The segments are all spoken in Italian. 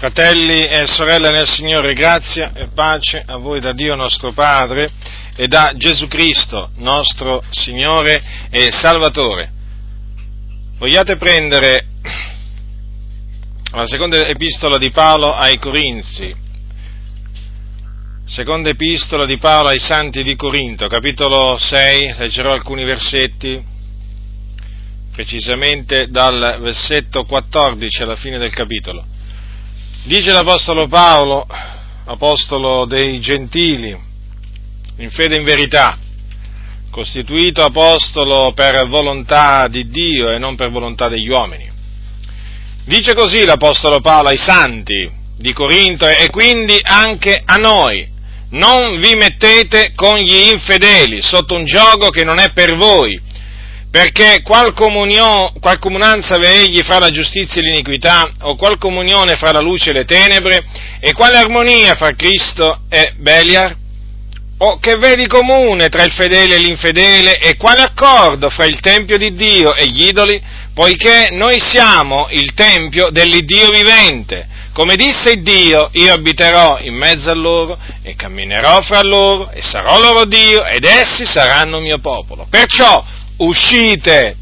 Fratelli e sorelle nel Signore, grazia e pace a voi da Dio nostro Padre e da Gesù Cristo, nostro Signore e Salvatore. Vogliate prendere la seconda epistola di Paolo ai Corinzi, seconda epistola di Paolo ai Santi di Corinto, capitolo 6, leggerò alcuni versetti, precisamente dal versetto 14 alla fine del capitolo. Dice l'Apostolo Paolo, apostolo dei gentili, in fede e in verità, costituito apostolo per volontà di Dio e non per volontà degli uomini. Dice così l'Apostolo Paolo ai santi di Corinto e quindi anche a noi. Non vi mettete con gli infedeli sotto un gioco che non è per voi, perché qual, qual comunanza vegli fra la giustizia e l'iniquità, o qual comunione fra la luce e le tenebre, e quale armonia fra Cristo e Beliar? O che vedi comune tra il fedele e l'infedele, e quale accordo fra il Tempio di Dio e gli idoli? Poiché noi siamo il Tempio dell'Iddio vivente. Come disse Dio, io abiterò in mezzo a loro e camminerò fra loro e sarò loro Dio ed essi saranno mio popolo. Perciò uscite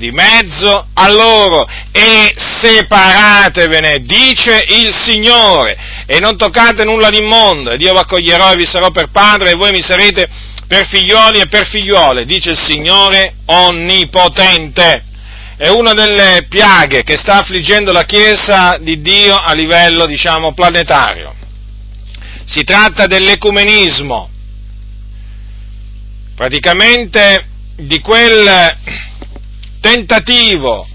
di mezzo a loro e separatevene, dice il Signore, e non toccate nulla d'immondo, ed io vi accoglierò e vi sarò per padre, e voi mi sarete per figlioli e per figliuole, dice il Signore Onnipotente. È una delle piaghe che sta affliggendo la Chiesa di Dio a livello, diciamo, planetario. Si tratta dell'ecumenismo. Praticamente di quel tentativo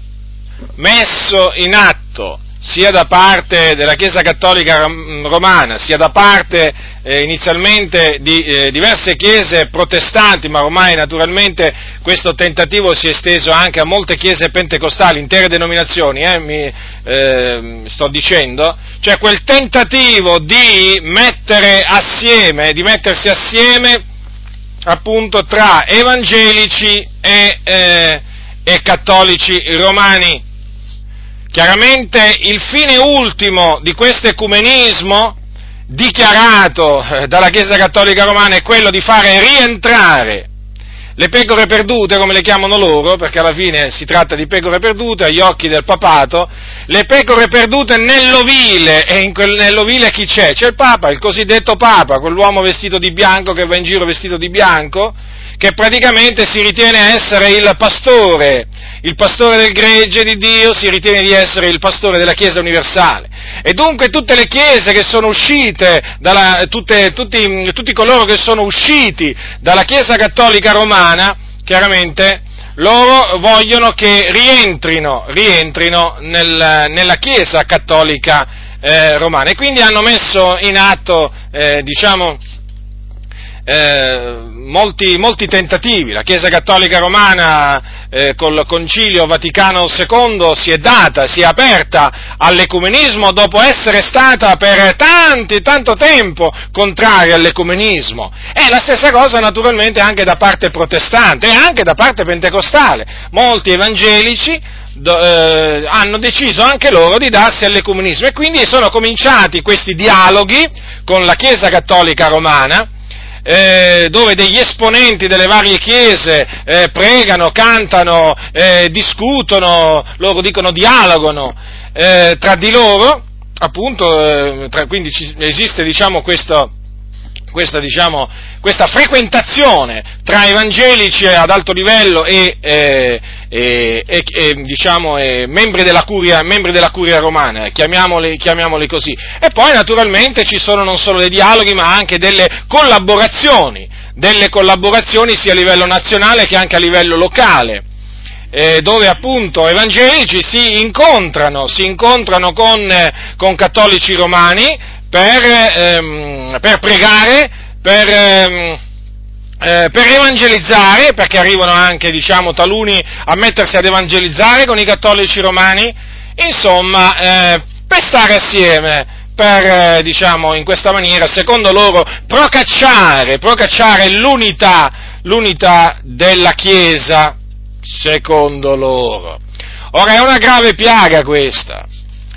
messo in atto sia da parte della Chiesa Cattolica Romana, sia da parte eh, inizialmente di eh, diverse chiese protestanti, ma ormai naturalmente questo tentativo si è esteso anche a molte chiese pentecostali, intere denominazioni, eh, mi eh, sto dicendo, cioè quel tentativo di mettere assieme, di mettersi assieme appunto tra evangelici e, eh, e cattolici romani. Chiaramente il fine ultimo di questo ecumenismo dichiarato eh, dalla Chiesa Cattolica Romana è quello di fare rientrare le pecore perdute, come le chiamano loro, perché alla fine si tratta di pecore perdute agli occhi del papato, le pecore perdute nell'ovile, e quel, nell'ovile chi c'è? C'è il Papa, il cosiddetto Papa, quell'uomo vestito di bianco che va in giro vestito di bianco, che praticamente si ritiene essere il pastore, il pastore del gregge di Dio, si ritiene di essere il pastore della Chiesa universale. E dunque tutte le chiese che sono uscite, dalla, tutte, tutti, tutti coloro che sono usciti dalla Chiesa cattolica romana, chiaramente loro vogliono che rientrino, rientrino nel, nella Chiesa cattolica eh, romana e quindi hanno messo in atto, eh, diciamo, eh, molti, molti, tentativi. La Chiesa Cattolica Romana eh, col Concilio Vaticano II si è data, si è aperta all'ecumenismo dopo essere stata per tanti, tanto tempo contraria all'ecumenismo. E la stessa cosa naturalmente anche da parte protestante e anche da parte pentecostale. Molti evangelici do, eh, hanno deciso anche loro di darsi all'ecumenismo e quindi sono cominciati questi dialoghi con la Chiesa Cattolica Romana eh, dove degli esponenti delle varie chiese eh, pregano, cantano, eh, discutono, loro dicono dialogano eh, tra di loro, appunto, eh, tra, quindi esiste diciamo questo, questa, diciamo, questa, frequentazione tra evangelici ad alto livello e, eh, e, e, e diciamo, membri, della curia, membri, della curia, romana, chiamiamoli, chiamiamoli, così. E poi naturalmente ci sono non solo dei dialoghi ma anche delle collaborazioni, delle collaborazioni sia a livello nazionale che anche a livello locale. Eh, dove appunto evangelici si incontrano, si incontrano con, eh, con cattolici romani per, ehm, per pregare, per, ehm, eh, per evangelizzare, perché arrivano anche, diciamo, taluni a mettersi ad evangelizzare con i cattolici romani, insomma, eh, per stare assieme, per, eh, diciamo, in questa maniera, secondo loro, procacciare, procacciare l'unità, l'unità della Chiesa, secondo loro. Ora è una grave piaga questa,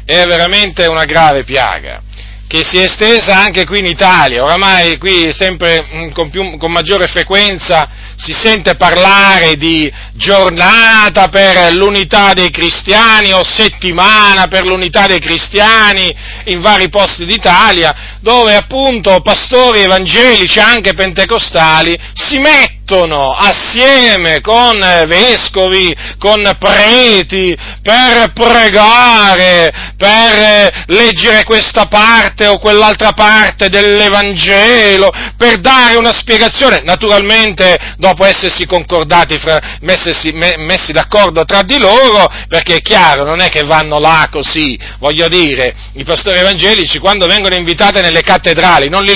è veramente una grave piaga che si è estesa anche qui in Italia, oramai qui sempre mm, con, più, con, maggiore frequenza si sente parlare di giornata per l'unità dei cristiani o settimana per l'unità dei cristiani in vari posti d'Italia, dove appunto pastori evangelici, anche pentecostali, si mettono mettono assieme con vescovi, con preti, per pregare, per leggere questa parte o quell'altra parte dell'Evangelo, per dare una spiegazione, naturalmente dopo essersi concordati, fra, messi, messi d'accordo tra di loro, perché è chiaro, non è che vanno là così, voglio dire, i pastori evangelici quando vengono invitati nelle cattedrali, non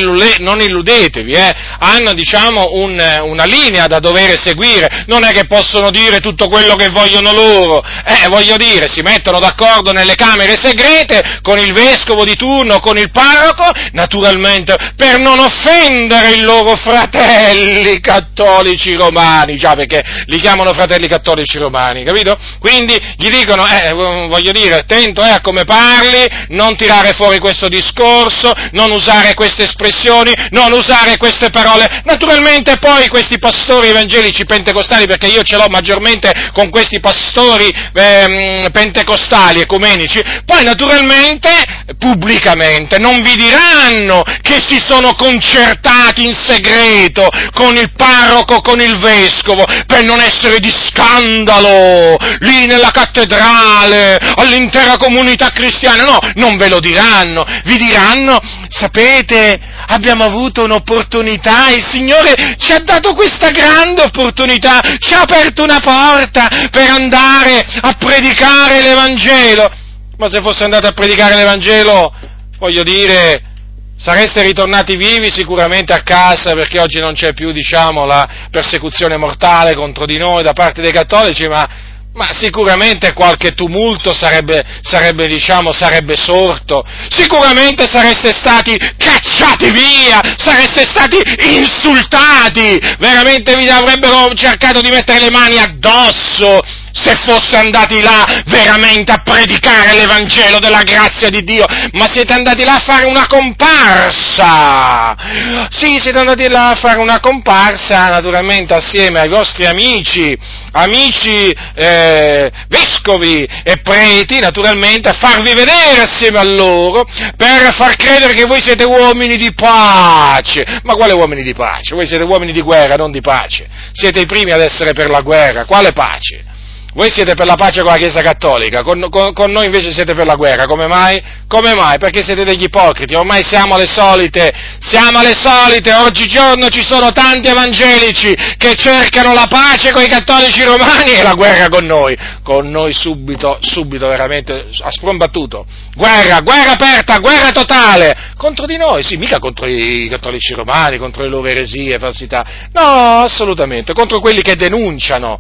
illudetevi, eh, hanno diciamo un, una linea linea da dover seguire, non è che possono dire tutto quello che vogliono loro, eh, voglio dire, si mettono d'accordo nelle camere segrete con il vescovo di turno, con il parroco, naturalmente per non offendere i loro fratelli cattolici romani, già perché li chiamano fratelli cattolici romani, capito? Quindi gli dicono, eh, voglio dire, attento eh, a come parli, non tirare fuori questo discorso, non usare queste espressioni, non usare queste parole, naturalmente poi questi pastori evangelici pentecostali, perché io ce l'ho maggiormente con questi pastori eh, pentecostali ecumenici, poi naturalmente pubblicamente non vi diranno che si sono concertati in segreto con il parroco, con il vescovo, per non essere di scandalo lì nella cattedrale, all'intera comunità cristiana, no, non ve lo diranno, vi diranno, sapete, abbiamo avuto un'opportunità, il Signore ci ha dato questa grande opportunità, ci ha aperto una porta per andare a predicare l'Evangelo. Ma se fosse andato a predicare l'Evangelo, voglio dire, sareste ritornati vivi sicuramente a casa perché oggi non c'è più, diciamo, la persecuzione mortale contro di noi da parte dei cattolici, ma ma sicuramente qualche tumulto sarebbe, sarebbe, diciamo, sarebbe sorto, sicuramente sareste stati cacciati via, sareste stati insultati, veramente vi avrebbero cercato di mettere le mani addosso, se fosse andati là veramente a predicare l'Evangelo della grazia di Dio, ma siete andati là a fare una comparsa! Sì, siete andati là a fare una comparsa, naturalmente assieme ai vostri amici, amici eh, vescovi e preti, naturalmente, a farvi vedere assieme a loro, per far credere che voi siete uomini di pace. Ma quale uomini di pace? Voi siete uomini di guerra, non di pace. Siete i primi ad essere per la guerra. Quale pace? Voi siete per la pace con la Chiesa Cattolica, con, con, con, noi invece siete per la guerra, come mai? Come mai? Perché siete degli ipocriti, ormai siamo alle solite, siamo alle solite, oggigiorno ci sono tanti evangelici che cercano la pace con i cattolici romani e la guerra con noi, con noi subito, subito veramente, a sprombattuto, guerra, guerra aperta, guerra totale, contro di noi, sì, mica contro i cattolici romani, contro le loro eresie, falsità, no, assolutamente, contro quelli che denunciano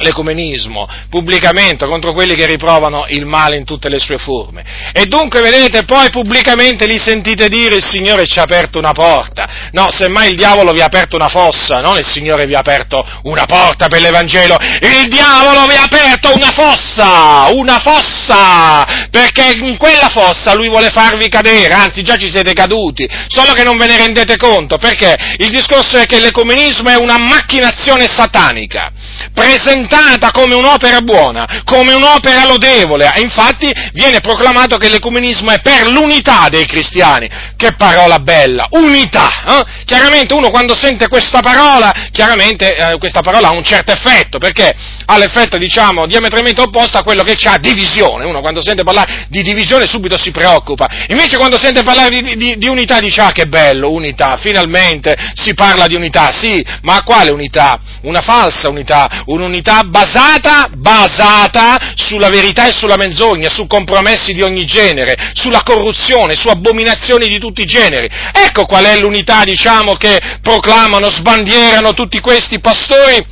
l'ecumenismo pubblicamente contro quelli che riprovano il male in tutte le sue forme. E dunque, vedete, poi pubblicamente li sentite dire il Signore ci ha aperto una porta. No, semmai il diavolo vi ha aperto una fossa, non il Signore vi ha aperto una porta per l'Evangelo. Il diavolo vi ha aperto una fossa, una fossa, perché in quella fossa lui vuole farvi cadere, anzi già ci siete caduti, solo che non ve ne rendete conto, perché il discorso è che l'ecumenismo è una macchinazione satanica, presentata presentata come un'opera buona, come un'opera lodevole. Infatti viene proclamato che l'ecumenismo è per l'unità dei cristiani. Che parola bella, unità! Eh? Chiaramente uno quando sente questa parola, chiaramente eh, questa parola ha un certo effetto, perché ha l'effetto, diciamo, diametralmente opposto a quello che ha divisione. Uno quando sente parlare di divisione subito si preoccupa. Invece quando sente parlare di, di, di unità dice, ah che bello, unità, finalmente si parla di unità. Sì, ma quale unità? Una falsa unità, un'unità basata, basata sulla verità e sulla menzogna, su compromessi di ogni genere, sulla corruzione, su abominazioni di tutti i generi. Ecco qual è l'unità, diciamo, che proclamano, sbandierano tutti questi pastori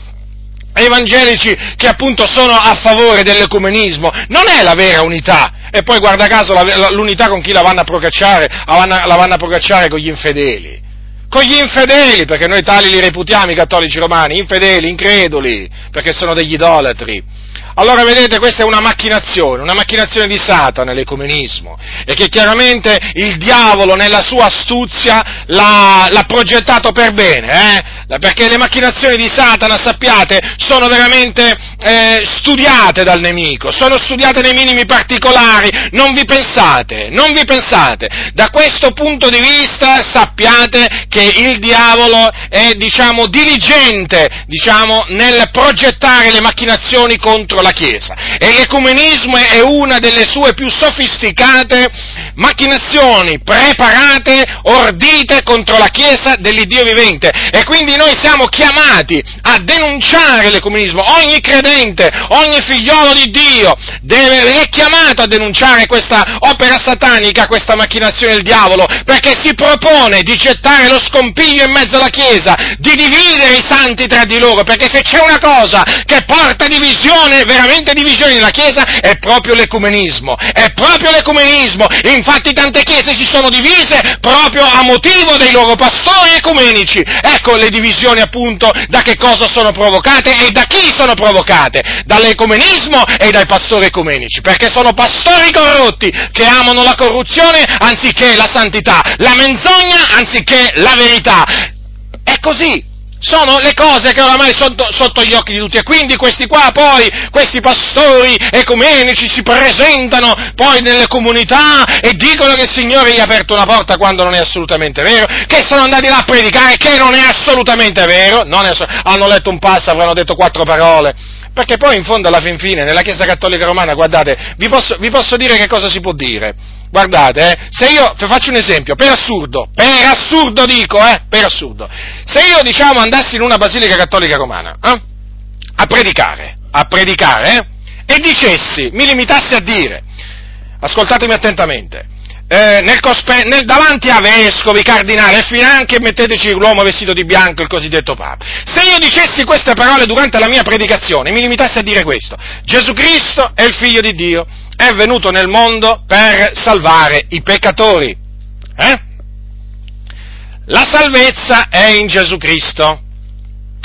evangelici che appunto sono a favore dell'ecumenismo. Non è la vera unità. E poi guarda caso l'unità con chi la vanno a procacciare, la vanno a procacciare con gli infedeli con gli infedeli, perché noi tali li reputiamo i cattolici romani, infedeli, increduli, perché sono degli idolatri. Allora vedete, questa è una macchinazione, una macchinazione di Satana, l'ecumenismo, e che chiaramente il diavolo nella sua astuzia l'ha, l'ha progettato per bene, eh? perché le macchinazioni di Satana, sappiate, sono veramente eh, studiate dal nemico, sono studiate nei minimi particolari, non vi pensate, non vi pensate. Da questo punto di vista sappiate che il diavolo è, diciamo, diligente, diciamo, nel progettare le macchinazioni contro la Chiesa. E l'ecumenismo è una delle sue più sofisticate macchinazioni preparate, ordite contro la Chiesa dell'Iddio vivente. E quindi noi siamo chiamati a denunciare l'ecumenismo. Ogni credente, ogni figliolo di Dio deve, è chiamato a denunciare questa opera satanica, questa macchinazione del diavolo, perché si propone di gettare lo scompiglio in mezzo alla Chiesa, di dividere i santi tra di loro, perché se c'è una cosa che porta divisione, veramente divisione nella Chiesa, è proprio l'ecumenismo. È proprio l'ecumenismo. Infatti tante Chiese si sono divise proprio a motivo dei loro pastori ecumenici. Ecco le divisioni appunto da che cosa sono provocate e da chi sono provocate? Dall'ecumenismo e dai pastori ecumenici, perché sono pastori corrotti che amano la corruzione anziché la santità, la menzogna anziché la verità. È così, sono le cose che oramai sono sotto gli occhi di tutti e quindi questi qua poi, questi pastori ecumenici si presentano poi nelle comunità e dicono che il Signore gli ha aperto una porta quando non è assolutamente vero, che sono andati là a predicare che non è assolutamente vero, è, hanno letto un passo, avranno detto quattro parole, perché poi in fondo alla fin fine nella Chiesa Cattolica Romana, guardate, vi posso, vi posso dire che cosa si può dire. Guardate, eh, se io, faccio un esempio, per assurdo, per assurdo dico, eh, per assurdo, se io diciamo andassi in una basilica cattolica romana, eh, a predicare, a predicare, eh, e dicessi, mi limitassi a dire, ascoltatemi attentamente, eh, nel cospe- nel, davanti a vescovi, cardinali e finanche metteteci l'uomo vestito di bianco, il cosiddetto Papa. Se io dicessi queste parole durante la mia predicazione, mi limitassi a dire questo, Gesù Cristo è il figlio di Dio, è venuto nel mondo per salvare i peccatori. Eh? La salvezza è in Gesù Cristo,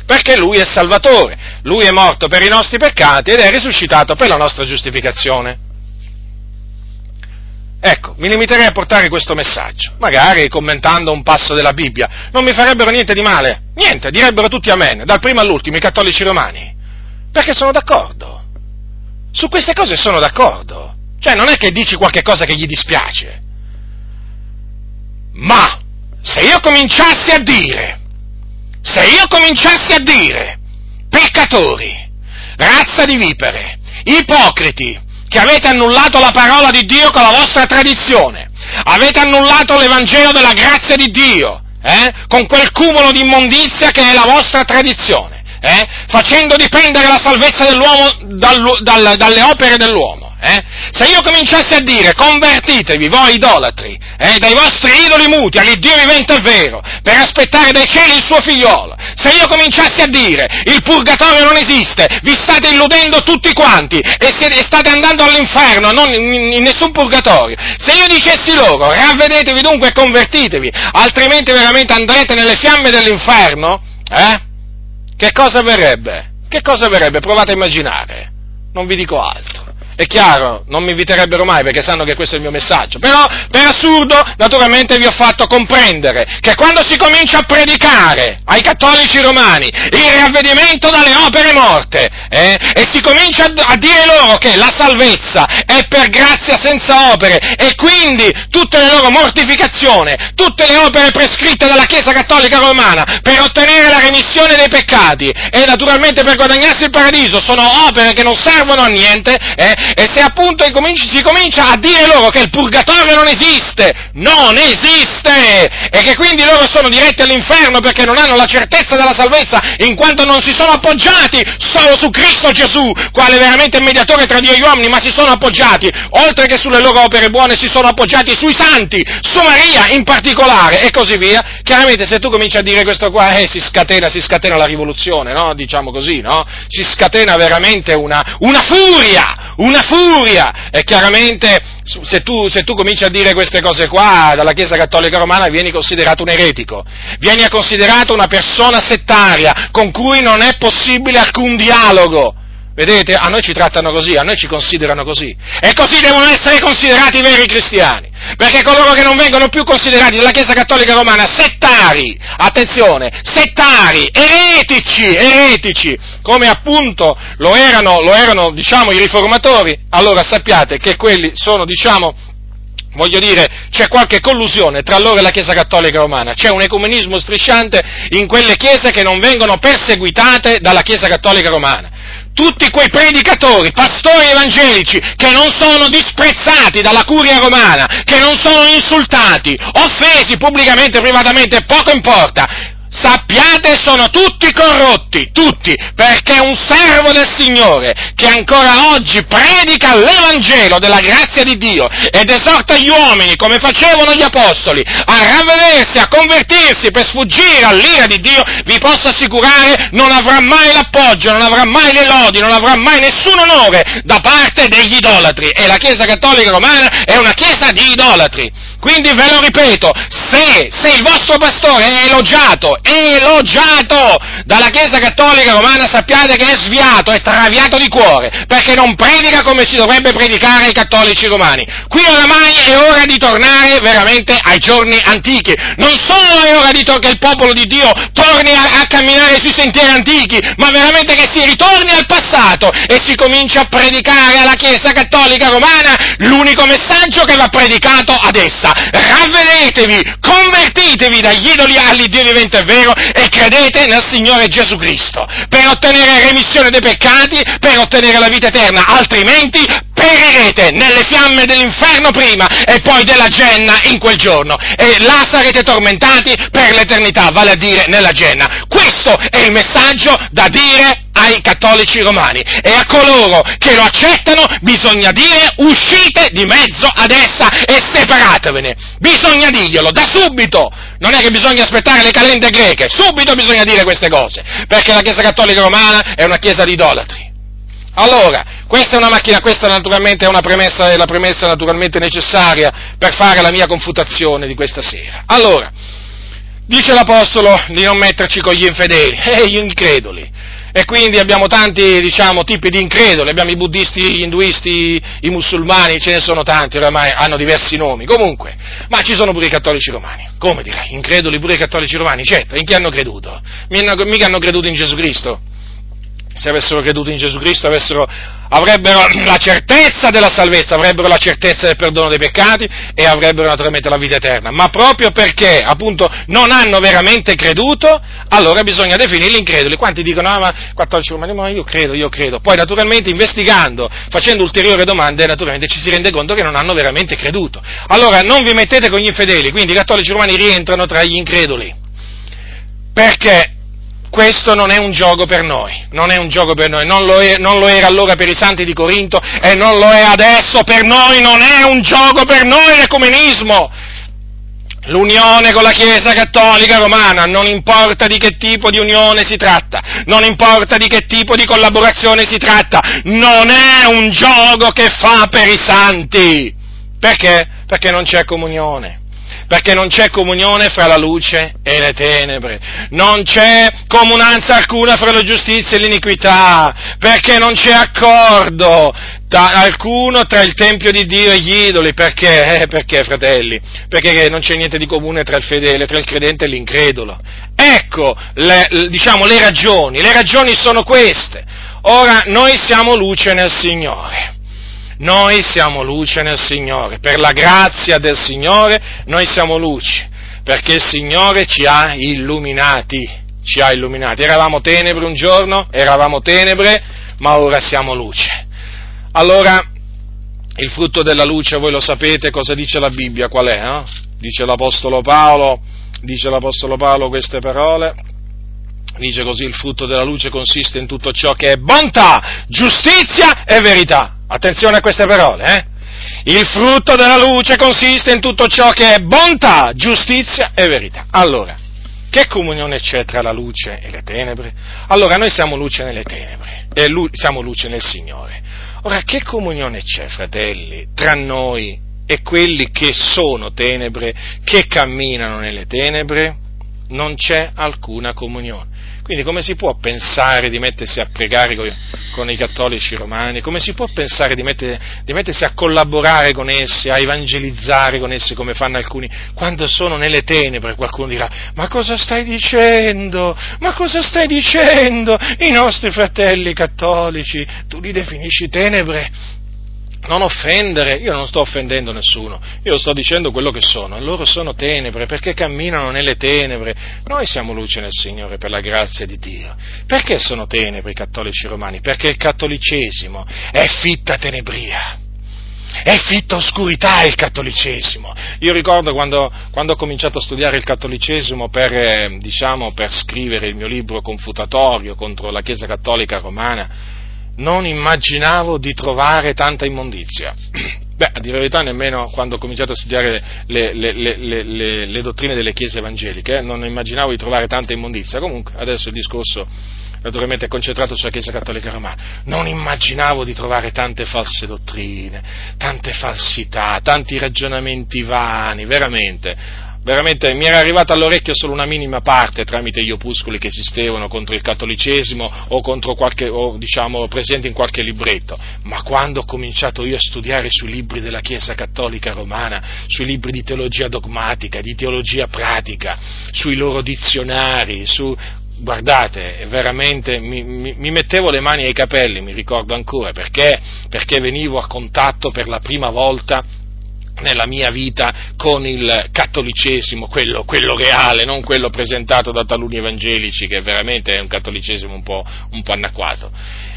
perché Lui è Salvatore, Lui è morto per i nostri peccati ed è risuscitato per la nostra giustificazione. Ecco, mi limiterei a portare questo messaggio, magari commentando un passo della Bibbia. Non mi farebbero niente di male, niente, direbbero tutti amen, dal primo all'ultimo, i cattolici romani, perché sono d'accordo. Su queste cose sono d'accordo. Cioè non è che dici qualche cosa che gli dispiace. Ma se io cominciassi a dire, se io cominciassi a dire, peccatori, razza di vipere, ipocriti, che avete annullato la parola di Dio con la vostra tradizione, avete annullato l'Evangelo della grazia di Dio, eh, con quel cumulo di immondizia che è la vostra tradizione, eh, facendo dipendere la salvezza dell'uomo dal, dal, dalle opere dell'uomo. Eh? Se io cominciassi a dire convertitevi voi idolatri eh, dai vostri idoli muti all'Iddio vivente e vero per aspettare dai cieli il suo figliolo, se io cominciassi a dire il purgatorio non esiste, vi state illudendo tutti quanti e, siete, state andando all'inferno, non in, in nessun purgatorio, se io dicessi loro ravvedetevi dunque e convertitevi, altrimenti veramente andrete nelle fiamme dell'inferno, eh? che cosa avverrebbe? Che cosa avverrebbe? Provate a immaginare, non vi dico altro. È chiaro, non mi inviterebbero mai perché sanno che questo è il mio messaggio. Però, per assurdo, naturalmente vi ho fatto comprendere che quando si comincia a predicare ai cattolici romani il ravvedimento dalle opere morte eh, e si comincia a dire loro che la salvezza è per grazia senza opere e quindi tutte le loro mortificazioni, tutte le opere prescritte dalla Chiesa Cattolica Romana per ottenere la remissione dei peccati e naturalmente per guadagnarsi il paradiso sono opere che non servono a niente, eh, e se appunto si comincia a dire loro che il purgatorio non esiste, non esiste, e che quindi loro sono diretti all'inferno perché non hanno la certezza della salvezza, in quanto non si sono appoggiati solo su Cristo Gesù, quale veramente mediatore tra Dio e gli uomini, ma si sono appoggiati, oltre che sulle loro opere buone, si sono appoggiati sui santi, su Maria in particolare, e così via. Chiaramente se tu cominci a dire questo qua, eh, si scatena, si scatena la rivoluzione, no? Diciamo così, no? Si scatena veramente una, una furia, una furia! E chiaramente se tu, se tu, cominci a dire queste cose qua dalla Chiesa Cattolica Romana vieni considerato un eretico, vieni considerato una persona settaria con cui non è possibile alcun dialogo. Vedete? A noi ci trattano così, a noi ci considerano così. E così devono essere considerati i veri cristiani. Perché coloro che non vengono più considerati dalla Chiesa Cattolica Romana settari, attenzione, settari, eretici, eretici, come appunto lo erano, lo erano diciamo, i riformatori, allora sappiate che quelli sono, diciamo, Voglio dire, c'è qualche collusione tra loro e la Chiesa Cattolica Romana, c'è un ecumenismo strisciante in quelle chiese che non vengono perseguitate dalla Chiesa Cattolica Romana tutti quei predicatori, pastori evangelici che non sono disprezzati dalla curia romana, che non sono insultati, offesi pubblicamente e privatamente, poco importa, sappiate sono tutti corrotti, tutti, perché un servo del Signore che ancora oggi predica l'Evangelo della grazia di Dio ed esorta gli uomini, come facevano gli apostoli, a ravvedersi, a convertirsi per sfuggire all'ira di Dio, vi posso assicurare non avrà mai l'appoggio, non avrà mai le lodi, non avrà mai nessun onore da parte degli idolatri e la Chiesa Cattolica Romana è una Chiesa di idolatri. Quindi ve lo ripeto, se, se il vostro pastore è elogiato, è elogiato dalla Chiesa Cattolica Romana, sappiate che è sviato, è traviato di cuore, perché non predica come si dovrebbe predicare ai cattolici romani. Qui oramai è ora di tornare veramente ai giorni antichi. Non solo è ora to- che il popolo di Dio torni a, a camminare sui sentieri antichi, ma veramente che si ritorni al passato e si cominci a predicare alla Chiesa Cattolica Romana l'unico messaggio che va predicato ad essa ravvedetevi, convertitevi dagli idoli all'Iddio vivente e vero e credete nel Signore Gesù Cristo per ottenere remissione dei peccati, per ottenere la vita eterna, altrimenti perirete nelle fiamme dell'inferno prima e poi della genna in quel giorno e là sarete tormentati per l'eternità, vale a dire nella genna. Questo è il messaggio da dire ai cattolici romani e a coloro che lo accettano bisogna dire uscite di mezzo ad essa e separatevene. Bisogna dirglielo da subito. Non è che bisogna aspettare le calende greche, subito bisogna dire queste cose, perché la Chiesa Cattolica Romana è una Chiesa di idolatri. Allora, questa è una macchina, questa naturalmente è una premessa, è la premessa naturalmente necessaria per fare la mia confutazione di questa sera. Allora, dice l'Apostolo di non metterci con gli infedeli, e eh, gli increduli. E quindi abbiamo tanti, diciamo, tipi di increduli, abbiamo i buddisti, gli induisti, i musulmani, ce ne sono tanti, oramai hanno diversi nomi, comunque, ma ci sono pure i cattolici romani, come direi, increduli pure i cattolici romani, certo, in chi hanno creduto? Mica hanno creduto in Gesù Cristo, se avessero creduto in Gesù Cristo avrebbero la certezza della salvezza, avrebbero la certezza del perdono dei peccati e avrebbero naturalmente la vita eterna. Ma proprio perché appunto non hanno veramente creduto, allora bisogna definirli increduli. Quanti dicono, ah ma 14 romani, ma io credo, io credo. Poi naturalmente investigando, facendo ulteriori domande, naturalmente ci si rende conto che non hanno veramente creduto. Allora non vi mettete con gli infedeli, quindi i cattolici romani rientrano tra gli increduli. Perché questo non è un gioco per noi, non è un gioco per noi, non lo, è, non lo, era allora per i santi di Corinto e non lo è adesso per noi, non è un gioco per noi l'ecumenismo. L'unione con la Chiesa Cattolica Romana, non importa di che tipo di unione si tratta, non importa di che tipo di collaborazione si tratta, non è un gioco che fa per i santi. Perché? Perché non c'è comunione perché non c'è comunione fra la luce e le tenebre, non c'è comunanza alcuna fra la giustizia e l'iniquità, perché non c'è accordo ta- alcuno tra il Tempio di Dio e gli idoli, perché? Eh, perché, fratelli? Perché non c'è niente di comune tra il fedele, tra il credente e l'incredulo. Ecco, le, diciamo, le ragioni, le ragioni sono queste. Ora, noi siamo luce nel Signore noi siamo luce nel Signore, per la grazia del Signore noi siamo luce, perché il Signore ci ha illuminati, ci ha illuminati. Eravamo tenebre un giorno, eravamo tenebre, ma ora siamo luce. Allora, il frutto della luce, voi lo sapete cosa dice la Bibbia, qual è? No? Dice l'Apostolo Paolo, dice l'Apostolo Paolo queste parole, dice così, il frutto della luce consiste in tutto ciò che è bontà, giustizia e verità. Attenzione a queste parole, eh? Il frutto della luce consiste in tutto ciò che è bontà, giustizia e verità. Allora, che comunione c'è tra la luce e le tenebre? Allora, noi siamo luce nelle tenebre e lu- siamo luce nel Signore. Ora, che comunione c'è, fratelli, tra noi e quelli che sono tenebre, che camminano nelle tenebre? Non c'è alcuna comunione. Quindi come si può pensare di mettersi a pregare con, con i cattolici romani? Come si può pensare di, mettere, di, mettersi a collaborare con essi, a evangelizzare con essi come fanno alcuni, quando sono nelle tenebre? Qualcuno dirà, ma cosa stai dicendo? Ma cosa stai dicendo? I nostri fratelli cattolici, tu li definisci tenebre? Non offendere, io non sto offendendo nessuno, io sto dicendo quello che sono, loro sono tenebre perché camminano nelle tenebre, noi siamo luce nel Signore per la grazia di Dio. Perché sono tenebre i cattolici romani? Perché il cattolicesimo è fitta tenebria. È fitta oscurità il cattolicesimo. Io ricordo quando, quando ho cominciato a studiare il cattolicesimo per, eh, diciamo, per scrivere il mio libro confutatorio contro la Chiesa cattolica romana, non immaginavo di trovare tanta immondizia. Beh, a dire la verità, nemmeno quando ho cominciato a studiare le, le, le, le dottrine delle chiese evangeliche, eh, non immaginavo di trovare tanta immondizia. Comunque, adesso il discorso naturalmente è concentrato sulla Chiesa Cattolica Romana. Non immaginavo di trovare tante false dottrine, tante falsità, tanti ragionamenti vani, veramente veramente mi era arrivata all'orecchio solo una minima parte tramite gli opuscoli che esistevano contro il cattolicesimo o, qualche, o diciamo presenti in qualche libretto, ma quando ho cominciato io a studiare sui libri della Chiesa Cattolica Romana, sui libri di teologia dogmatica, di teologia pratica, sui loro dizionari, su guardate, veramente mi, mi, mi, mettevo le mani ai capelli, mi ricordo ancora, perché, perché venivo a contatto per la prima volta nella mia vita con il cattolicesimo, quello, quello, reale, non quello presentato da taluni evangelici, che veramente è un cattolicesimo un po', un po anacquato.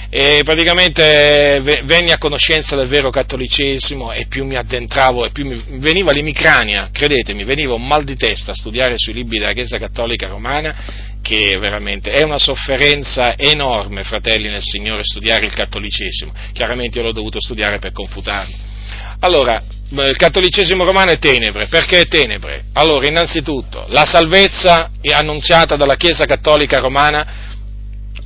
E praticamente venni a conoscenza del vero cattolicesimo e più mi addentravo e più mi veniva l'emicrania, credetemi, veniva un mal di testa a studiare sui libri della Chiesa Cattolica Romana che veramente è una sofferenza enorme, fratelli nel Signore, studiare il cattolicesimo. Chiaramente io l'ho dovuto studiare per confutarlo. Allora, il cattolicesimo romano è tenebre, perché è tenebre? Allora, innanzitutto, la salvezza annunziata dalla Chiesa cattolica romana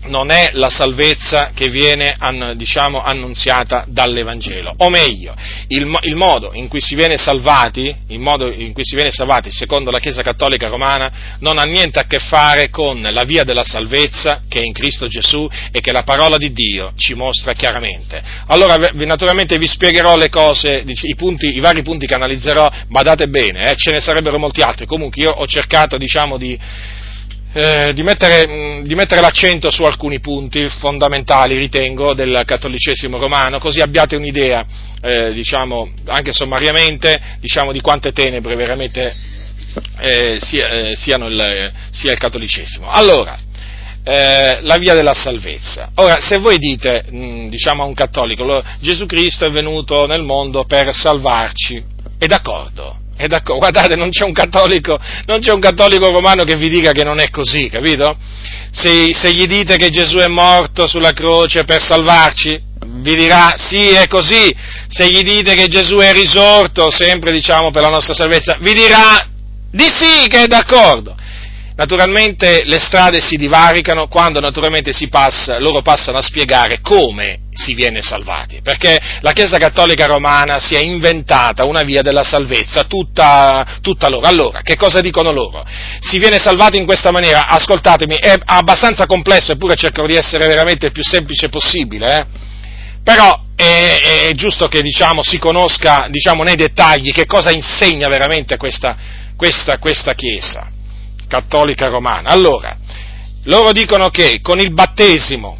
non è la salvezza che viene diciamo, annunziata dall'Evangelo, o meglio, il, il, modo in cui si viene salvati, il modo in cui si viene salvati secondo la Chiesa Cattolica Romana non ha niente a che fare con la via della salvezza che è in Cristo Gesù e che la parola di Dio ci mostra chiaramente. Allora naturalmente vi spiegherò le cose, i, punti, i vari punti che analizzerò, badate bene, eh, ce ne sarebbero molti altri, comunque io ho cercato diciamo di eh, di, mettere, mm, di, mettere, l'accento su alcuni punti fondamentali, ritengo, del cattolicesimo romano, così abbiate un'idea, eh, diciamo, anche sommariamente, diciamo, di quante tenebre veramente eh, sia, eh, siano il, sia il cattolicesimo. Allora, eh, la via della salvezza. Ora, se voi dite, mh, mm, diciamo a un cattolico, Gesù Cristo è venuto nel mondo per salvarci, è d'accordo, è d'accordo, guardate, non c'è, non c'è un cattolico, romano che vi dica che non è così, capito? Se, se, gli dite che Gesù è morto sulla croce per salvarci, vi dirà sì, è così. Se gli dite che Gesù è risorto, sempre diciamo per la nostra salvezza, vi dirà di sì che è d'accordo. Naturalmente le strade si divaricano quando naturalmente passa, loro passano a spiegare come si viene salvati, perché la Chiesa Cattolica Romana si è inventata una via della salvezza tutta, tutta loro. Allora, che cosa dicono loro? Si viene salvati in questa maniera, ascoltatemi, è abbastanza complesso, eppure cercherò di essere veramente il più semplice possibile, eh? però è, è, giusto che diciamo, si conosca diciamo, nei dettagli che cosa insegna veramente questa, questa, questa Chiesa cattolica romana. Allora, loro dicono che con il battesimo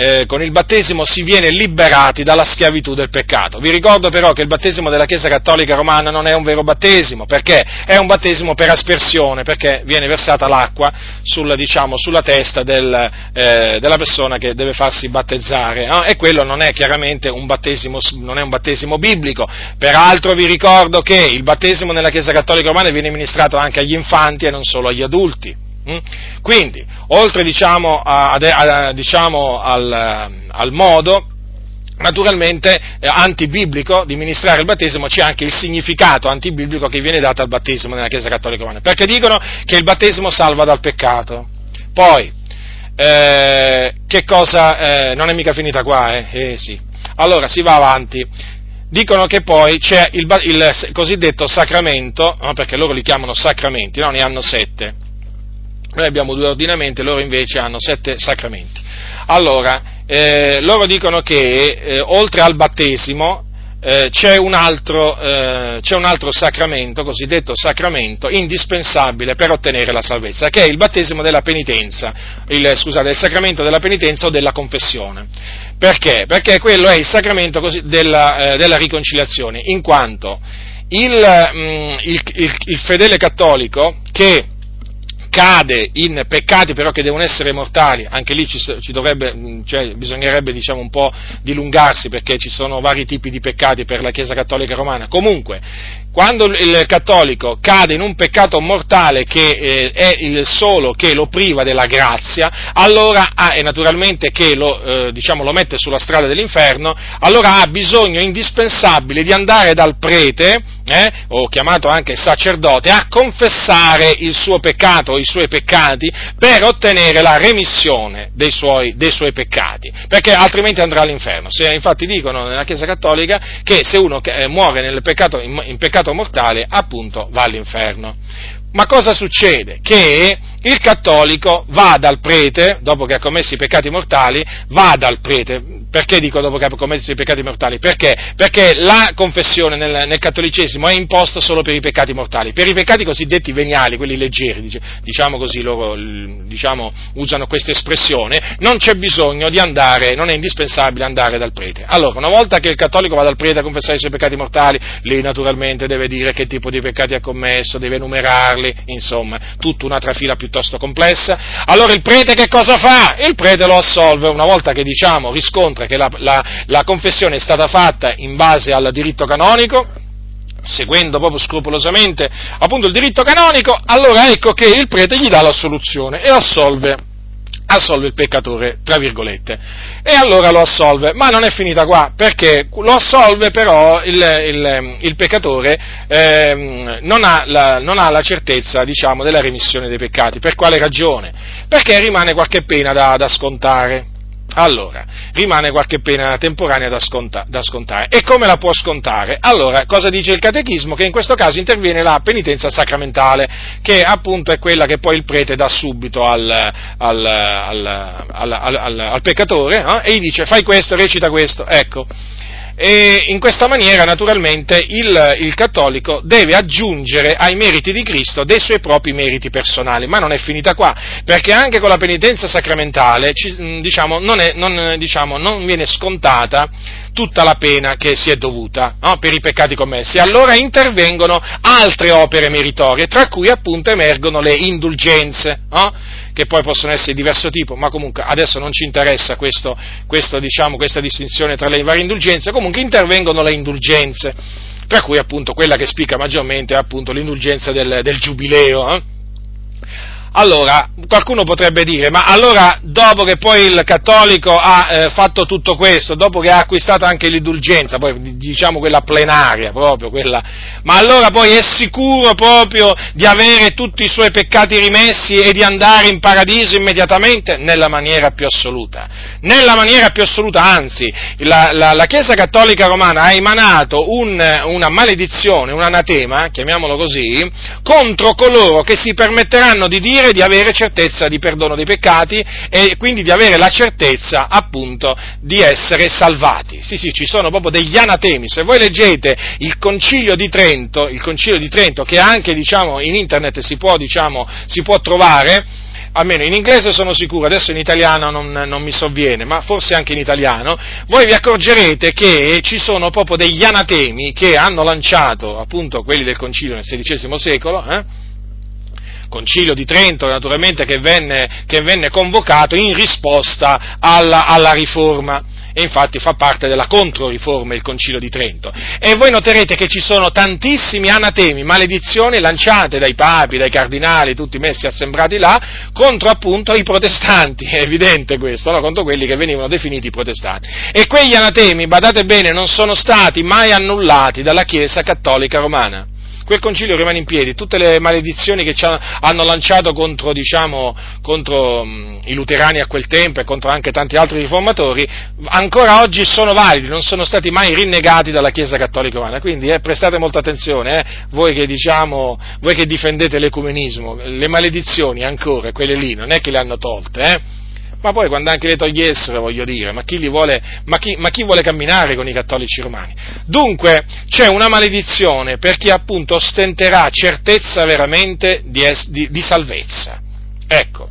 eh, con il battesimo si viene liberati dalla schiavitù del peccato. Vi ricordo però che il battesimo della Chiesa Cattolica Romana non è un vero battesimo, perché è un battesimo per aspersione, perché viene versata l'acqua sulla, diciamo, sulla testa del, eh, della persona che deve farsi battezzare, no? e quello non è chiaramente un battesimo, non è un battesimo biblico. Peraltro vi ricordo che il battesimo nella Chiesa Cattolica Romana viene ministrato anche agli infanti e non solo agli adulti. Mm? Quindi, oltre diciamo, a, a, diciamo al, al, modo naturalmente eh, antibiblico di ministrare il battesimo, c'è anche il significato antibiblico che viene dato al battesimo nella Chiesa Cattolica Romana, perché dicono che il battesimo salva dal peccato. Poi, eh, che cosa, eh, non è mica finita qua, eh? Eh sì. Allora, si va avanti dicono che poi c'è il, il cosiddetto sacramento, no, perché loro li chiamano sacramenti, no, ne hanno sette, Noi abbiamo due ordinamenti, loro invece hanno sette sacramenti. Allora, eh, loro dicono che eh, oltre al battesimo eh, c'è, un altro, eh, c'è, un altro, sacramento, cosiddetto sacramento, indispensabile per ottenere la salvezza, che è il battesimo della penitenza, il, scusate, il sacramento della penitenza o della confessione. Perché? Perché quello è il sacramento così, della, eh, della, riconciliazione, in quanto il, mh, mm, il, il fedele cattolico che cade in peccati però che devono essere mortali, anche lì ci, ci dovrebbe, mm, cioè, bisognerebbe diciamo, un po' dilungarsi perché ci sono vari tipi di peccati per la Chiesa Cattolica Romana. Comunque, quando il cattolico cade in un peccato mortale che eh, è il solo che lo priva della grazia, allora ha, e naturalmente che lo, eh, diciamo, lo mette sulla strada dell'inferno, allora ha bisogno indispensabile di andare dal prete, eh, o chiamato anche sacerdote, a confessare il suo peccato o i suoi peccati per ottenere la remissione dei suoi, dei suoi peccati, perché altrimenti andrà all'inferno. Se, infatti dicono nella Chiesa Cattolica che se uno eh, muore nel peccato, in, in peccato peccato mortale, appunto va all'inferno. Ma cosa succede? Che il cattolico va dal prete, dopo che ha commesso i peccati mortali, va dal prete. Perché dico dopo che ha commesso i peccati mortali? Perché? Perché la confessione nel, nel cattolicesimo è imposta solo per i peccati mortali. Per i peccati cosiddetti veniali, quelli leggeri, diciamo così, loro diciamo, usano questa espressione, non c'è bisogno di andare, non è indispensabile andare dal prete. Allora, una volta che il cattolico va dal prete a confessare i suoi peccati mortali, lì naturalmente deve dire che tipo di peccati ha commesso, deve numerarli, insomma, tutta una trafila piuttosto complessa. Allora il prete che cosa fa? Il prete lo assolve una volta che diciamo riscontra che la, la, la confessione è stata fatta in base al diritto canonico, seguendo proprio scrupolosamente appunto il diritto canonico, allora ecco che il prete gli dà l'assoluzione e assolve assolve il peccatore, tra virgolette. E allora lo assolve, ma non è finita qua, perché lo assolve però il, il, il peccatore eh, non, ha la, non, ha la, certezza, diciamo, della remissione dei peccati. Per quale ragione? Perché rimane qualche pena da, da scontare. Allora, rimane qualche pena temporanea da, sconta, da, scontare. E come la può scontare? Allora, cosa dice il catechismo? Che in questo caso interviene la penitenza sacramentale, che appunto è quella che poi il prete dà subito al, al, al, al peccatore eh? e gli dice fai questo, recita questo. Ecco, e in questa maniera naturalmente il, il, cattolico deve aggiungere ai meriti di Cristo dei suoi propri meriti personali, ma non è finita qua, perché anche con la penitenza sacramentale ci, diciamo, non, è, non, diciamo, non, viene scontata tutta la pena che si è dovuta no, per i peccati commessi, allora intervengono altre opere meritorie, tra cui appunto emergono le indulgenze. No? Che poi possono essere di diverso tipo, ma comunque adesso non ci interessa questo, questo, diciamo, questa distinzione tra le varie indulgenze, comunque intervengono le indulgenze, tra cui appunto quella che spicca maggiormente è appunto l'indulgenza del, del giubileo, eh? Allora, qualcuno potrebbe dire, ma allora dopo che poi il cattolico ha eh, fatto tutto questo, dopo che ha acquistato anche l'indulgenza, poi diciamo quella plenaria proprio, quella, ma allora poi è sicuro proprio di avere tutti i suoi peccati rimessi e di andare in paradiso immediatamente? Nella maniera più assoluta. Nella maniera più assoluta, anzi, la, la, la Chiesa Cattolica Romana ha emanato un, una maledizione, un anatema, chiamiamolo così, contro coloro che si permetteranno di dire dire di avere certezza di perdono dei peccati e quindi di avere la certezza appunto di essere salvati. Sì, sì, ci sono proprio degli anatemi. Se voi leggete il Concilio di Trento, il Concilio di Trento che anche diciamo, in internet si può, diciamo, si può trovare, almeno in inglese sono sicuro, adesso in italiano non, non, mi sovviene, ma forse anche in italiano, voi vi accorgerete che ci sono proprio degli anatemi che hanno lanciato appunto quelli del concilio nel XVI secolo, eh, concilio di Trento naturalmente che venne, che venne convocato in risposta alla, alla riforma e infatti fa parte della controriforma il Concilio di Trento. E voi noterete che ci sono tantissimi anatemi, maledizioni lanciate dai papi, dai cardinali, tutti messi assembrati là, contro appunto i protestanti, è evidente questo, no? contro quelli che venivano definiti protestanti. E quegli anatemi, badate bene, non sono stati mai annullati dalla Chiesa Cattolica Romana quel concilio rimane in piedi, tutte le maledizioni che hanno lanciato contro, diciamo, contro mh, i luterani a quel tempo e contro anche tanti altri riformatori, ancora oggi sono validi, non sono stati mai rinnegati dalla Chiesa Cattolica Romana. Quindi eh, prestate molta attenzione, eh, voi, che, diciamo, voi che difendete l'ecumenismo, le maledizioni ancora, quelle lì, non è che le hanno tolte, eh? Ma poi quando anche le togliessero, voglio dire, ma chi, vuole, ma, chi, ma chi, vuole, camminare con i cattolici romani? Dunque c'è una maledizione per chi appunto ostenterà certezza veramente di, es, di, di salvezza. Ecco,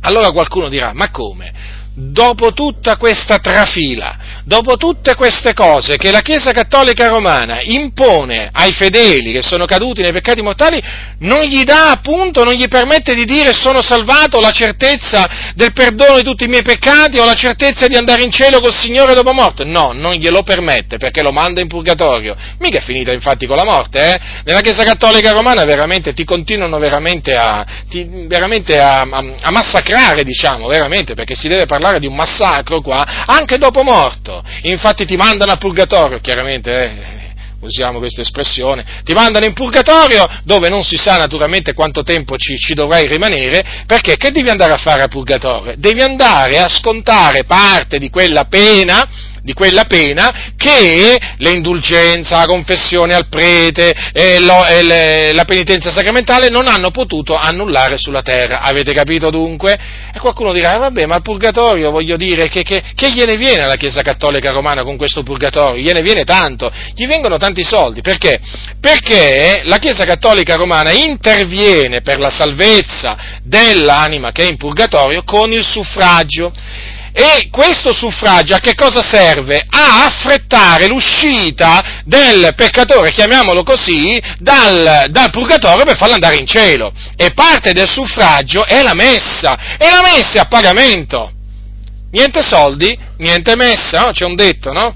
allora qualcuno dirà, ma come? dopo tutta questa trafila, dopo tutte queste cose che la Chiesa Cattolica Romana impone ai fedeli che sono caduti nei peccati mortali, non gli dà appunto, non gli permette di dire sono salvato, la certezza del perdono di tutti i miei peccati o la certezza di andare in cielo col Signore dopo morte. No, non glielo permette perché lo manda in purgatorio. Mica è finita infatti con la morte, eh? Nella Chiesa Cattolica Romana veramente ti continuano veramente a, ti, veramente a, a, a massacrare, diciamo, veramente, perché si deve parlare di un massacro qua, anche dopo morto. Infatti ti mandano a purgatorio, chiaramente, eh, usiamo questa espressione, ti mandano in purgatorio dove non si sa naturalmente quanto tempo ci, ci, dovrai rimanere, perché che devi andare a fare a purgatorio? Devi andare a scontare parte di quella pena di quella pena che l'indulgenza, la confessione al prete e, lo, e le, la penitenza sacramentale non hanno potuto annullare sulla terra. Avete capito dunque? E qualcuno dirà, eh, vabbè, ma il purgatorio, voglio dire, che, che, che gliene viene alla Chiesa Cattolica Romana con questo purgatorio? Gliene viene tanto, gli vengono tanti soldi. Perché? Perché la Chiesa Cattolica Romana interviene per la salvezza dell'anima che è in purgatorio con il suffragio. E questo suffragio a che cosa serve? A affrettare l'uscita del peccatore, chiamiamolo così, dal, dal, purgatorio per farlo andare in cielo. E parte del suffragio è la messa, e la messa è a pagamento. Niente soldi, niente messa, no? C'è un detto, no?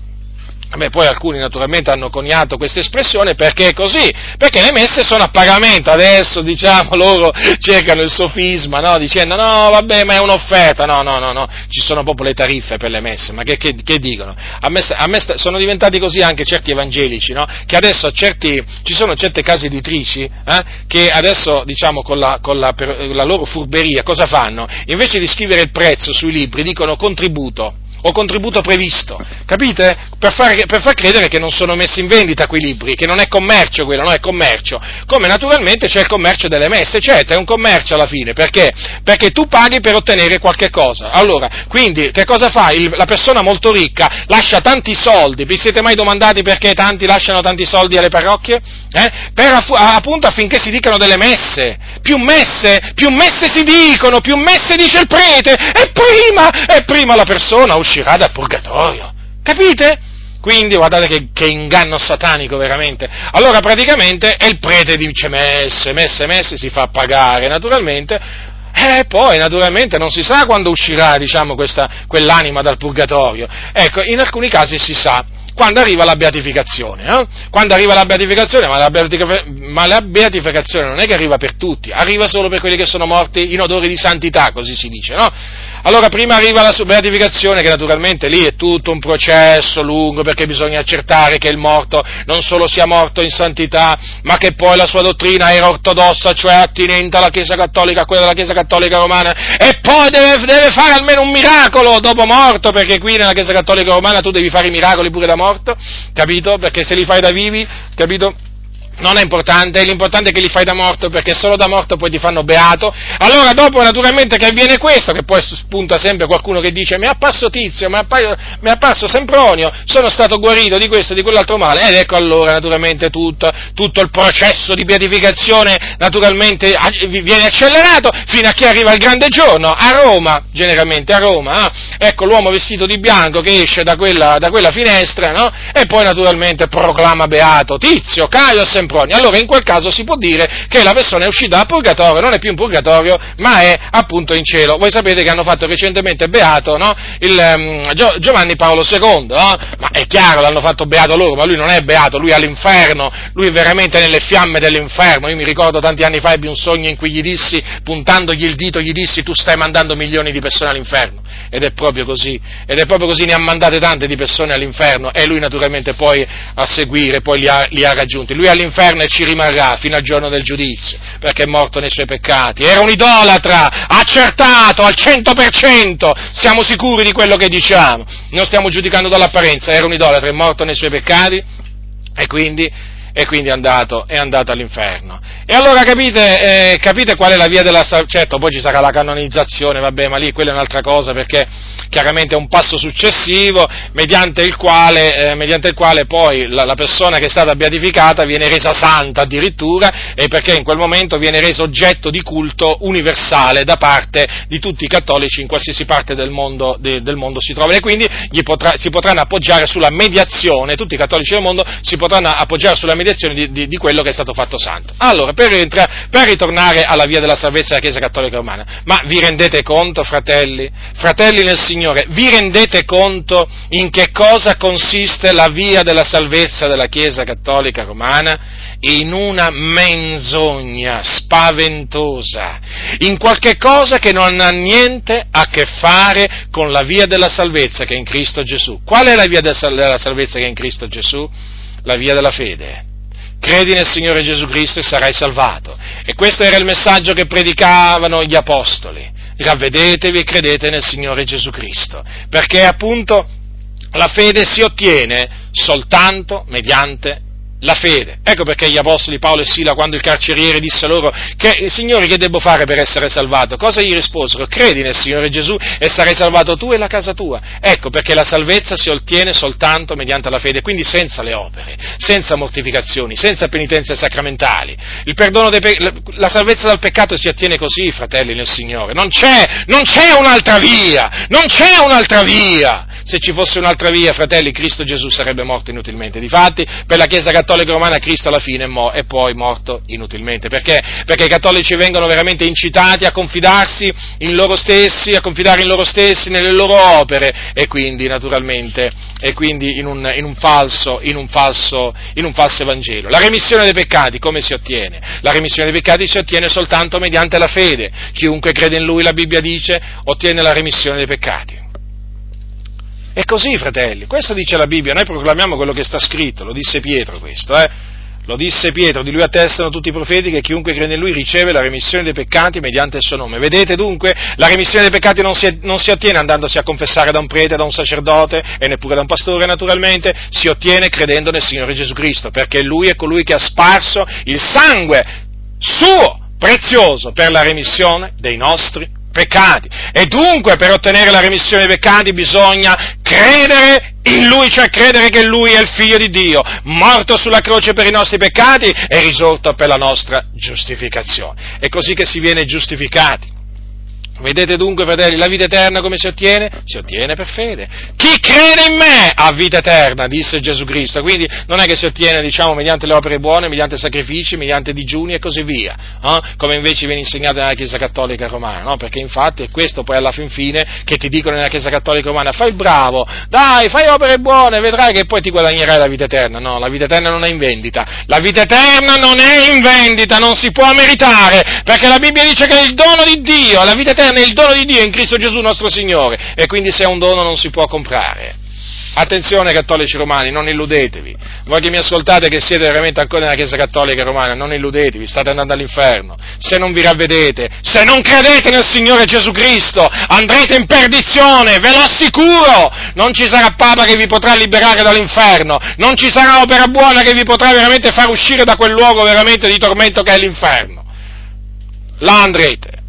Beh, poi alcuni naturalmente hanno coniato questa espressione perché è così, perché le messe sono a pagamento, adesso diciamo loro cercano il sofisma, no? dicendo no vabbè ma è un'offerta, no no no no, ci sono proprio le tariffe per le messe, ma che, che, che dicono? A me, a me, sono diventati così anche certi evangelici, no? che adesso certi, ci sono certe case editrici eh, che adesso diciamo con, la, con la, la loro furberia cosa fanno? Invece di scrivere il prezzo sui libri dicono contributo o contributo previsto, capite? Per far, per far, credere che non sono messi in vendita quei libri, che non è commercio quello, no è commercio. Come naturalmente c'è il commercio delle messe, certo, è un commercio alla fine, perché? Perché tu paghi per ottenere qualche cosa. Allora, quindi, che cosa fa? Il, la persona molto ricca lascia tanti soldi, vi siete mai domandati perché tanti lasciano tanti soldi alle parrocchie? Eh? Per, appunto affinché si dicano delle messe. Più messe, più messe si dicono, più messe dice il prete, e prima, e prima la persona uscirà uscirà dal purgatorio. Capite? Quindi guardate che, che, inganno satanico veramente. Allora praticamente è il prete dice messe, messe, messe, si fa pagare naturalmente, e poi naturalmente non si sa quando uscirà diciamo, questa, quell'anima dal purgatorio. Ecco, in alcuni casi si sa quando arriva la beatificazione. Eh? Quando arriva la beatificazione, ma la, beatificazione, ma la beatificazione non è che arriva per tutti, arriva solo per quelli che sono morti in odore di santità, così si dice, no? Allora prima arriva la beatificazione, che naturalmente lì è tutto un processo lungo, perché bisogna accertare che il morto non solo sia morto in santità, ma che poi la sua dottrina era ortodossa, cioè attinente alla Chiesa Cattolica, a quella della Chiesa Cattolica Romana, e poi deve, deve fare almeno un miracolo dopo morto, perché qui nella Chiesa Cattolica Romana tu devi fare i miracoli pure da morto, capito? Perché se li fai da vivi, capito? Non è importante, l'importante è che li fai da morto perché solo da morto poi ti fanno beato. Allora dopo naturalmente che avviene questo, che poi spunta sempre qualcuno che dice mi è apparso Tizio, mi è, apparso, Sempronio, sono stato guarito di questo e di quell'altro male. Ed ecco allora naturalmente tutto, tutto il processo di beatificazione naturalmente viene accelerato fino a che arriva il grande giorno, a Roma, generalmente a Roma. Eh? Ecco l'uomo vestito di bianco che esce da quella, da quella finestra no? e poi naturalmente proclama beato Tizio, Caio, Sempronio Sempronio, allora in quel caso si può dire che la persona è uscita dal purgatorio, non è più in purgatorio, ma è appunto in cielo. Voi sapete che hanno fatto recentemente beato no? Il, um, Gio, Giovanni Paolo II, no? ma è chiaro, l'hanno fatto beato loro, ma lui non è beato, lui è all'inferno, lui è veramente nelle fiamme dell'inferno. Io mi ricordo tanti anni fa ebbi un sogno in cui gli dissi, puntandogli il dito, gli dissi tu stai mandando milioni di persone all'inferno. Ed è proprio così, ed è proprio così, ne ha mandate tante di persone all'inferno e lui naturalmente poi a seguire poi li ha, li ha raggiunti. Lui è all'inferno all'inferno e ci rimarrà fino al giorno del giudizio, perché è morto nei suoi peccati. Era un idolatra, accertato al 100%, siamo sicuri di quello che diciamo, non stiamo giudicando dall'apparenza, era un idolatra, è morto nei suoi peccati e quindi e quindi è andato, è andato all'inferno. E allora capite, eh, capite, qual è la via della salvezza? Certo, poi ci sarà la canonizzazione, vabbè, ma lì quella è un'altra cosa perché chiaramente è un passo successivo mediante il quale, eh, mediante il quale poi la, la, persona che è stata beatificata viene resa santa addirittura e perché in quel momento viene reso oggetto di culto universale da parte di tutti i cattolici in qualsiasi parte del mondo, de, del mondo si trovano e quindi potrà, si potranno appoggiare sulla mediazione, tutti i cattolici del mondo si potranno appoggiare sulla mediazione di, di, di quello che è stato fatto santo. Allora, per, entra, per, ritornare alla via della salvezza della Chiesa Cattolica Romana, ma vi rendete conto, fratelli, fratelli nel Signore, vi rendete conto in che cosa consiste la via della salvezza della Chiesa Cattolica Romana? In una menzogna spaventosa, in qualche cosa che non ha niente a che fare con la via della salvezza che è in Cristo Gesù. Qual è la via della salvezza che è in Cristo Gesù? La via della fede credi nel Signore Gesù Cristo e sarai salvato. E questo era il messaggio che predicavano gli apostoli. Ravvedetevi e credete nel Signore Gesù Cristo, perché appunto la fede si ottiene soltanto mediante la fede. Ecco perché gli apostoli Paolo e Sila, quando il carceriere disse loro, che, Signori, che devo fare per essere salvato? Cosa gli risposero? Credi nel Signore Gesù e sarai salvato tu e la casa tua. Ecco perché la salvezza si ottiene soltanto mediante la fede, quindi senza le opere, senza mortificazioni, senza penitenze sacramentali. Pe- la salvezza dal peccato si ottiene così, fratelli nel Signore. Non c'è, non c'è un'altra via, non c'è un'altra via. Se ci fosse un'altra via, fratelli, Cristo Gesù sarebbe morto inutilmente. Difatti, per la Chiesa Cattolica Romana Cristo alla fine è poi morto inutilmente. Perché? Perché i cattolici vengono veramente incitati a confidarsi in loro stessi, a confidare in loro stessi, nelle loro opere e quindi, naturalmente, e quindi in, un, in, un falso, in, un falso, in un falso Evangelo. La remissione dei peccati come si ottiene? La remissione dei peccati si ottiene soltanto mediante la fede. Chiunque crede in Lui, la Bibbia dice, ottiene la remissione dei peccati. È così, fratelli, questo dice la Bibbia, noi proclamiamo quello che sta scritto, lo disse Pietro questo, eh? Lo disse Pietro, di lui attestano tutti i profeti che chiunque crede in lui riceve la remissione dei peccati mediante il suo nome. Vedete dunque, la remissione dei peccati non si, non si, ottiene andandosi a confessare da un prete, da un sacerdote e neppure da un pastore naturalmente, si ottiene credendo nel Signore Gesù Cristo, perché lui è colui che ha sparso il sangue suo prezioso per la remissione dei nostri peccati. E dunque per ottenere la remissione dei peccati bisogna credere in Lui, cioè credere che Lui è il Figlio di Dio, morto sulla croce per i nostri peccati e risorto per la nostra giustificazione. È così che si viene giustificati. Vedete dunque, fratelli, la vita eterna come si ottiene? Si ottiene per fede. Chi crede in me ha vita eterna, disse Gesù Cristo. Quindi non è che si ottiene, diciamo, mediante le opere buone, mediante sacrifici, mediante digiuni e così via, eh? come invece viene insegnato nella Chiesa Cattolica Romana, no? Perché infatti è questo poi alla fin fine che ti dicono nella Chiesa Cattolica Romana, fai il bravo, dai, fai opere buone, vedrai che poi ti guadagnerai la vita eterna. No, la vita eterna non è in vendita. La vita eterna non è in vendita, non si può meritare, perché la Bibbia dice che è il dono di Dio, la vita eterna è il dono di Dio in Cristo Gesù nostro Signore e quindi se è un dono non si può comprare. Attenzione cattolici romani, non illudetevi. Voi che mi ascoltate che siete veramente ancora nella Chiesa Cattolica Romana, non illudetevi, state andando all'inferno. Se non vi ravvedete, se non credete nel Signore Gesù Cristo, andrete in perdizione, ve lo assicuro. Non ci sarà Papa che vi potrà liberare dall'inferno, non ci sarà opera buona che vi potrà veramente far uscire da quel luogo veramente di tormento che è l'inferno. Là andrete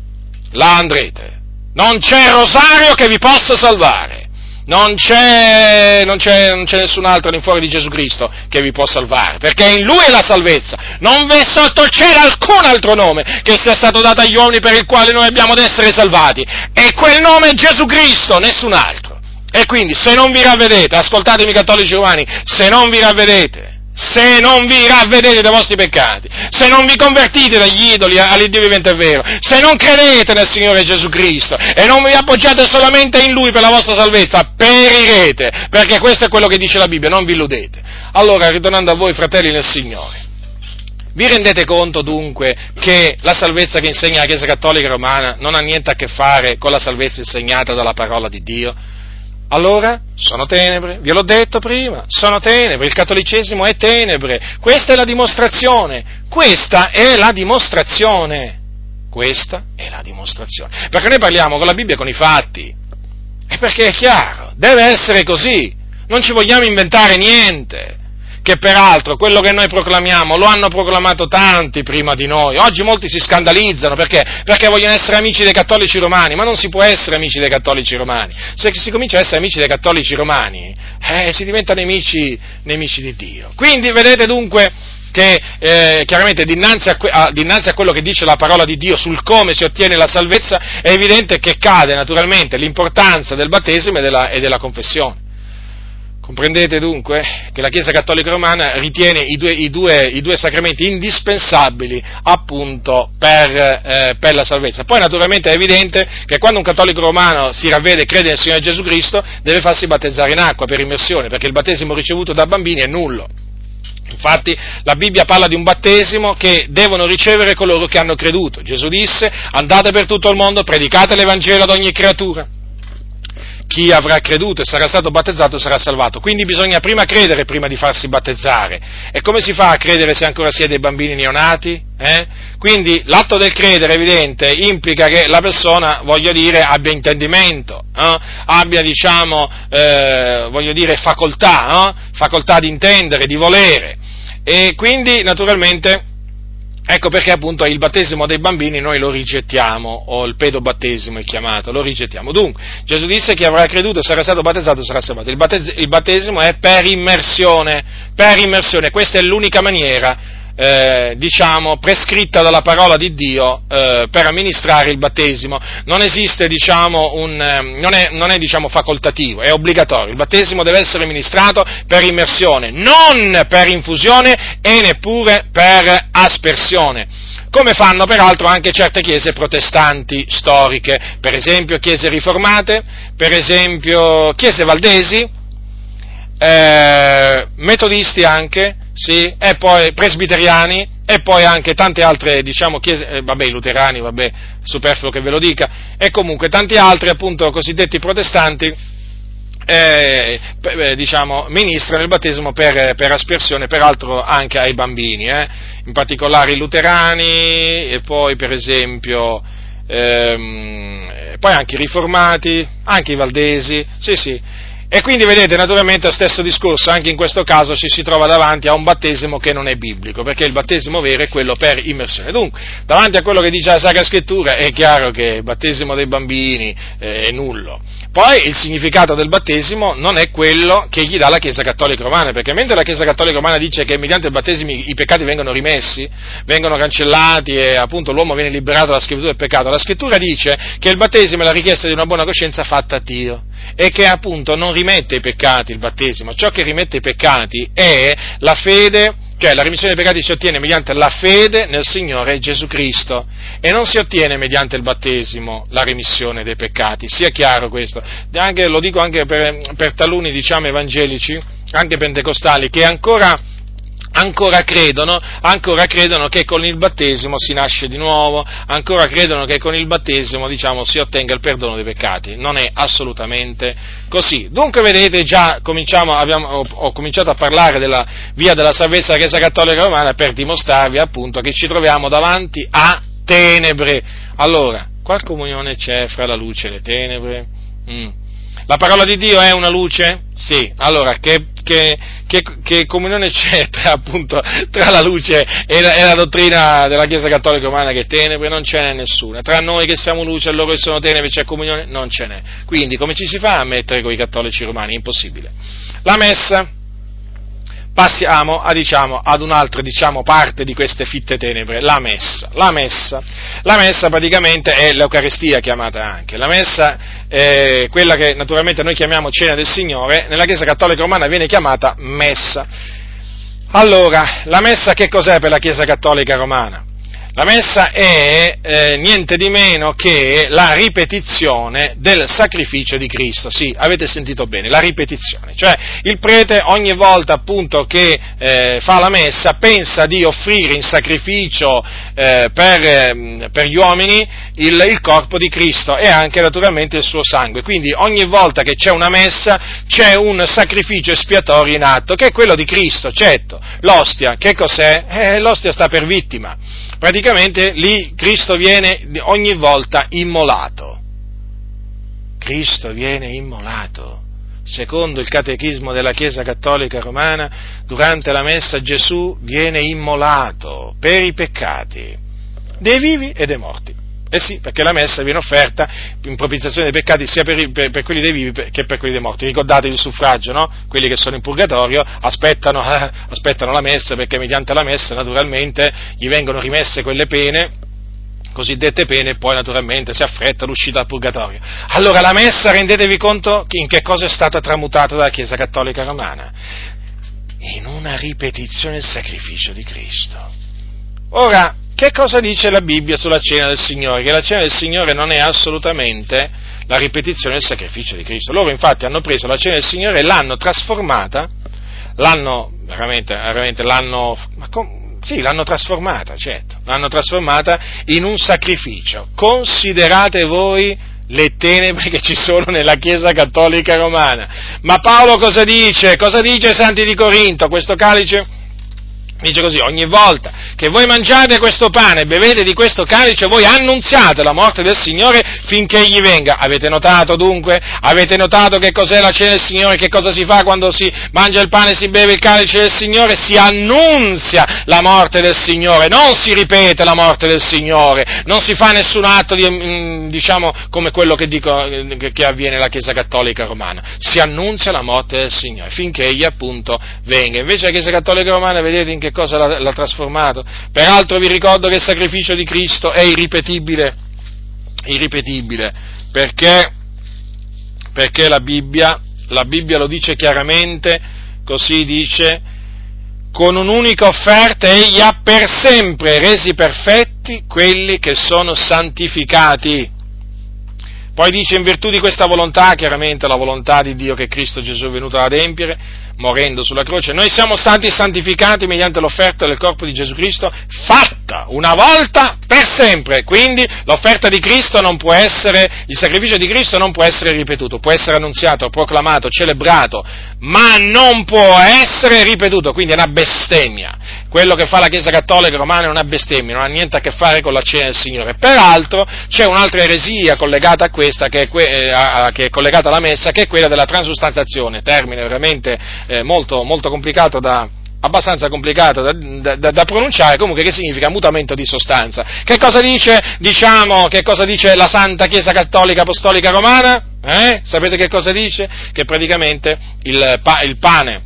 là andrete. Non c'è rosario che vi possa salvare. Non c'è, non, c'è, non c'è, nessun altro all'infuori di Gesù Cristo che vi può salvare, perché in Lui è la salvezza. Non v'è sotto il cielo alcun altro nome che sia stato dato agli uomini per il quale noi abbiamo ad essere salvati. E quel nome è Gesù Cristo, nessun altro. E quindi, se non vi ravvedete, ascoltatemi cattolici romani, se non vi ravvedete, se non vi ravvedete dai vostri peccati, se non vi convertite dagli idoli all'Iddio vivente e vero, se non credete nel Signore Gesù Cristo e non vi appoggiate solamente in Lui per la vostra salvezza, perirete, perché questo è quello che dice la Bibbia, non vi illudete. Allora, ritornando a voi, fratelli nel Signore, vi rendete conto dunque che la salvezza che insegna la Chiesa Cattolica Romana non ha niente a che fare con la salvezza insegnata dalla parola di Dio? Allora sono tenebre, ve l'ho detto prima, sono tenebre, il cattolicesimo è tenebre, questa è la dimostrazione, questa è la dimostrazione, questa è la dimostrazione. Perché noi parliamo con la Bibbia e con i fatti, e perché è chiaro, deve essere così, non ci vogliamo inventare niente che peraltro quello che noi proclamiamo lo hanno proclamato tanti prima di noi. Oggi molti si scandalizzano perché? Perché vogliono essere amici dei cattolici romani, ma non si può essere amici dei cattolici romani. Se si comincia a essere amici dei cattolici romani, eh, si diventa nemici, nemici di Dio. Quindi vedete dunque che eh, chiaramente dinanzi a, a, dinanzi a, quello che dice la parola di Dio sul come si ottiene la salvezza, è evidente che cade naturalmente l'importanza del battesimo e della, e della confessione. Comprendete dunque che la Chiesa Cattolica Romana ritiene i due, i due, i due sacramenti indispensabili appunto per, eh, per, la salvezza. Poi naturalmente è evidente che quando un cattolico romano si ravvede e crede nel Signore Gesù Cristo deve farsi battezzare in acqua per immersione, perché il battesimo ricevuto da bambini è nullo. Infatti la Bibbia parla di un battesimo che devono ricevere coloro che hanno creduto. Gesù disse andate per tutto il mondo, predicate l'Evangelo ad ogni creatura chi avrà creduto e sarà stato battezzato sarà salvato. Quindi bisogna prima credere prima di farsi battezzare. E come si fa a credere se ancora si è dei bambini neonati? Eh? Quindi l'atto del credere, evidente, implica che la persona, voglio dire, abbia intendimento, eh? abbia, diciamo, eh, voglio dire, facoltà, eh? facoltà di intendere, di volere. E quindi, naturalmente, Ecco perché appunto il battesimo dei bambini noi lo rigettiamo, o il pedobattesimo è chiamato, lo rigettiamo. Dunque, Gesù disse che avrà creduto, sarà stato battezzato, sarà salvato. Il, battesimo, il battesimo è per immersione, per immersione, questa è l'unica maniera eh, diciamo, prescritta dalla parola di Dio eh, per amministrare il battesimo. Non esiste, diciamo, un, eh, non è, non è diciamo, facoltativo, è obbligatorio. Il battesimo deve essere amministrato per immersione, non per infusione e neppure per aspersione come fanno peraltro anche certe chiese protestanti storiche, per esempio chiese riformate, per esempio chiese valdesi, eh, metodisti anche, sì, e poi presbiteriani, e poi anche tante altre, diciamo, chiese, eh, vabbè, i luterani, vabbè, superfluo che ve lo dica, e comunque tanti altri, appunto, cosiddetti protestanti, eh, eh, diciamo, ministrano il battesimo per, per, aspersione, peraltro anche ai bambini, eh? in particolare i luterani, e poi per esempio, ehm, poi anche i riformati, anche i valdesi, sì sì, e quindi vedete, naturalmente, lo stesso discorso, anche in questo caso ci si trova davanti a un battesimo che non è biblico, perché il battesimo vero è quello per immersione. Dunque, davanti a quello che dice la Sacra Scrittura è chiaro che il battesimo dei bambini eh, è nullo. Poi il significato del battesimo non è quello che gli dà la Chiesa Cattolica Romana, perché mentre la Chiesa Cattolica Romana dice che mediante il battesimo i peccati vengono rimessi, vengono cancellati e appunto l'uomo viene liberato dalla schiavitù del peccato, la Scrittura dice che il battesimo è la richiesta di una buona coscienza fatta a Dio e che appunto non rimette i peccati il battesimo, ciò che rimette i peccati è la fede, cioè la remissione dei peccati si ottiene mediante la fede nel Signore Gesù Cristo e non si ottiene mediante il battesimo la remissione dei peccati, sia chiaro questo, anche, lo dico anche per, per taluni diciamo evangelici, anche pentecostali, che ancora ancora credono, ancora credono, che con il battesimo si nasce di nuovo, ancora credono che con il battesimo diciamo, si ottenga il perdono dei peccati. Non è assolutamente così. Dunque vedete già abbiamo, ho, ho, cominciato a parlare della via della salvezza della Chiesa Cattolica Romana per dimostrarvi appunto che ci troviamo davanti a tenebre. Allora, qual comunione c'è fra la luce e le tenebre? Mm. La parola di Dio è una luce? Sì. Allora, che, che, che, che comunione c'è tra, appunto, tra la luce e la, e la, dottrina della Chiesa Cattolica Romana che è tenebre? Non ce n'è nessuna. Tra noi che siamo luce e loro che sono tenebre c'è comunione? Non ce n'è. Quindi, come ci si fa a mettere con i cattolici romani? Impossibile. La messa passiamo a, diciamo, ad un'altra diciamo, parte di queste fitte tenebre, la messa. La messa. La messa praticamente è l'Eucaristia chiamata anche. La messa è quella che naturalmente noi chiamiamo cena del Signore, nella Chiesa Cattolica Romana viene chiamata messa. Allora, la messa che cos'è per la Chiesa Cattolica Romana? La messa è eh, niente di meno che la ripetizione del sacrificio di Cristo. Sì, avete sentito bene, la ripetizione. Cioè il prete ogni volta appunto che eh, fa la messa pensa di offrire in sacrificio eh, per, ehm, per, gli uomini il, il, corpo di Cristo e anche naturalmente il suo sangue. Quindi ogni volta che c'è una messa c'è un sacrificio espiatorio in atto, che è quello di Cristo, certo. L'ostia, che cos'è? Eh, l'ostia sta per vittima praticamente lì Cristo viene ogni volta immolato. Cristo viene immolato. Secondo il catechismo della Chiesa Cattolica Romana, durante la messa Gesù viene immolato per i peccati dei vivi e dei morti. Eh sì, perché la messa viene offerta in propiziazione dei peccati sia per, per, per, quelli dei vivi che per quelli dei morti. Ricordatevi il suffragio, no? Quelli che sono in purgatorio aspettano, eh, aspettano la messa perché mediante la messa naturalmente gli vengono rimesse quelle pene cosiddette pene e poi naturalmente si affretta l'uscita dal purgatorio. Allora la messa rendetevi conto in che cosa è stata tramutata dalla Chiesa Cattolica Romana? In una ripetizione del sacrificio di Cristo. Ora, che cosa dice la Bibbia sulla cena del Signore? Che la cena del Signore non è assolutamente la ripetizione del sacrificio di Cristo. Loro infatti hanno preso la cena del Signore e l'hanno trasformata, l'hanno veramente, veramente l'hanno, com, sì, l'hanno trasformata, certo, l'hanno trasformata in un sacrificio. Considerate voi le tenebre che ci sono nella Chiesa Cattolica Romana. Ma Paolo cosa dice? Cosa dice ai Santi di Corinto? Questo calice Dice così, ogni volta che voi mangiate questo pane e bevete di questo calice, voi annunziate la morte del Signore finché egli venga. Avete notato dunque? Avete notato che cos'è la cena del Signore? Che cosa si fa quando si mangia il pane e si beve il calice del Signore? Si annunzia la morte del Signore, non si ripete la morte del Signore, non si fa nessun atto di, mm, diciamo, come quello che, dico, che avviene nella Chiesa Cattolica Romana. Si annunzia la morte del Signore finché egli appunto venga. Invece la Chiesa Cattolica Romana, vedete in che cosa l'ha, l'ha trasformato. Peraltro vi ricordo che il sacrificio di Cristo è irripetibile, irripetibile, perché, perché la, Bibbia, la Bibbia lo dice chiaramente, così dice, con un'unica offerta egli ha per sempre resi perfetti quelli che sono santificati. Poi dice in virtù di questa volontà, chiaramente la volontà di Dio che Cristo Gesù è venuto ad adempiere, morendo sulla croce, noi siamo stati santificati mediante l'offerta del corpo di Gesù Cristo fatta una volta per sempre. Quindi l'offerta di Cristo non può essere, il sacrificio di Cristo non può essere ripetuto, può essere annunziato, proclamato, celebrato, ma non può essere ripetuto, quindi è una bestemmia. Quello che fa la Chiesa Cattolica Romana è una bestemmia, non ha niente a che fare con la cena del Signore. Peraltro c'è un'altra eresia collegata a questa, che è, que- eh, a- che è collegata alla messa, che è quella della transustanzazione, termine veramente eh, molto, molto complicato da, abbastanza complicato da, da, da, pronunciare, comunque che significa mutamento di sostanza. Che cosa dice, diciamo, che cosa dice la Santa Chiesa Cattolica Apostolica Romana? Eh? Sapete che cosa dice? Che praticamente il, pa, il pane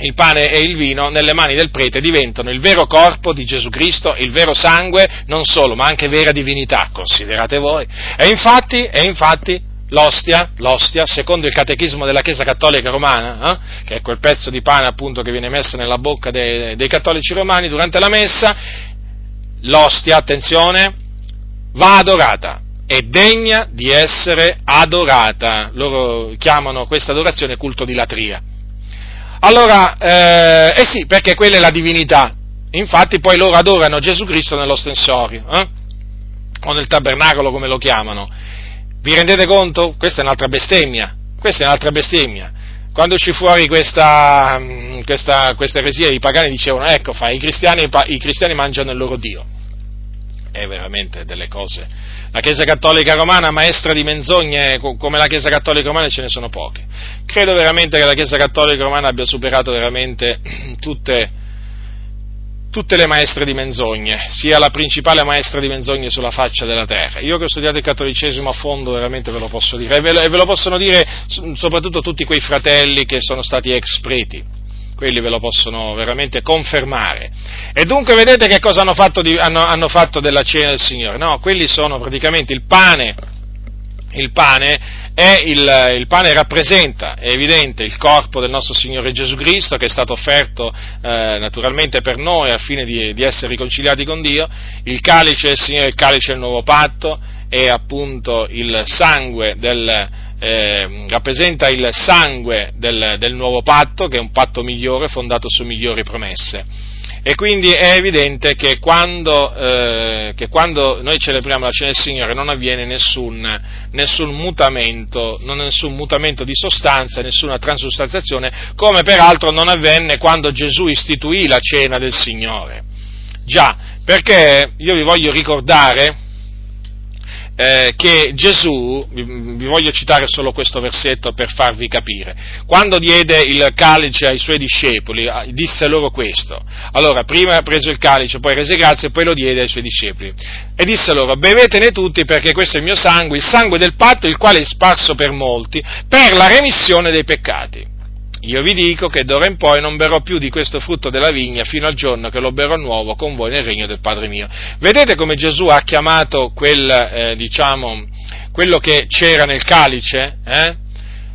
il pane e il vino nelle mani del prete diventano il vero corpo di Gesù Cristo, il vero sangue, non solo, ma anche vera divinità, considerate voi. E infatti, e infatti l'ostia, l'ostia, secondo il catechismo della Chiesa Cattolica Romana, eh, che è quel pezzo di pane appunto che viene messo nella bocca dei, dei cattolici romani durante la messa, l'ostia, attenzione, va adorata, è degna di essere adorata. Loro chiamano questa adorazione culto di latria. Allora, eh, eh sì, perché quella è la divinità. Infatti poi loro adorano Gesù Cristo nell'ostensorio, eh? o nel tabernacolo come lo chiamano. Vi rendete conto? Questa è un'altra bestemmia. Questa è un'altra bestemmia. Quando uscì fuori questa, mm, questa, questa eresia, i pagani dicevano, ecco, fa, i, cristiani, i cristiani mangiano il loro Dio. È veramente delle cose. La Chiesa Cattolica Romana, maestra di menzogne, come la Chiesa Cattolica Romana, ce ne sono poche. Credo veramente che la Chiesa Cattolica Romana abbia superato veramente tutte, tutte le maestre di menzogne, sia la principale maestra di menzogne sulla faccia della terra. Io che ho studiato il cattolicesimo a fondo veramente ve lo posso dire, e ve lo, e ve lo possono dire soprattutto tutti quei fratelli che sono stati ex preti, quelli ve lo possono veramente confermare. E dunque vedete che cosa hanno fatto, di, hanno, hanno fatto della cena del Signore? No, quelli sono praticamente il pane, il pane il, il, pane rappresenta, è evidente, il corpo del nostro Signore Gesù Cristo che è stato offerto eh, naturalmente per noi al fine di, di, essere riconciliati con Dio, il calice del Signore, il calice del nuovo patto, è appunto il sangue del, eh, rappresenta il sangue del, del nuovo patto, che è un patto migliore, fondato su migliori promesse. E quindi è evidente che quando, eh, che quando, noi celebriamo la cena del Signore non avviene nessun, nessun, mutamento, nessun mutamento di sostanza, nessuna transustanziazione, come peraltro non avvenne quando Gesù istituì la cena del Signore. Già, perché io vi voglio ricordare eh, che Gesù, vi, vi, voglio citare solo questo versetto per farvi capire, quando diede il calice ai suoi discepoli, ah, disse loro questo, allora prima preso il calice, poi rese grazie e poi lo diede ai suoi discepoli, e disse loro, bevetene tutti perché questo è il mio sangue, il sangue del patto, il quale è sparso per molti, per la remissione dei peccati. Io vi dico che d'ora in poi non berrò più di questo frutto della vigna fino al giorno che lo berrò nuovo con voi nel regno del Padre mio. Vedete come Gesù ha chiamato quel, eh, diciamo, quello che c'era nel calice? Eh?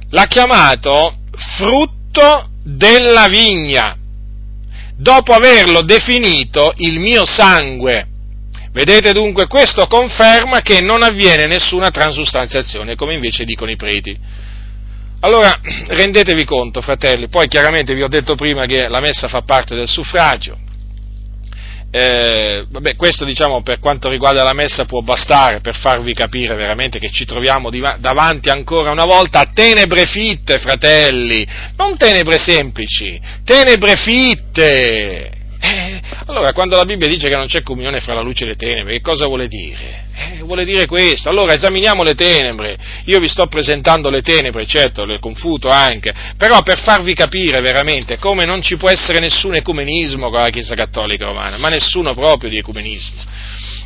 L'ha chiamato frutto della vigna, dopo averlo definito il mio sangue. Vedete dunque, questo conferma che non avviene nessuna transustanziazione, come invece dicono i preti. Allora, rendetevi conto, fratelli, poi chiaramente vi ho detto prima che la messa fa parte del suffragio. Eh, vabbè, questo diciamo per quanto riguarda la messa può bastare per farvi capire veramente che ci troviamo davanti ancora una volta a tenebre fitte, fratelli, non tenebre semplici, tenebre fitte. Eh, allora, quando la Bibbia dice che non c'è comunione fra la luce e le tenebre, che cosa vuole dire? Eh, vuole dire questo. Allora, esaminiamo le tenebre. Io vi sto presentando le tenebre, certo, le confuto anche, però per farvi capire veramente come non ci può essere nessun ecumenismo con la Chiesa Cattolica Romana, ma nessuno proprio di ecumenismo.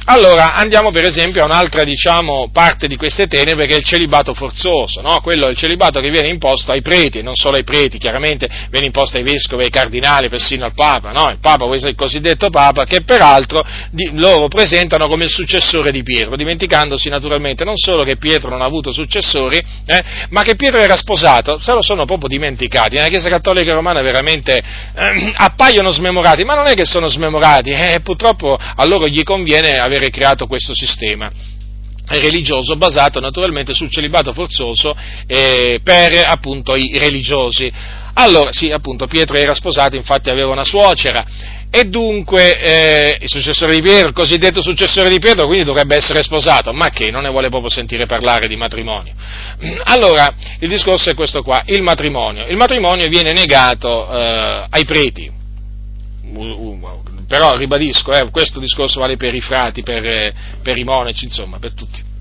Allora, andiamo per esempio a un'altra, diciamo, parte di queste tenebre che è il celibato forzoso, no? Quello è il celibato che viene imposto ai preti, e non solo ai preti, chiaramente viene imposto ai vescovi, ai cardinali, persino al Papa, no? Il Papa, questo è il cosiddetto Papa, che peraltro di, loro presentano come il successore di Pietro, dimenticandosi naturalmente non solo che Pietro non ha avuto successori, eh, ma che Pietro era sposato, se lo sono proprio dimenticati. Nella Chiesa Cattolica Romana veramente eh, appaiono smemorati, ma non è che sono smemorati, eh, purtroppo a loro gli conviene avere avere creato questo sistema religioso basato naturalmente sul celibato forzoso eh, per appunto i religiosi. Allora, sì, appunto, Pietro era sposato, infatti aveva una suocera, e dunque eh, il successore di Pietro, il cosiddetto successore di Pietro, quindi dovrebbe essere sposato, ma che non ne vuole proprio sentire parlare di matrimonio. Allora, il discorso è questo qua, il matrimonio. Il matrimonio viene negato eh, ai preti, però ribadisco, eh, questo discorso vale per i frati, per, eh, per i monaci, insomma, per tutti.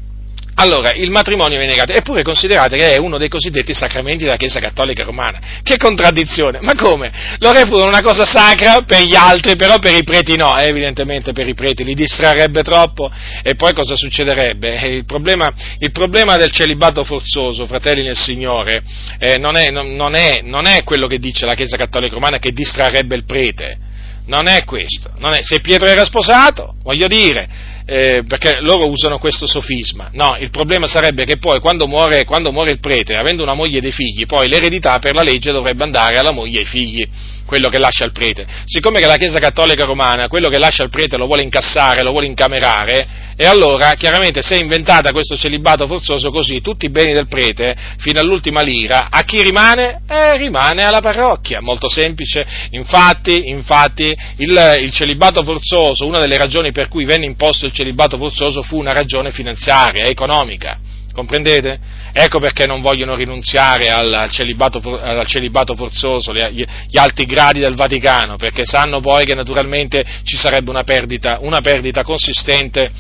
Allora, il matrimonio viene negato, eppure considerate che è uno dei cosiddetti sacramenti della Chiesa Cattolica Romana. Che contraddizione! Ma come? Lo reputano una cosa sacra per gli altri, però per i preti no, eh, evidentemente per i preti li distrarrebbe troppo e poi cosa succederebbe? Eh, il problema, il problema del celibato forzoso, fratelli nel Signore, eh, non, è, non, non, è, non è quello che dice la Chiesa Cattolica Romana che distrarrebbe il prete non è questo. Non è, se Pietro era sposato, voglio dire, eh, perché loro usano questo sofisma. No, il problema sarebbe che poi quando muore, quando muore il prete, avendo una moglie e dei figli, poi l'eredità per la legge dovrebbe andare alla moglie e ai figli quello che lascia il prete. Siccome che la Chiesa Cattolica Romana quello che lascia il prete lo vuole incassare, lo vuole incamerare, e allora chiaramente si è inventata questo celibato forzoso così, tutti i beni del prete, fino all'ultima lira, a chi rimane? Eh, rimane alla parrocchia, molto semplice. Infatti, infatti il, il celibato forzoso, una delle ragioni per cui venne imposto il celibato forzoso fu una ragione finanziaria, economica. Comprendete? Ecco perché non vogliono rinunziare al, al, celibato, al celibato, forzoso gli, gli, alti gradi del Vaticano, perché sanno poi che naturalmente ci sarebbe una perdita, una perdita consistente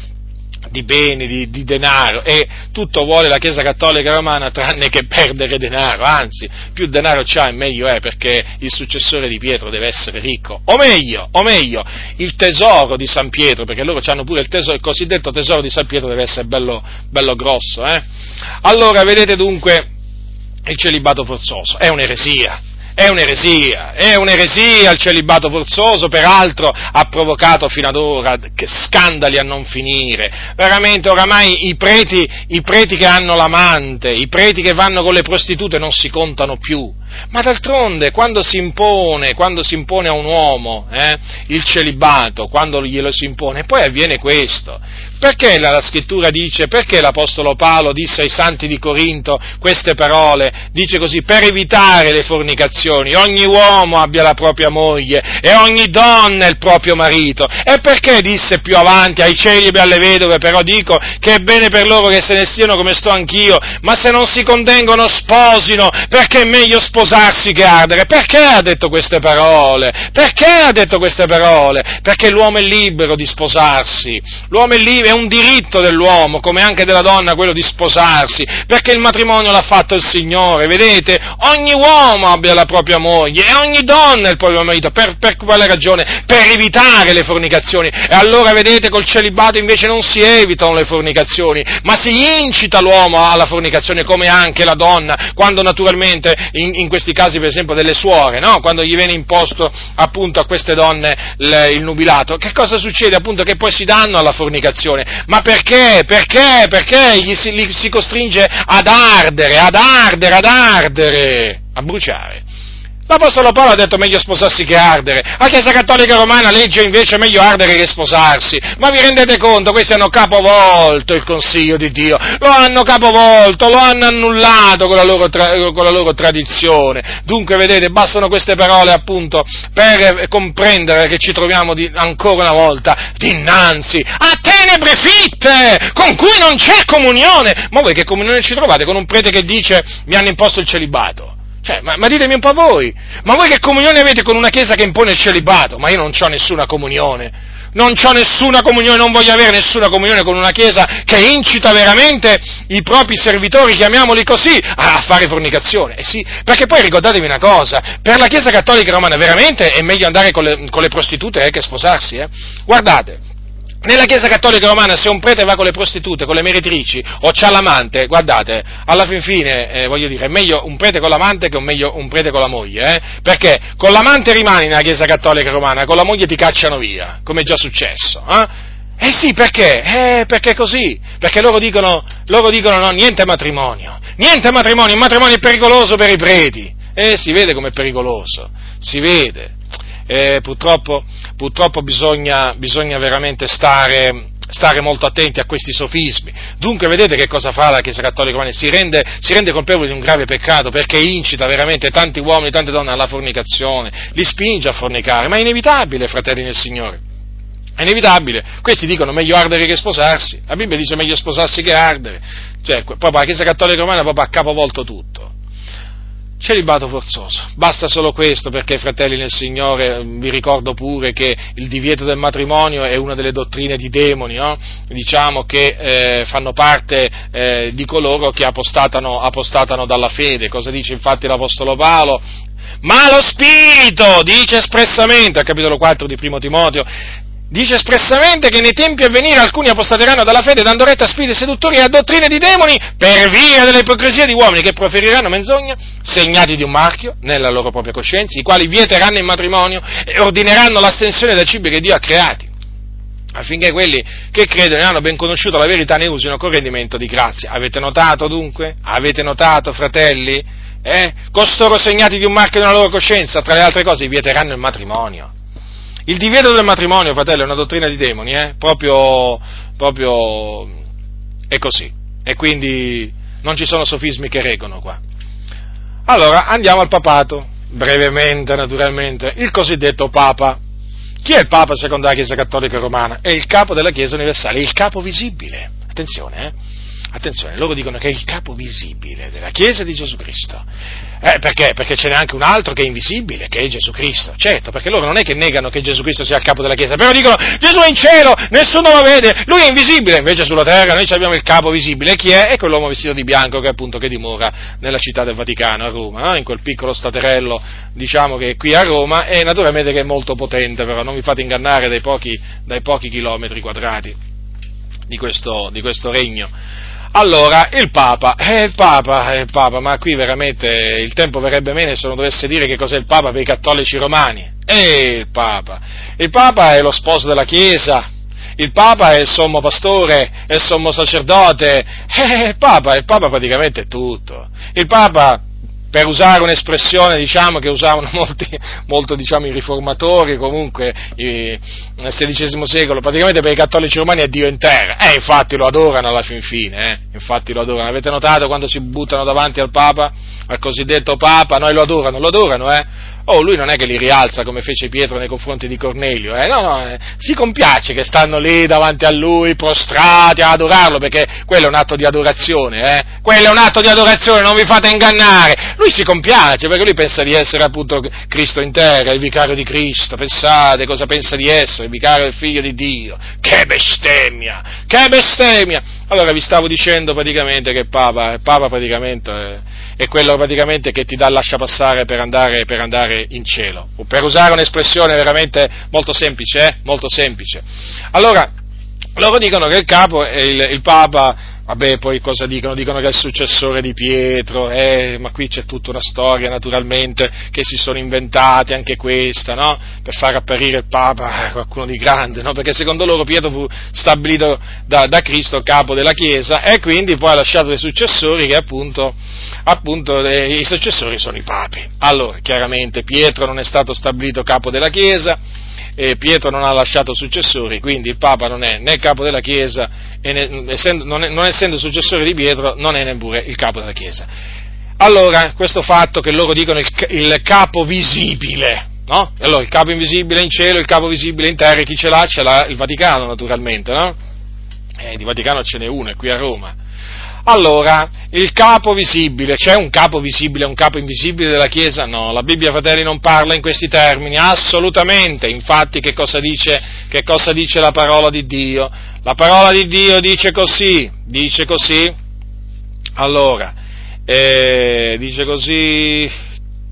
di beni, di, di, denaro e tutto vuole la Chiesa Cattolica Romana tranne che perdere denaro, anzi più denaro c'ha meglio è perché il successore di Pietro deve essere ricco, o meglio, o meglio il tesoro di San Pietro, perché loro hanno pure il, tesoro, il cosiddetto tesoro di San Pietro deve essere bello, bello grosso. Eh? Allora vedete dunque il celibato forzoso, è un'eresia, è un'eresia, è un'eresia il celibato forzoso, peraltro ha provocato fino ad ora scandali a non finire. Veramente oramai i preti, i preti che hanno l'amante, i preti che vanno con le prostitute non si contano più. Ma d'altronde, quando si impone, quando si impone a un uomo eh, il celibato, quando glielo si impone, poi avviene questo. Perché la, la, scrittura dice, perché l'Apostolo Paolo disse ai santi di Corinto queste parole? Dice così, per evitare le fornicazioni, ogni uomo abbia la propria moglie e ogni donna il proprio marito. E perché disse più avanti ai celibi e alle vedove, però dico che è bene per loro che se ne stiano come sto anch'io, ma se non si contengono sposino, perché è meglio sposarsi che ardere. Perché ha detto queste parole? Perché ha detto queste parole? Perché l'uomo è libero di sposarsi, l'uomo è libero, un diritto dell'uomo, come anche della donna, quello di sposarsi, perché il matrimonio l'ha fatto il Signore, vedete? Ogni uomo abbia la propria moglie e ogni donna il proprio marito, per, per quale ragione? Per evitare le fornicazioni. E allora, vedete, col celibato invece non si evitano le fornicazioni, ma si incita l'uomo alla fornicazione, come anche la donna, quando naturalmente, in, in questi casi per esempio delle suore, no? Quando gli viene imposto appunto a queste donne il, il nubilato, che cosa succede? Appunto che poi si danno alla fornicazione ma perché? Perché? Perché gli si, li si costringe ad ardere, ad ardere, ad ardere, a bruciare. L'Apostolo Paolo ha detto meglio sposarsi che ardere. La Chiesa Cattolica Romana legge invece meglio ardere che sposarsi. Ma vi rendete conto? Questi hanno capovolto il consiglio di Dio. Lo hanno capovolto, lo hanno annullato con la loro, tra- con la loro tradizione. Dunque, vedete, bastano queste parole appunto per comprendere che ci troviamo di, ancora una volta dinanzi a tenebre fitte con cui non c'è comunione. Ma voi che comunione ci trovate con un prete che dice mi hanno imposto il celibato? Cioè, ma, ma, ditemi un po' voi, ma voi che comunione avete con una chiesa che impone il celibato? Ma io non ho nessuna comunione. Non ho nessuna comunione, non voglio avere nessuna comunione con una chiesa che incita veramente i propri servitori, chiamiamoli così, a fare fornicazione. Eh sì, perché poi ricordatevi una cosa, per la chiesa cattolica romana veramente è meglio andare con le, con le prostitute eh, che sposarsi. Eh. Guardate, nella Chiesa Cattolica Romana se un prete va con le prostitute, con le meretrici o c'ha l'amante, guardate, alla fin fine, eh, voglio dire, è meglio un prete con l'amante che un, meglio un prete con la moglie, eh? Perché con l'amante rimani nella Chiesa Cattolica Romana, con la moglie ti cacciano via, come è già successo, eh? Eh sì, perché? Eh, perché così. Perché loro dicono, loro dicono no, niente matrimonio. Niente matrimonio, il matrimonio è pericoloso per i preti. Eh, si vede com'è pericoloso, si vede eh, purtroppo, purtroppo bisogna, bisogna, veramente stare, stare, molto attenti a questi sofismi. Dunque vedete che cosa fa la Chiesa Cattolica Romana? Si rende, si rende colpevole di un grave peccato perché incita veramente tanti uomini e tante donne alla fornicazione, li spinge a fornicare, ma è inevitabile, fratelli nel Signore. È inevitabile. Questi dicono meglio ardere che sposarsi. La Bibbia dice meglio sposarsi che ardere. Cioè, proprio la Chiesa Cattolica Romana ha capovolto tutto celibato forzoso. Basta solo questo perché, fratelli nel Signore, vi ricordo pure che il divieto del matrimonio è una delle dottrine di demoni, no? diciamo che eh, fanno parte eh, di coloro che apostatano, apostatano dalla fede. Cosa dice infatti l'Apostolo Paolo? Ma lo Spirito dice espressamente, al capitolo 4 di Primo Timoteo, dice espressamente che nei tempi a venire alcuni apostateranno dalla fede dando retta a spiriti seduttori e a dottrine di demoni per via dell'ipocrisia di uomini che proferiranno menzogna, segnati di un marchio nella loro propria coscienza, i quali vieteranno il matrimonio e ordineranno l'astensione dai cibi che Dio ha creati affinché quelli che credono e hanno ben conosciuto la verità ne usino con rendimento di grazia. Avete notato dunque? Avete notato, fratelli? Eh? Costoro segnati di un marchio nella loro coscienza, tra le altre cose, vieteranno il matrimonio. Il divieto del matrimonio, fratello, è una dottrina di demoni, eh? proprio, proprio è così. E quindi non ci sono sofismi che reggono qua. Allora, andiamo al papato, brevemente naturalmente, il cosiddetto Papa. Chi è il Papa secondo la Chiesa Cattolica Romana? È il capo della Chiesa Universale, il capo visibile. Attenzione, eh? Attenzione, loro dicono che è il capo visibile della Chiesa di Gesù Cristo. Eh, perché? Perché ce n'è anche un altro che è invisibile, che è Gesù Cristo. Certo, perché loro non è che negano che Gesù Cristo sia il capo della Chiesa, però dicono Gesù è in cielo, nessuno lo vede, lui è invisibile. Invece sulla terra noi abbiamo il capo visibile. Chi è? È quell'uomo vestito di bianco che appunto che dimora nella città del Vaticano, a Roma, no? in quel piccolo staterello, diciamo che è qui a Roma, e naturalmente che è molto potente, però non vi fate ingannare dai pochi, dai pochi chilometri quadrati di questo, di questo regno. Allora, il Papa, eh, il Papa, eh, il Papa, ma qui veramente il tempo verrebbe bene se non dovesse dire che cos'è il Papa per i cattolici romani. Eh, il Papa. Il Papa è lo sposo della Chiesa, il Papa è il sommo pastore, è il sommo sacerdote, eh, il Papa, il Papa praticamente è tutto. Il Papa per usare un'espressione diciamo, che usavano molti, molto diciamo, i riformatori, comunque i, nel XVI secolo, praticamente per i cattolici romani è Dio in terra, e eh, infatti lo adorano alla fin fine, eh, infatti lo adorano. Avete notato quando si buttano davanti al Papa, al cosiddetto Papa, noi lo adorano, lo adorano, eh? Oh, lui non è che li rialza come fece Pietro nei confronti di Cornelio, eh? no, no, eh. si compiace che stanno lì davanti a lui, prostrati a adorarlo, perché quello è un atto di adorazione, eh? quello è un atto di adorazione, non vi fate ingannare. Lui si compiace perché lui pensa di essere appunto Cristo in terra, il vicario di Cristo, pensate cosa pensa di essere, il vicario del figlio di Dio. Che bestemmia, che bestemmia! Allora vi stavo dicendo praticamente che Papa, Papa praticamente... È quello praticamente che ti dà lascia passare per andare, per andare in cielo. Per usare un'espressione veramente molto semplice, eh? molto semplice. Allora, loro dicono che il capo, il, il Papa, Vabbè, poi cosa dicono? Dicono che è il successore di Pietro, eh, ma qui c'è tutta una storia naturalmente che si sono inventati anche questa, no? Per far apparire il Papa qualcuno di grande, no? Perché secondo loro Pietro fu stabilito da, da Cristo capo della Chiesa e quindi poi ha lasciato dei successori che appunto, appunto eh, i successori sono i papi. Allora, chiaramente Pietro non è stato stabilito capo della Chiesa, e Pietro non ha lasciato successori, quindi il Papa non è né capo della Chiesa e ne, essendo, non, è, non, essendo successore di Pietro non è neppure il capo della Chiesa. Allora, questo fatto che loro dicono il, il capo visibile, no? Allora, il capo invisibile in cielo, il capo visibile in terra, chi ce l'ha? Ce l'ha il Vaticano naturalmente, no? Eh, di Vaticano ce n'è uno, è qui a Roma. Allora, il capo visibile, c'è un capo visibile un capo invisibile della Chiesa? No, la Bibbia, fratelli, non parla in questi termini, assolutamente. Infatti, che cosa dice, che cosa dice la parola di Dio? La parola di Dio dice così, dice così. Allora, eh, dice così,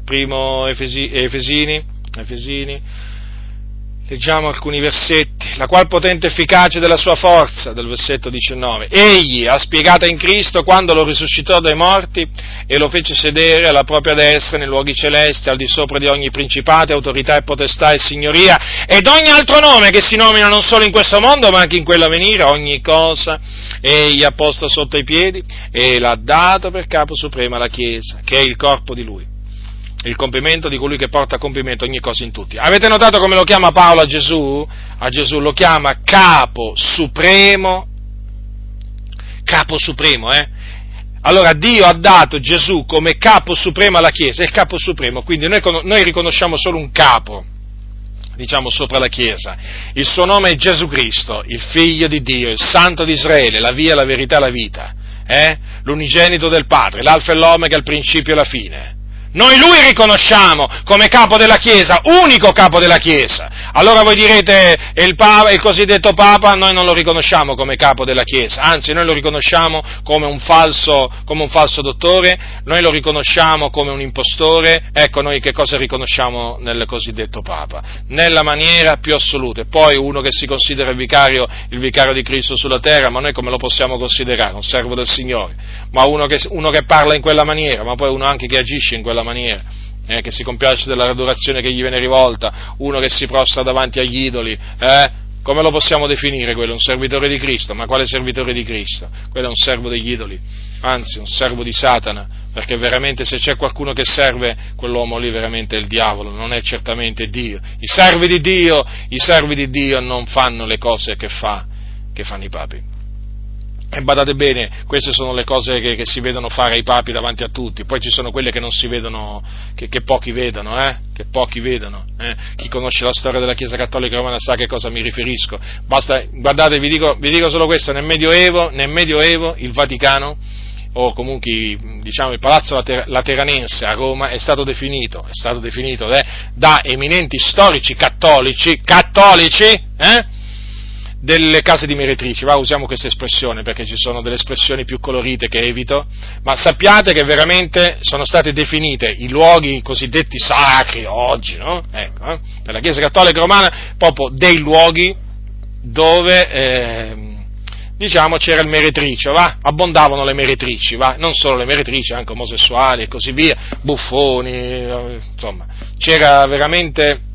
primo Efesi, Efesini, Efesini Leggiamo alcuni versetti. La qual potente efficacia della sua forza, del versetto 19. Egli ha spiegata in Cristo quando lo risuscitò dai morti e lo fece sedere alla propria destra nei luoghi celesti, al di sopra di ogni principato, autorità e potestà e signoria, ed ogni altro nome che si nomina non solo in questo mondo, ma anche in quello a venire, ogni cosa egli ha posto sotto i piedi e l'ha dato per capo supremo alla Chiesa, che è il corpo di lui il compimento di colui che porta a compimento ogni cosa in tutti. Avete notato come lo chiama Paolo a Gesù? A Gesù lo chiama capo supremo, capo supremo, eh? Allora Dio ha dato Gesù come capo supremo alla Chiesa, è il capo supremo, quindi noi, noi riconosciamo solo un capo, diciamo, sopra la Chiesa. Il suo nome è Gesù Cristo, il figlio di Dio, il santo di Israele, la via, la verità, la vita, eh? l'unigenito del Padre, l'alfa e l'omega, il principio e la fine. Noi lui riconosciamo come capo della Chiesa, unico capo della Chiesa. Allora voi direte, il, papa, il, cosiddetto Papa, noi non lo riconosciamo come capo della Chiesa, anzi noi lo riconosciamo come un, falso, come un falso dottore, noi lo riconosciamo come un impostore, ecco noi che cosa riconosciamo nel cosiddetto Papa? Nella maniera più assoluta. E poi uno che si considera il vicario, il vicario di Cristo sulla terra, ma noi come lo possiamo considerare? Un servo del Signore, ma uno che, uno che parla in quella maniera, ma poi uno anche che agisce in quella maniera maniera, eh, che si compiace dell'adorazione che gli viene rivolta, uno che si prostra davanti agli idoli, eh, come lo possiamo definire quello? Un servitore di Cristo, ma quale servitore di Cristo? Quello è un servo degli idoli, anzi un servo di Satana, perché veramente se c'è qualcuno che serve, quell'uomo lì veramente è il diavolo, non è certamente Dio. I servi di Dio, i servi di Dio non fanno le cose che, fa, che fanno i papi. E badate bene, queste sono le cose che, che, si vedono fare ai papi davanti a tutti, poi ci sono quelle che non si vedono, che, che pochi vedono, eh? Che pochi vedono. Eh? Chi conosce la storia della Chiesa Cattolica Romana sa a che cosa mi riferisco. Basta, guardate, vi dico, vi dico solo questo, nel Medioevo, nel Medioevo il Vaticano, o comunque diciamo, il Palazzo Lateranense a Roma è stato definito, è stato definito eh, da eminenti storici cattolici, cattolici, eh? Delle case di meretrici, va, usiamo questa espressione perché ci sono delle espressioni più colorite che evito, ma sappiate che veramente sono state definite i luoghi cosiddetti sacri oggi, no? Ecco, eh? per la Chiesa Cattolica Romana, proprio dei luoghi dove, eh, diciamo, c'era il meretricio, va? Abbondavano le meretrici, va? Non solo le meretrici, anche omosessuali e così via, buffoni, eh, insomma, c'era veramente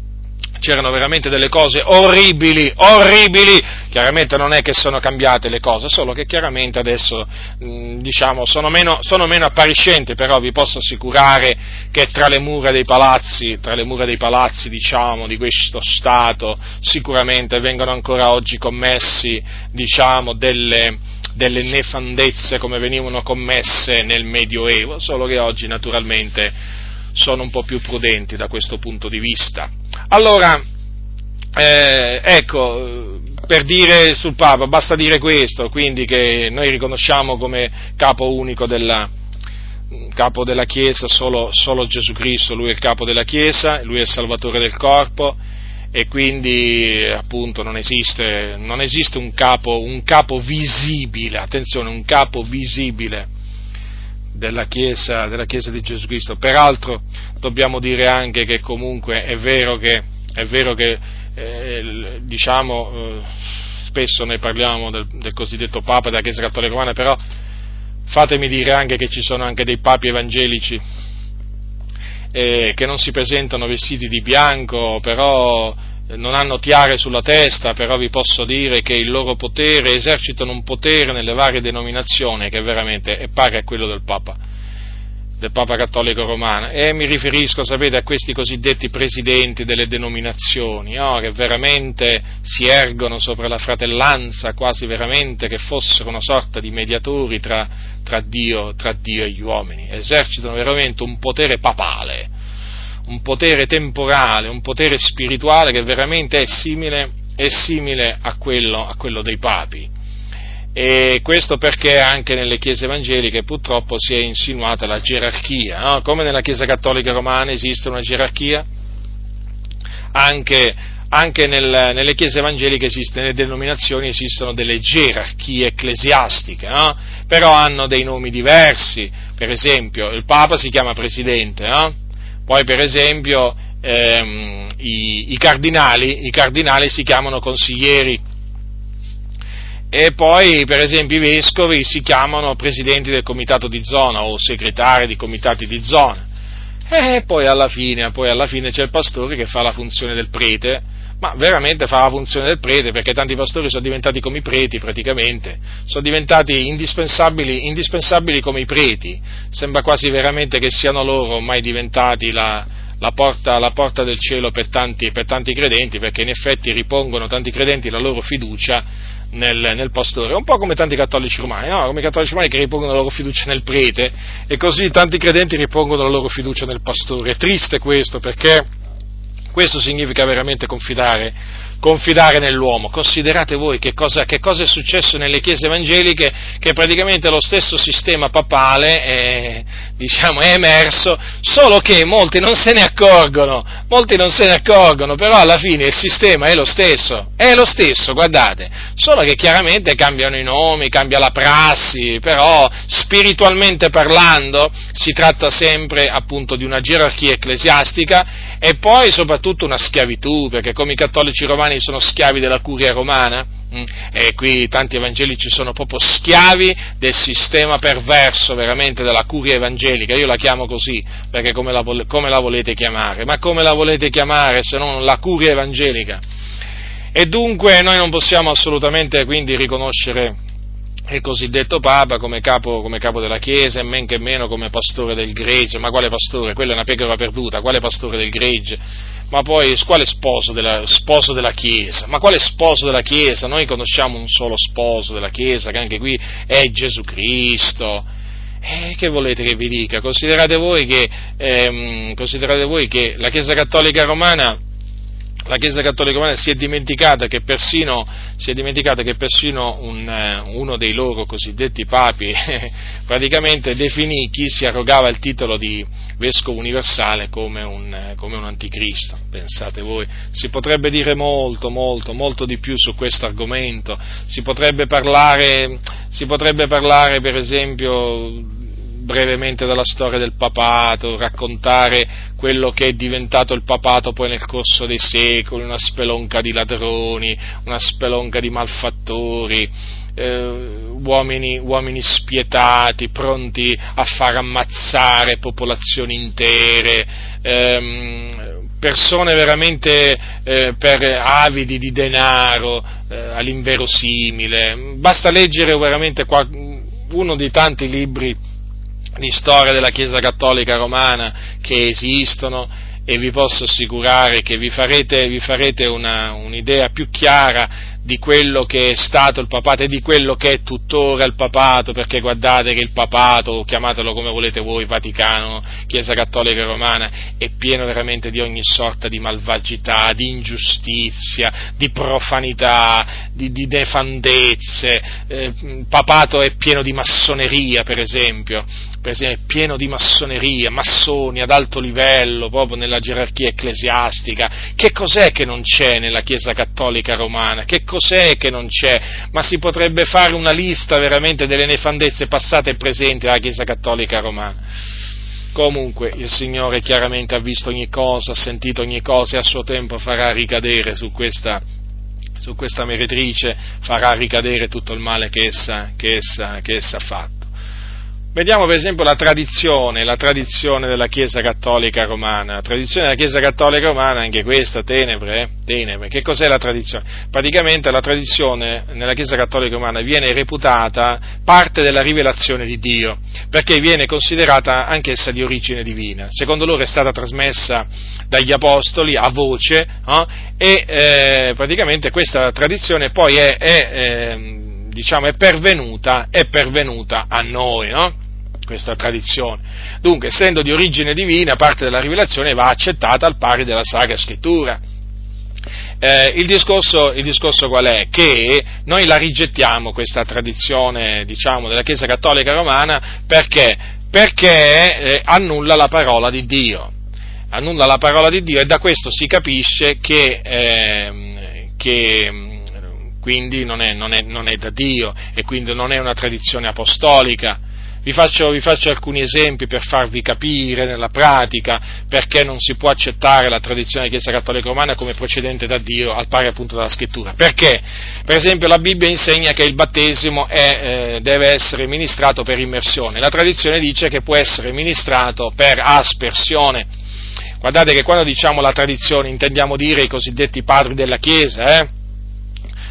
c'erano veramente delle cose orribili, orribili, chiaramente non è che sono cambiate le cose, solo che chiaramente adesso mh, diciamo, sono, meno, sono meno appariscenti, però vi posso assicurare che tra le mura dei palazzi, tra le mura dei palazzi diciamo, di questo Stato sicuramente vengono ancora oggi commessi diciamo, delle, delle nefandezze come venivano commesse nel Medioevo, solo che oggi naturalmente sono un po' più prudenti da questo punto di vista. Allora, eh, ecco, per dire sul Papa, basta dire questo, quindi che noi riconosciamo come capo unico della, capo della Chiesa solo, solo, Gesù Cristo, Lui è il capo della Chiesa, Lui è il Salvatore del corpo e quindi appunto non esiste, non esiste un, capo, un capo visibile, attenzione, un capo visibile della Chiesa, della Chiesa di Gesù Cristo. Peraltro dobbiamo dire anche che comunque è vero che, è vero che eh, diciamo, eh, spesso noi parliamo del, del, cosiddetto Papa della Chiesa Cattolica Romana, però fatemi dire anche che ci sono anche dei papi evangelici eh, che non si presentano vestiti di bianco, però non hanno tiare sulla testa, però vi posso dire che il loro potere, esercitano un potere nelle varie denominazioni che veramente è pari a quello del Papa, del Papa Cattolico Romano. E mi riferisco, sapete, a questi cosiddetti presidenti delle denominazioni, no? che veramente si ergono sopra la fratellanza, quasi veramente che fossero una sorta di mediatori tra, tra, Dio, tra Dio e gli uomini. Esercitano veramente un potere papale un potere temporale, un potere spirituale che veramente è simile, è simile a, quello, a quello dei papi. E questo perché anche nelle chiese evangeliche purtroppo si è insinuata la gerarchia, no? come nella Chiesa Cattolica Romana esiste una gerarchia, anche, anche nel, nelle chiese evangeliche esiste, nelle denominazioni esistono delle gerarchie ecclesiastiche, no? però hanno dei nomi diversi, per esempio il Papa si chiama Presidente, no? Poi per esempio ehm, i, i, cardinali, i cardinali si chiamano consiglieri e poi per esempio i vescovi si chiamano presidenti del comitato di zona o segretari di comitati di zona. E poi alla fine, poi alla fine c'è il pastore che fa la funzione del prete, ma veramente fa la funzione del prete perché tanti pastori sono diventati come i preti praticamente, sono diventati indispensabili, indispensabili come i preti, sembra quasi veramente che siano loro ormai diventati la, la, porta, la porta, del cielo per tanti, per tanti, credenti perché in effetti ripongono tanti credenti la loro fiducia nel, nel pastore, un po' come tanti cattolici romani, no? come i cattolici romani che ripongono la loro fiducia nel prete e così tanti credenti ripongono la loro fiducia nel pastore, è triste questo perché questo significa veramente confidare, confidare nell'uomo. Considerate voi che cosa, che cosa, è successo nelle chiese evangeliche, che praticamente lo stesso sistema papale è, diciamo, è emerso, solo che molti non se ne accorgono, molti non se ne accorgono, però alla fine il sistema è lo stesso, è lo stesso, guardate, solo che chiaramente cambiano i nomi, cambia la prassi, però spiritualmente parlando si tratta sempre appunto di una gerarchia ecclesiastica e poi soprattutto una schiavitù, perché come i cattolici romani sono schiavi della curia romana, e qui tanti evangelici sono proprio schiavi del sistema perverso veramente della curia evangelica, io la chiamo così, perché come la, come la volete chiamare? Ma come la volete chiamare se non la curia evangelica? E dunque noi non possiamo assolutamente quindi riconoscere il cosiddetto Papa come capo, come capo, della Chiesa e men che meno come pastore del gregge, ma quale pastore? Quella è una pecora perduta, quale pastore del gregge? Ma poi quale sposo della, sposo della Chiesa? Ma quale sposo della Chiesa? Noi conosciamo un solo sposo della Chiesa, che anche qui è Gesù Cristo. E che volete che vi dica? Considerate voi che, ehm, considerate voi che la Chiesa Cattolica Romana la Chiesa Cattolica Romana si è dimenticata che persino, dimenticata che persino un, eh, uno dei loro cosiddetti papi praticamente definì chi si arrogava il titolo di vescovo universale come un, come un anticristo. Pensate voi, si potrebbe dire molto, molto, molto di più su questo argomento, si potrebbe parlare, si potrebbe parlare per esempio brevemente dalla storia del papato, raccontare quello che è diventato il papato poi nel corso dei secoli, una spelonca di ladroni, una spelonca di malfattori, eh, uomini, uomini, spietati, pronti a far ammazzare popolazioni intere, ehm, persone veramente eh, per avidi di denaro eh, all'inverosimile. Basta leggere veramente qua, uno dei tanti libri di storia della Chiesa Cattolica Romana che esistono e vi posso assicurare che vi farete, vi farete una, un'idea più chiara di quello che è stato il papato e di quello che è tuttora il papato, perché guardate che il papato, chiamatelo come volete voi, Vaticano, Chiesa Cattolica Romana, è pieno veramente di ogni sorta di malvagità, di ingiustizia, di profanità, di, di nefandezze. Eh, il papato è pieno di massoneria, per esempio, per pieno di massoneria, massoni ad alto livello, proprio nella gerarchia ecclesiastica. Che cos'è che non c'è nella Chiesa Cattolica Romana? Che cos'è che non c'è? Ma si potrebbe fare una lista veramente delle nefandezze passate e presenti alla Chiesa Cattolica Romana. Comunque il Signore chiaramente ha visto ogni cosa, ha sentito ogni cosa e a suo tempo farà ricadere su questa, su questa meretrice, farà ricadere tutto il male che essa, che essa, che essa ha fatto. Vediamo per esempio la tradizione, la tradizione della Chiesa Cattolica Romana. La tradizione della Chiesa Cattolica Romana, anche questa, tenebre, eh? tenebre. Che cos'è la tradizione? Praticamente la tradizione nella Chiesa Cattolica Romana viene reputata parte della rivelazione di Dio, perché viene considerata anch'essa di origine divina. Secondo loro è stata trasmessa dagli Apostoli a voce no? e eh, praticamente questa tradizione poi è, è, eh, diciamo, è, pervenuta, è pervenuta a noi. No? Questa tradizione. Dunque, essendo di origine divina, parte della rivelazione va accettata al pari della Sacra Scrittura. Eh, il, discorso, il, discorso, qual è? Che noi la rigettiamo questa tradizione, diciamo, della Chiesa Cattolica Romana perché? Perché eh, annulla la parola di Dio. Annulla la parola di Dio e da questo si capisce che, eh, che quindi non è, non, è, non è da Dio e quindi non è una tradizione apostolica vi faccio, vi faccio, alcuni esempi per farvi capire nella pratica perché non si può accettare la tradizione della Chiesa Cattolica Romana come procedente da Dio al pari appunto della Scrittura. Perché? Per esempio la Bibbia insegna che il battesimo è, eh, deve essere ministrato per immersione, la tradizione dice che può essere ministrato per aspersione. Guardate che quando diciamo la tradizione intendiamo dire i cosiddetti padri della Chiesa, eh?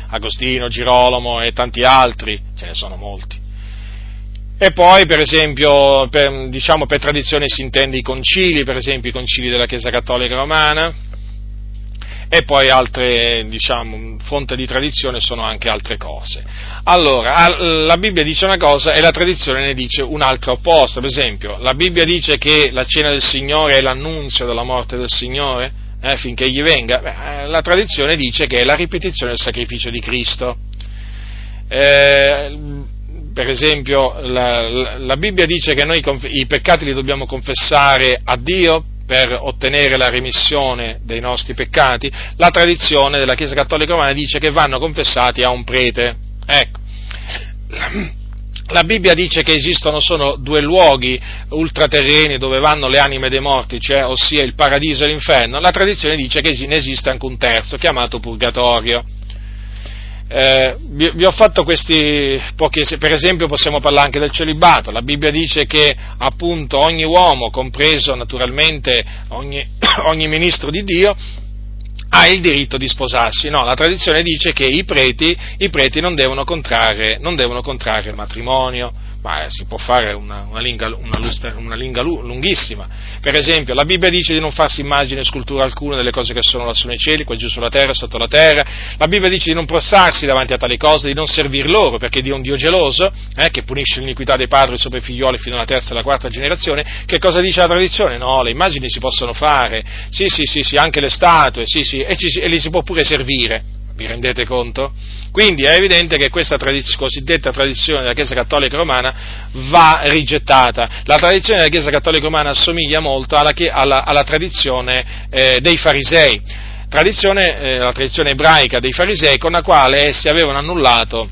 Agostino, Girolamo e tanti altri, ce ne sono molti. E poi, per esempio, per, diciamo, per tradizione si intende i concili, per esempio i concili della Chiesa Cattolica Romana, e poi altre, diciamo, fonte di tradizione sono anche altre cose. Allora, la Bibbia dice una cosa e la tradizione ne dice un'altra opposta. Per esempio, la Bibbia dice che la cena del Signore è l'annunzio della morte del Signore, eh, finché egli venga. Beh, la tradizione dice che è la ripetizione del sacrificio di Cristo. Eh, per esempio la, la, la Bibbia dice che noi i peccati li dobbiamo confessare a Dio per ottenere la remissione dei nostri peccati, la tradizione della Chiesa Cattolica Romana dice che vanno confessati a un prete. Ecco. La Bibbia dice che esistono solo due luoghi ultraterreni dove vanno le anime dei morti, cioè, ossia il paradiso e l'inferno. La tradizione dice che ne esiste anche un terzo, chiamato purgatorio. Eh, vi, vi, ho fatto questi pochi per esempio possiamo parlare anche del celibato, la Bibbia dice che appunto ogni uomo, compreso naturalmente ogni, ogni ministro di Dio, ha il diritto di sposarsi, no, la tradizione dice che i preti, i preti non, devono non devono contrarre matrimonio, ma si può fare una, una, linga, una, lustra, una linga lunghissima. Per esempio, la Bibbia dice di non farsi immagine e scultura alcuna delle cose che sono lassù nei cieli, qua giù sulla terra, sotto la terra. La Bibbia dice di non prostrarsi davanti a tali cose, di non servir loro, perché Dio è un Dio geloso, eh, che punisce l'iniquità dei padri sopra i figlioli fino alla terza e alla quarta generazione. Che cosa dice la tradizione? No, le immagini si possono fare, sì, sì, sì, sì anche le statue, sì, sì, e, ci, e li si può pure servire. Vi rendete conto? Quindi è evidente che questa tradiz- cosiddetta tradizione della Chiesa Cattolica Romana va rigettata. La tradizione della Chiesa Cattolica Romana assomiglia molto alla, alla, alla tradizione eh, dei farisei, tradizione, eh, la tradizione ebraica dei farisei con la quale essi avevano annullato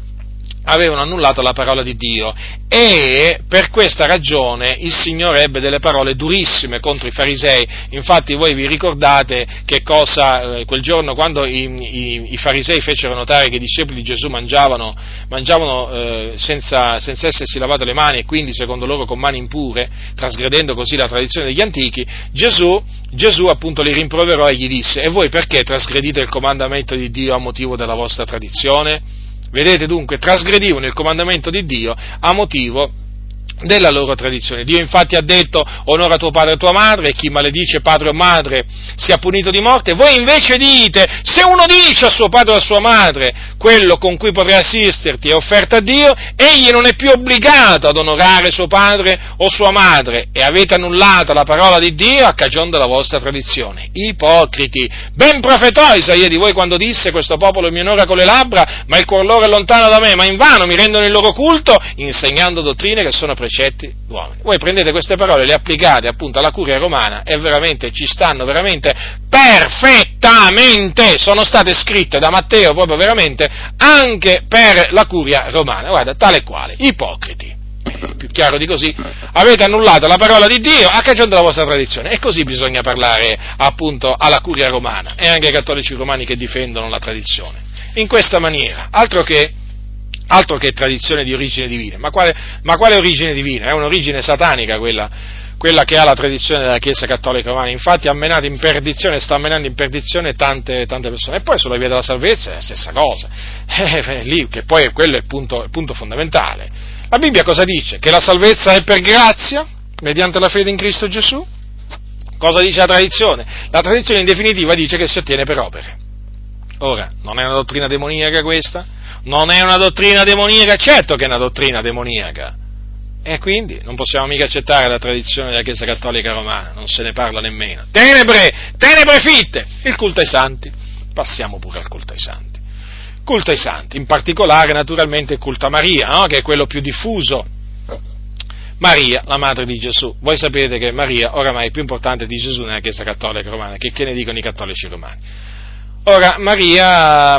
avevano annullato la parola di Dio e per questa ragione il Signore ebbe delle parole durissime contro i farisei. Infatti voi vi ricordate che cosa eh, quel giorno quando i, i, i, farisei fecero notare che i discepoli di Gesù mangiavano, mangiavano eh, senza, senza, essersi lavato le mani e quindi secondo loro con mani impure, trasgredendo così la tradizione degli antichi, Gesù, Gesù appunto li rimproverò e gli disse e voi perché trasgredite il comandamento di Dio a motivo della vostra tradizione? Vedete dunque, trasgredivano il comandamento di Dio a motivo della loro tradizione. Dio infatti ha detto onora tuo padre e tua madre e chi maledice padre o madre sia punito di morte. Voi invece dite, se uno dice a suo padre o a sua madre quello con cui potrai assisterti è offerta a Dio, egli non è più obbligato ad onorare suo padre o sua madre e avete annullata la parola di Dio a cagione della vostra tradizione. Ipocriti, ben profetò Isaia di voi quando disse questo popolo mi onora con le labbra, ma il cuor loro è lontano da me, ma invano mi rendono il loro culto insegnando dottrine che sono precetti d'uomini. Voi prendete queste parole, le applicate appunto alla curia romana e veramente ci stanno veramente perfettamente, sono state scritte da Matteo proprio veramente anche per la curia romana, guarda, tale e quale, ipocriti. Più chiaro di così, avete annullato la parola di Dio a cagione della vostra tradizione e così bisogna parlare appunto alla curia romana e anche ai cattolici romani che difendono la tradizione. In questa maniera, altro che altro che tradizione di origine divina. Ma quale, ma quale origine divina? È un'origine satanica quella, quella, che ha la tradizione della Chiesa Cattolica Romana. Infatti ha menato in perdizione, sta menando in perdizione tante, tante, persone. E poi sulla via della salvezza è la stessa cosa. Eh, lì, che poi quello è il punto, il punto fondamentale. La Bibbia cosa dice? Che la salvezza è per grazia, mediante la fede in Cristo Gesù? Cosa dice la tradizione? La tradizione in definitiva dice che si ottiene per opere. Ora, non è una dottrina demoniaca questa? non è una dottrina demoniaca, certo che è una dottrina demoniaca. E quindi non possiamo mica accettare la tradizione della Chiesa Cattolica Romana, non se ne parla nemmeno. Tenebre, tenebre fitte, il culto ai santi. Passiamo pure al culto ai santi. Culto ai santi, in particolare naturalmente il culto a Maria, no? che è quello più diffuso. Maria, la madre di Gesù. Voi sapete che Maria oramai è più importante di Gesù nella Chiesa Cattolica Romana, che, che ne dicono i cattolici romani. Ora, Maria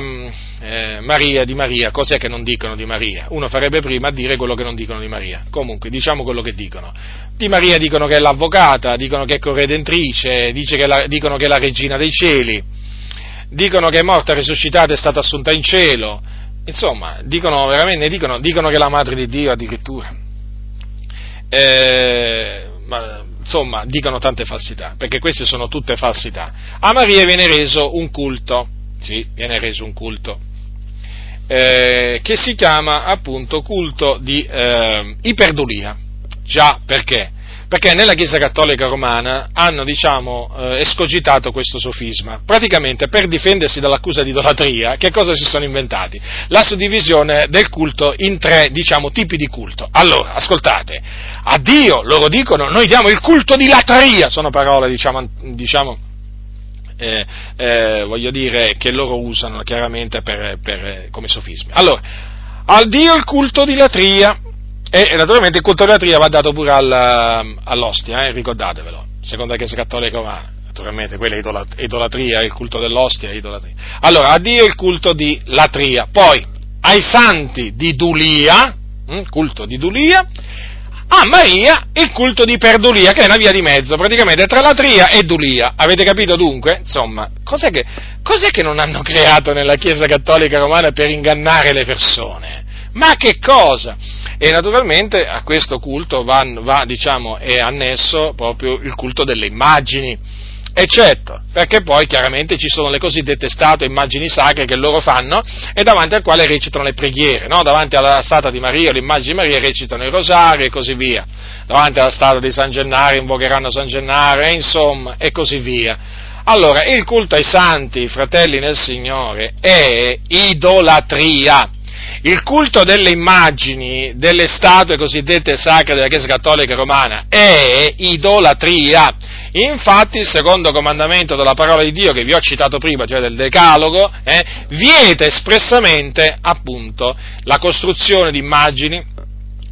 eh, Maria di Maria, cos'è che non dicono di Maria? Uno farebbe prima a dire quello che non dicono di Maria. Comunque, diciamo quello che dicono. Di Maria dicono che è l'avvocata, dicono che è corredentrice, che la, dicono che è la regina dei cieli, dicono che è morta, risuscitata, è stata assunta in cielo. Insomma, dicono veramente, dicono, dicono che è la madre di Dio addirittura. Eh, ma, insomma, dicono tante falsità, perché queste sono tutte falsità. A Maria viene reso un culto sì, viene reso un culto, eh, che si chiama appunto culto di eh, iperdulia. Già, perché? Perché nella Chiesa Cattolica Romana hanno, diciamo, eh, escogitato questo sofisma. Praticamente per difendersi dall'accusa di idolatria, che cosa si sono inventati? La suddivisione del culto in tre, diciamo, tipi di culto. Allora, ascoltate, a Dio, loro dicono, noi diamo il culto di latria, sono parole, diciamo, diciamo eh, eh, voglio dire, che loro usano chiaramente per, per, come sofismi. Allora, al Dio il culto di latria, e naturalmente il culto di latria va dato pure al, all'ostia, eh, ricordatevelo, secondo la Chiesa Cattolica Romana. Naturalmente quella è idolatria, il culto dell'ostia è idolatria. Allora, a Dio il culto di latria, poi ai santi di Dulia, hm, culto di Dulia, a Maria il culto di Perdulia, che è una via di mezzo, praticamente tra Latria e Dulia. Avete capito dunque? Insomma, cos'è che, cos'è che non hanno creato nella Chiesa Cattolica Romana per ingannare le persone? Ma che cosa? E naturalmente a questo culto va, va diciamo, è annesso proprio il culto delle immagini eccetto, perché poi chiaramente ci sono le cosiddette statue, immagini sacre che loro fanno e davanti al quale recitano le preghiere, no? davanti alla statua di Maria, l'immagine di Maria recitano i rosari e così via, davanti alla statua di San Gennaro invocheranno San Gennaro e insomma e così via. Allora, il culto ai santi, fratelli nel Signore, è idolatria. Il culto delle immagini, delle statue cosiddette sacre della Chiesa Cattolica Romana è idolatria. Infatti il secondo comandamento della parola di Dio che vi ho citato prima, cioè del Decalogo, eh, vieta espressamente appunto la costruzione di immagini,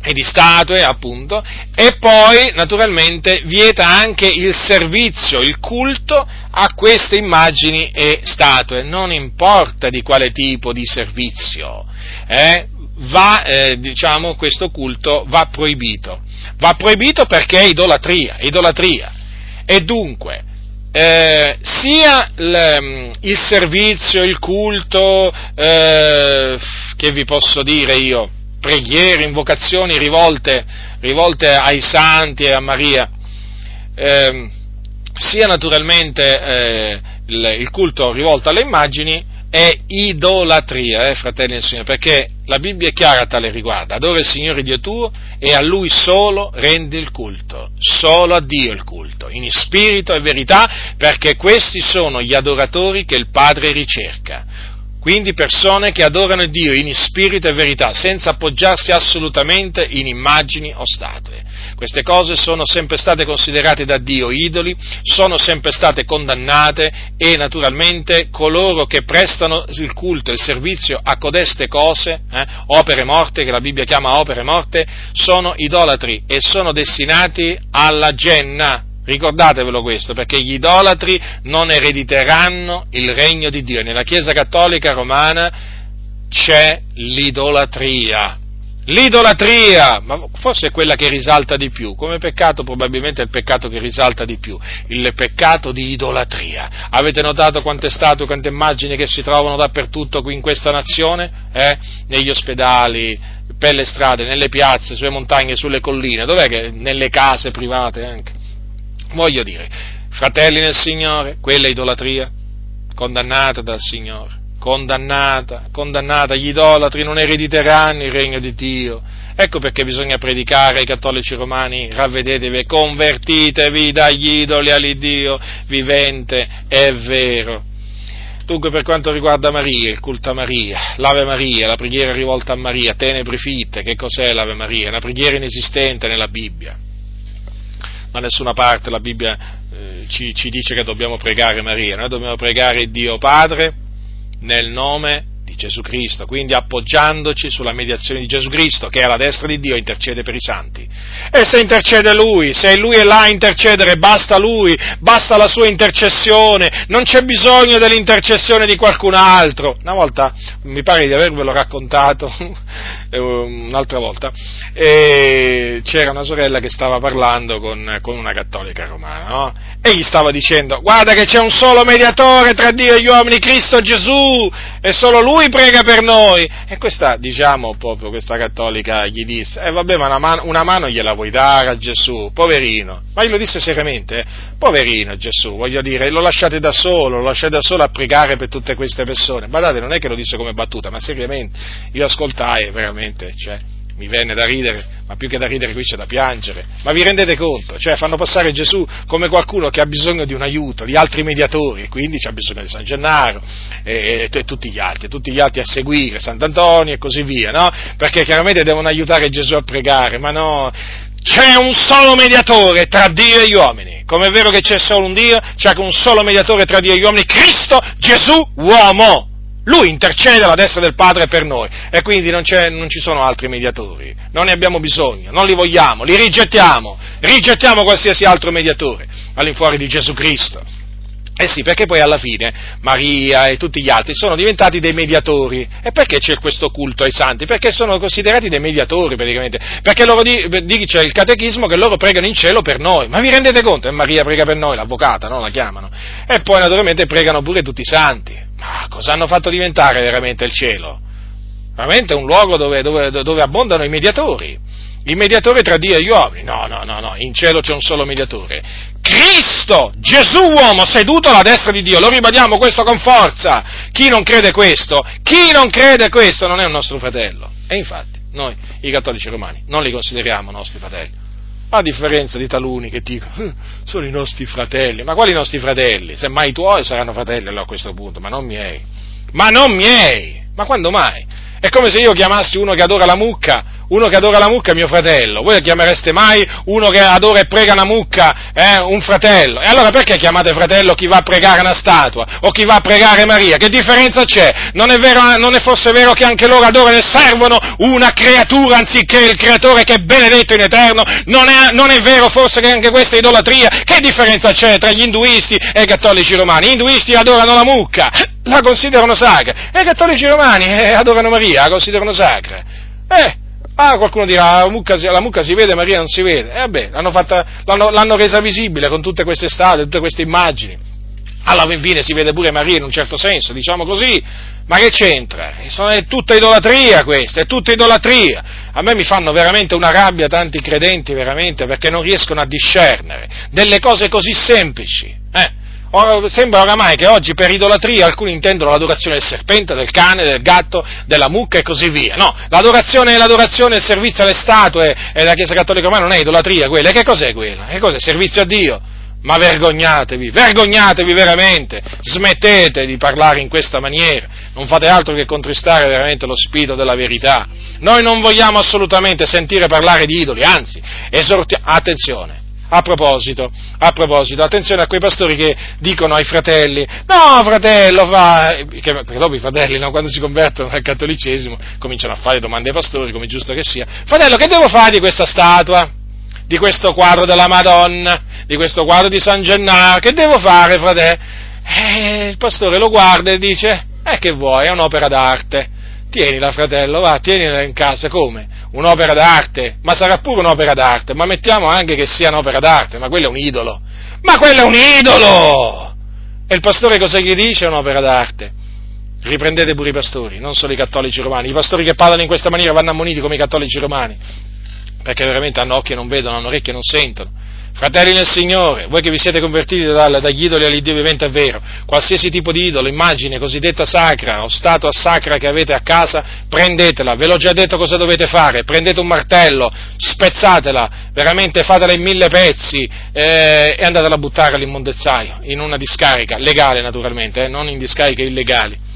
e di statue, appunto, e poi naturalmente vieta anche il servizio, il culto a queste immagini e statue, non importa di quale tipo di servizio, eh, va, eh, diciamo, questo culto va proibito. Va proibito perché è idolatria, idolatria. E dunque, eh, sia il, il, servizio, il culto, eh, che vi posso dire io, preghiere, invocazioni rivolte, rivolte ai santi e a Maria, eh, sia naturalmente eh, il, il, culto rivolto alle immagini, è idolatria, eh, fratelli del Signore, perché la Bibbia è chiara a tale riguardo, adora il Signore Dio tuo e a Lui solo rendi il culto, solo a Dio il culto, in spirito e verità, perché questi sono gli adoratori che il Padre ricerca. Quindi persone che adorano Dio in spirito e verità, senza appoggiarsi assolutamente in immagini o statue. Queste cose sono sempre state considerate da Dio idoli, sono sempre state condannate e naturalmente coloro che prestano il culto e il servizio a codeste cose, eh, opere morte, che la Bibbia chiama opere morte, sono idolatri e sono destinati alla genna, Ricordatevelo questo, perché gli idolatri non erediteranno il regno di Dio. Nella Chiesa Cattolica Romana c'è l'idolatria. L'idolatria, ma forse è quella che risalta di più, come peccato probabilmente è il peccato che risalta di più, il peccato di idolatria. Avete notato quante statue, quante immagini che si trovano dappertutto qui in questa nazione? Eh? Negli ospedali, per le strade, nelle piazze, sulle montagne, sulle colline, dov'è che? Nelle case private anche. Voglio dire, fratelli nel Signore, quella è idolatria, condannata dal Signore, condannata, condannata, gli idolatri non erediteranno il regno di Dio. Ecco perché bisogna predicare ai cattolici romani, ravvedetevi convertitevi dagli idoli all'Iddio vivente e vero. Dunque per quanto riguarda Maria, il culto a Maria, l'Ave Maria, la preghiera rivolta a Maria, tenebre fitte, che cos'è l'Ave Maria? Una preghiera inesistente nella Bibbia da nessuna parte la Bibbia eh, ci, ci dice che dobbiamo pregare Maria, noi dobbiamo pregare Dio Padre nel nome di Gesù Cristo, quindi appoggiandoci sulla mediazione di Gesù Cristo, che è alla destra di Dio, intercede per i santi. E se intercede Lui, se Lui è là a intercedere, basta Lui, basta la sua intercessione, non c'è bisogno dell'intercessione di qualcun altro. Una volta, mi pare di avervelo raccontato, eh, un'altra volta, c'era una sorella che stava parlando con, con una cattolica romana, no? E gli stava dicendo, guarda che c'è un solo mediatore tra Dio e gli uomini, Cristo Gesù, e solo Lui lui prega per noi. E questa, diciamo, proprio questa cattolica gli disse, eh vabbè, ma una mano, una mano gliela vuoi dare a Gesù, poverino. Ma glielo disse seriamente, eh? poverino Gesù, voglio dire, lo lasciate da solo, lo lasciate da solo a pregare per tutte queste persone. Guardate, non è che lo disse come battuta, ma seriamente, io ascoltai veramente, cioè, mi venne da ridere, ma più che da ridere qui c'è da piangere. Ma vi rendete conto? Cioè fanno passare Gesù come qualcuno che ha bisogno di un aiuto, di altri mediatori, e quindi c'ha bisogno di San Gennaro e, e, e tutti gli altri, tutti gli altri a seguire, Sant'Antonio e così via, no? Perché chiaramente devono aiutare Gesù a pregare, ma no, c'è un solo mediatore tra Dio e gli uomini. Come è vero che c'è solo un Dio, c'è anche un solo mediatore tra Dio e gli uomini, Cristo Gesù uomo. Lui intercede alla destra del Padre per noi e quindi non, non, ci sono altri mediatori, non ne abbiamo bisogno, non li vogliamo, li rigettiamo, rigettiamo qualsiasi altro mediatore all'infuori di Gesù Cristo. Eh sì, perché poi alla fine Maria e tutti gli altri sono diventati dei mediatori. E perché c'è questo culto ai santi? Perché sono considerati dei mediatori praticamente. Perché loro dice il catechismo che loro pregano in cielo per noi. Ma vi rendete conto? E Maria prega per noi, l'avvocata, no? La chiamano. E poi naturalmente pregano pure tutti i santi. Ma cosa hanno fatto diventare veramente il cielo? Veramente un luogo dove, dove, dove abbondano i mediatori. Il mediatore tra Dio e gli uomini. No, no, no, no, in cielo c'è un solo mediatore. Cristo, Gesù uomo, seduto alla destra di Dio. Lo ribadiamo questo con forza. Chi non crede questo, chi non crede questo non è un nostro fratello. E infatti, noi, i cattolici romani, non li consideriamo nostri fratelli. A differenza di taluni che dicono, eh, sono i nostri fratelli. Ma quali nostri fratelli? Semmai i tuoi saranno fratelli allora a questo punto, ma non miei. Ma non miei! Ma quando mai? È come se io chiamassi uno che adora la mucca uno che adora la mucca è mio fratello, voi chiamereste mai uno che adora e prega una mucca eh, un fratello? E allora perché chiamate fratello chi va a pregare una statua o chi va a pregare Maria? Che differenza c'è? Non è, vero, non è forse vero che anche loro adorano e servono una creatura anziché il creatore che è benedetto in eterno? Non è, non è vero forse che anche questa è idolatria? Che differenza c'è tra gli induisti e i cattolici romani? Gli induisti adorano la mucca, la considerano sacra, e i cattolici romani eh, adorano Maria, la considerano sacra. Eh, Ah, qualcuno dirà, la mucca, la mucca si vede, Maria non si vede. Eh, vabbè, l'hanno, fatta, l'hanno, l'hanno resa visibile con tutte queste state, tutte queste immagini. Alla fine si vede pure Maria in un certo senso, diciamo così, ma che c'entra? È tutta idolatria questa, è tutta idolatria. A me mi fanno veramente una rabbia tanti credenti, veramente, perché non riescono a discernere delle cose così semplici. Eh? sembra oramai che oggi per idolatria alcuni intendono l'adorazione del serpente, del cane, del gatto, della mucca e così via. No, l'adorazione, l'adorazione e il servizio alle statue della Chiesa Cattolica Romana non è idolatria quella. E che cos'è quella? Che cos'è? Servizio a Dio? Ma vergognatevi, vergognatevi veramente, smettete di parlare in questa maniera, non fate altro che contristare veramente lo spirito della verità. Noi non vogliamo assolutamente sentire parlare di idoli, anzi, esortiamo, attenzione, a proposito, a proposito, attenzione a quei pastori che dicono ai fratelli, no fratello, fa, che, perché dopo i fratelli no, quando si convertono al cattolicesimo cominciano a fare domande ai pastori, come giusto che sia, fratello che devo fare di questa statua? Di questo quadro della Madonna, di questo quadro di San Gennaro, che devo fare fratello? E il pastore lo guarda e dice, eh che vuoi, è un'opera d'arte, tienila fratello, va, tienila in casa, come? un'opera d'arte, ma sarà pure un'opera d'arte, ma mettiamo anche che sia un'opera d'arte, ma quello è un idolo. Ma quello è un idolo! E il pastore cosa gli dice? Un'opera d'arte. Riprendete pure i pastori, non solo i cattolici romani. I pastori che parlano in questa maniera vanno ammoniti come i cattolici romani, perché veramente hanno occhi e non vedono, hanno orecchie e non sentono Fratelli nel Signore, voi che vi siete convertiti dal, dagli idoli all'Iddio vivente è vero, qualsiasi tipo di idolo, immagine cosiddetta sacra o statua sacra che avete a casa, prendetela, ve l'ho già detto cosa dovete fare, prendete un martello, spezzatela, veramente fatela in mille pezzi eh, e andatela a buttare all'immondezzaio, in una discarica, legale naturalmente, eh, non in discariche illegali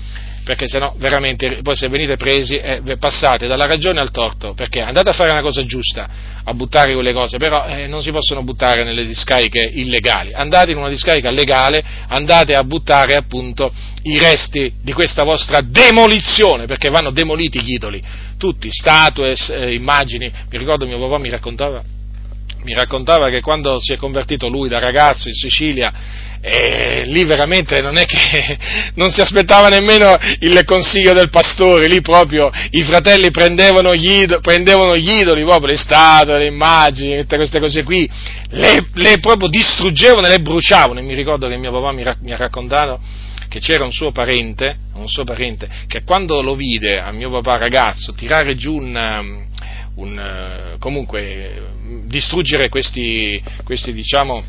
perché se no veramente poi se venite presi eh, passate dalla ragione al torto, perché andate a fare una cosa giusta, a buttare quelle cose, però eh, non si possono buttare nelle discariche illegali, andate in una discarica legale, andate a buttare appunto i resti di questa vostra demolizione, perché vanno demoliti gli idoli, tutti, statue, eh, immagini, mi ricordo mio papà mi raccontava, mi raccontava che quando si è convertito lui da ragazzo in Sicilia, e lì veramente non è che non si aspettava nemmeno il consiglio del pastore, lì proprio i fratelli prendevano gli, idoli, prendevano gli idoli, proprio le statue, le immagini, tutte queste cose qui, le, le proprio distruggevano e le bruciavano. E mi ricordo che mio papà mi, mi ha raccontato che c'era un suo parente, un suo parente, che quando lo vide a mio papà ragazzo tirare giù un, un comunque distruggere questi, questi diciamo,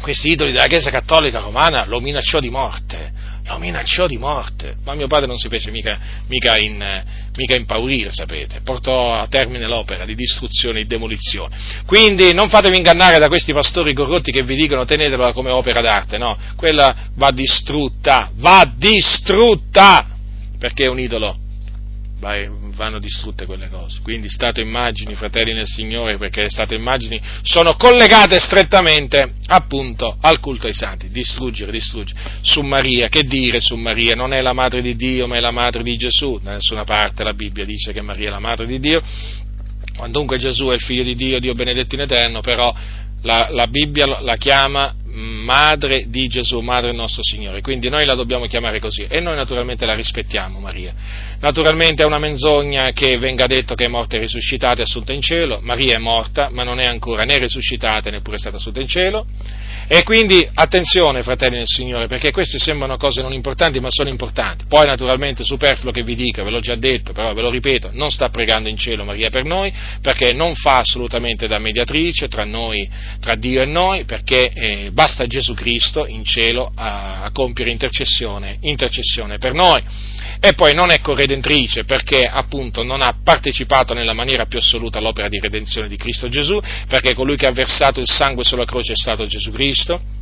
questi idoli della Chiesa Cattolica Romana lo minacciò di morte, lo minacciò di morte, ma mio padre non si fece mica, mica, in, mica impaurire, sapete, portò a termine l'opera di distruzione e demolizione. Quindi non fatevi ingannare da questi pastori corrotti che vi dicono tenetela come opera d'arte, no, quella va distrutta, va distrutta, perché è un idolo vanno distrutte quelle cose. Quindi state immagini, fratelli nel Signore, perché le state immagini sono collegate strettamente appunto al culto ai santi. Distruggere, distruggere. Su Maria, che dire su Maria? Non è la madre di Dio, ma è la madre di Gesù. Da nessuna parte la Bibbia dice che Maria è la madre di Dio. Quandunque Gesù è il figlio di Dio, Dio benedetto in eterno, però la, la Bibbia la chiama madre di Gesù, madre del nostro Signore, quindi noi la dobbiamo chiamare così e noi naturalmente la rispettiamo Maria. Naturalmente è una menzogna che venga detto che è morta e risuscitata e assunta in cielo, Maria è morta ma non è ancora né risuscitata neppure stata assunta in cielo e quindi attenzione fratelli del Signore perché queste sembrano cose non importanti ma sono importanti. Poi naturalmente superfluo che vi dica, ve l'ho già detto, però ve lo ripeto, non sta pregando in cielo Maria per noi perché non fa assolutamente da mediatrice tra noi, tra Dio e noi perché eh, basta Gesù Cristo in cielo a, a compiere intercessione, intercessione per noi. E poi non è corredentrice perché appunto non ha partecipato nella maniera più assoluta all'opera di redenzione di Cristo Gesù, perché colui che ha versato il sangue sulla croce è stato Gesù Cristo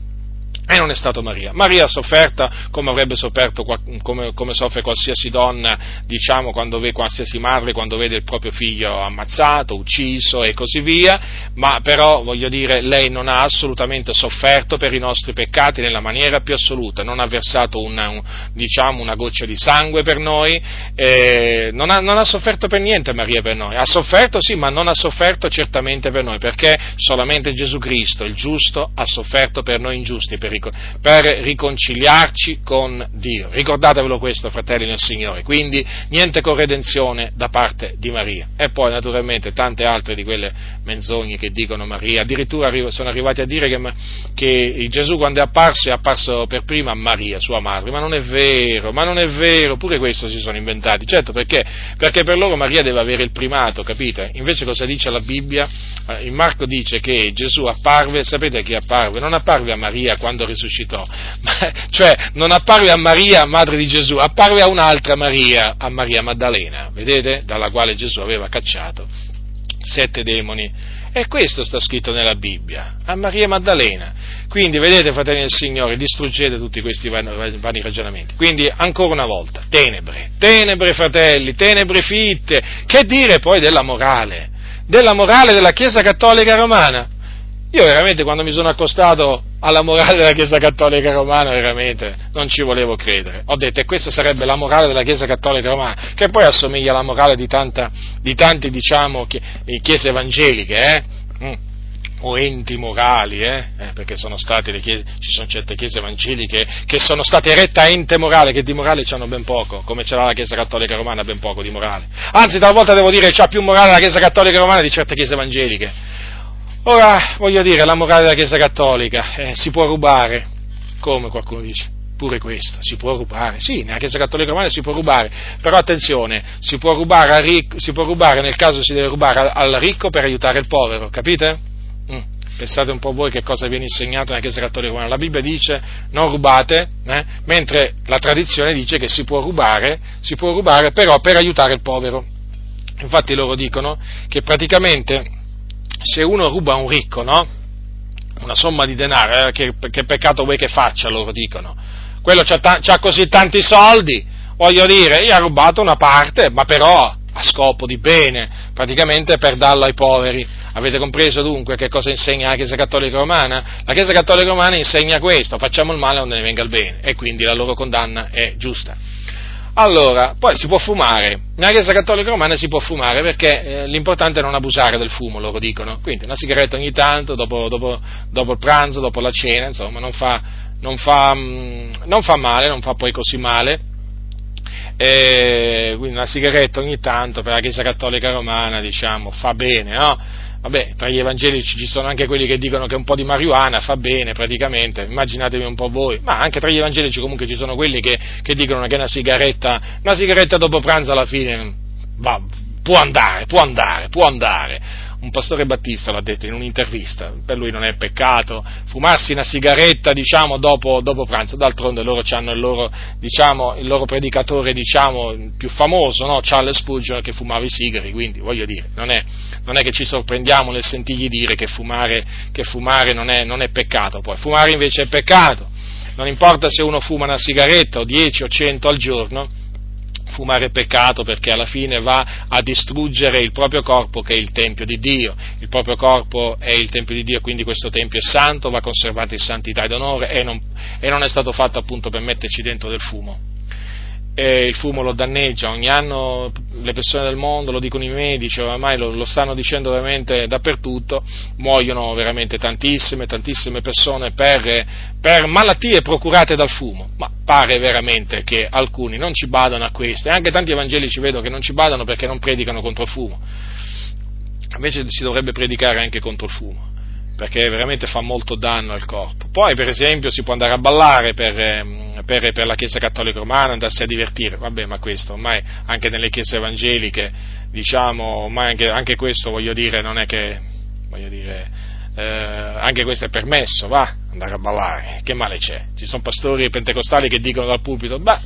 E non è stato Maria. Maria ha sofferto come avrebbe sofferto, come, come soffre qualsiasi donna, diciamo, quando vede, qualsiasi madre quando vede il proprio figlio ammazzato, ucciso e così via, ma però, voglio dire, lei non ha assolutamente sofferto per i nostri peccati nella maniera più assoluta, non ha versato una, un, diciamo, una goccia di sangue per noi, eh, non, ha, non ha sofferto per niente Maria per noi. Ha sofferto sì, ma non ha sofferto certamente per noi, perché solamente Gesù Cristo, il giusto, ha sofferto per noi ingiusti, per i per riconciliarci con Dio. Ricordatevelo questo, fratelli nel Signore. Quindi niente corredenzione da parte di Maria. E poi naturalmente tante altre di quelle menzogne che dicono Maria. Addirittura sono arrivati a dire che, che Gesù quando è apparso è apparso per prima a Maria, sua madre. Ma non è vero, ma non è vero. Pure questo si sono inventati. Certo, perché? Perché per loro Maria deve avere il primato, capite? Invece cosa dice la Bibbia? Eh, in Marco dice che Gesù apparve, sapete a chi apparve? Non apparve a Maria quando risuscitò, cioè non apparve a Maria, madre di Gesù, apparve a un'altra Maria, a Maria Maddalena, vedete? Dalla quale Gesù aveva cacciato sette demoni. E questo sta scritto nella Bibbia, a Maria Maddalena. Quindi, vedete, fratelli del Signore, distruggete tutti questi vari ragionamenti. Quindi, ancora una volta, tenebre, tenebre, fratelli, tenebre fitte. Che dire poi della morale? Della morale della Chiesa Cattolica Romana? Io veramente quando mi sono accostato alla morale della Chiesa Cattolica Romana, veramente non ci volevo credere. Ho detto, e questa sarebbe la morale della Chiesa Cattolica Romana, che poi assomiglia alla morale di, tanta, di tante, diciamo, chiese evangeliche, eh? Mm. o enti morali, eh? Eh, perché sono state le chiese, ci sono certe chiese evangeliche che sono state erette a ente morale, che di morale c'hanno ben poco, come ce l'ha la Chiesa Cattolica Romana, ben poco di morale. Anzi, talvolta devo dire che c'ha più morale la Chiesa Cattolica Romana di certe chiese evangeliche. Ora, voglio dire, la morale della Chiesa Cattolica, eh, si può rubare, come qualcuno dice, pure questo, si può rubare, sì, nella Chiesa Cattolica Romana si può rubare, però attenzione, si può rubare, ricco, si può rubare nel caso si deve rubare al ricco per aiutare il povero, capite? Mm. Pensate un po' voi che cosa viene insegnato nella Chiesa Cattolica Romana. La Bibbia dice non rubate, eh? mentre la tradizione dice che si può rubare, si può rubare però per aiutare il povero. Infatti loro dicono che praticamente se uno ruba un ricco, no? Una somma di denaro, eh, che, che, peccato vuoi che faccia, loro dicono. Quello ha così tanti soldi, voglio dire, gli ha rubato una parte, ma però a scopo di bene, praticamente per darlo ai poveri. Avete compreso dunque che cosa insegna la Chiesa Cattolica Romana? La Chiesa Cattolica Romana insegna questo, facciamo il male onde ne venga il bene, e quindi la loro condanna è giusta. Allora, poi si può fumare, nella Chiesa Cattolica Romana si può fumare perché eh, l'importante è non abusare del fumo, loro dicono, quindi una sigaretta ogni tanto, dopo, dopo, dopo il pranzo, dopo la cena, insomma, non fa, non, fa, mm, non fa, male, non fa poi così male, e, quindi una sigaretta ogni tanto per la Chiesa Cattolica Romana, diciamo, fa bene, no? Vabbè, tra gli evangelici ci sono anche quelli che dicono che un po' di marijuana fa bene praticamente, immaginatevi un po' voi, ma anche tra gli evangelici comunque ci sono quelli che, che dicono che una sigaretta, una sigaretta dopo pranzo alla fine va, può andare, può andare, può andare un pastore battista l'ha detto in un'intervista, per lui non è peccato fumarsi una sigaretta diciamo, dopo, dopo pranzo, d'altronde loro hanno il loro, diciamo, il loro predicatore diciamo, più famoso, no? Charles Spurgeon che fumava i sigari, quindi voglio dire, non è, non è che ci sorprendiamo nel sentirgli dire che fumare, che fumare non, è, non è peccato, poi fumare invece è peccato, non importa se uno fuma una sigaretta o 10 o 100 al giorno, fumare peccato perché alla fine va a distruggere il proprio corpo che è il Tempio di Dio. Il proprio corpo è il Tempio di Dio, quindi questo Tempio è santo, va conservato in santità ed onore e non, e non è stato fatto appunto per metterci dentro del fumo eh, il fumo lo danneggia, ogni anno le persone del mondo, lo dicono i medici, oramai lo, lo, stanno dicendo veramente dappertutto, muoiono veramente tantissime, tantissime persone per, per, malattie procurate dal fumo, ma pare veramente che alcuni non ci badano a questo, e anche tanti evangelici vedo che non ci badano perché non predicano contro il fumo, invece si dovrebbe predicare anche contro il fumo perché veramente fa molto danno al corpo. Poi, per esempio, si può andare a ballare per, ehm, per, per la Chiesa Cattolica Romana, andarsi a divertire, vabbè, ma questo ormai anche nelle chiese evangeliche, diciamo, ormai anche, anche questo, voglio dire, non è che, voglio dire, eh, anche questo è permesso, va, andare a ballare, che male c'è? Ci sono pastori pentecostali che dicono dal pulpito, beh,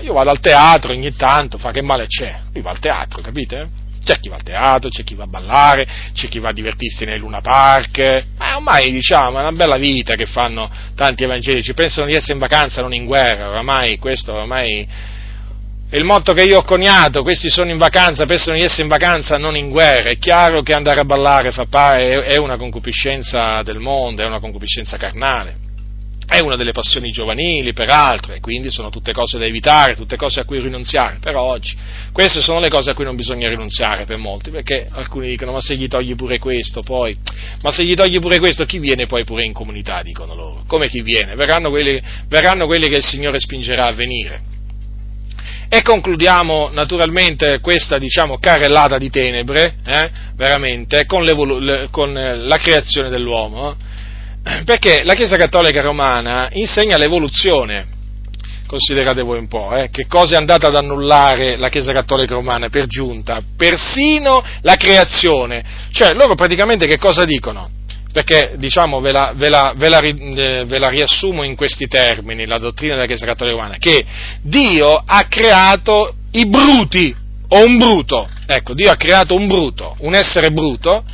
io vado al teatro ogni tanto, fa che male c'è? Lui va al teatro, capite? C'è chi va al teatro, c'è chi va a ballare, c'è chi va a divertirsi nei Luna Park, ma ormai diciamo è una bella vita che fanno tanti evangelici, pensano di essere in vacanza, non in guerra, oramai questo ormai è il motto che io ho coniato, questi sono in vacanza, pensano di essere in vacanza, non in guerra, è chiaro che andare a ballare fa pare, è una concupiscenza del mondo, è una concupiscenza carnale è una delle passioni giovanili, peraltro, e quindi sono tutte cose da evitare, tutte cose a cui rinunziare, però oggi queste sono le cose a cui non bisogna rinunziare per molti, perché alcuni dicono ma se gli togli pure questo, poi, ma se gli togli pure questo, chi viene poi pure in comunità, dicono loro, come chi viene? Verranno quelli, verranno quelli che il Signore spingerà a venire. E concludiamo naturalmente questa diciamo, carrellata di tenebre, eh, veramente, con, con, la creazione dell'uomo. Eh perché la Chiesa Cattolica Romana insegna l'evoluzione. Considerate voi un po', eh, che cosa è andata ad annullare la Chiesa Cattolica Romana per giunta? Persino la creazione. Cioè, loro praticamente che cosa dicono? Perché, diciamo, ve la, ve, la, ve, la, eh, ve la, riassumo in questi termini, la dottrina della Chiesa Cattolica Romana, che Dio ha creato i bruti, o un bruto, ecco, Dio ha creato un bruto, un essere bruto,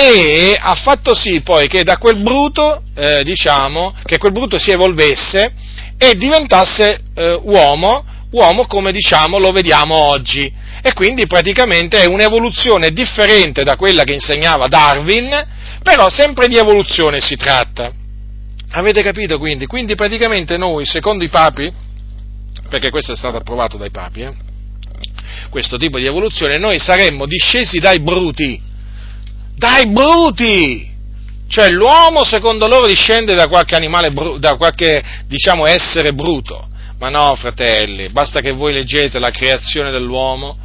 e ha fatto sì poi che da quel bruto, eh, diciamo, che quel bruto si evolvesse e diventasse eh, uomo, uomo come diciamo lo vediamo oggi. E quindi praticamente è un'evoluzione differente da quella che insegnava Darwin, però sempre di evoluzione si tratta. Avete capito quindi? Quindi praticamente noi, secondo i papi, perché questo è stato approvato dai papi, eh, questo tipo di evoluzione, noi saremmo discesi dai bruti, dai bruti! Cioè l'uomo secondo loro discende da qualche animale, da qualche diciamo essere bruto. Ma no, fratelli, basta che voi leggete la creazione dell'uomo,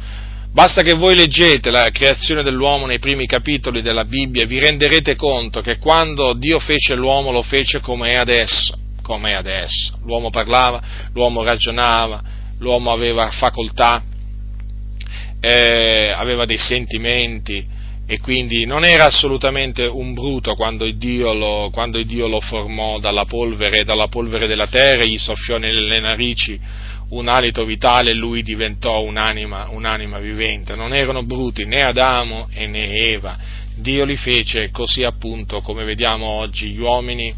basta che voi leggete la creazione dell'uomo nei primi capitoli della Bibbia e vi renderete conto che quando Dio fece l'uomo lo fece come è adesso, come è adesso. L'uomo parlava, l'uomo ragionava, l'uomo aveva facoltà, eh, aveva dei sentimenti, e quindi non era assolutamente un bruto quando Dio lo, quando Dio lo formò dalla polvere, dalla polvere della terra, gli soffiò nelle narici un alito vitale e lui diventò un'anima, un'anima vivente. Non erano bruti né Adamo né Eva. Dio li fece così appunto come vediamo oggi gli uomini,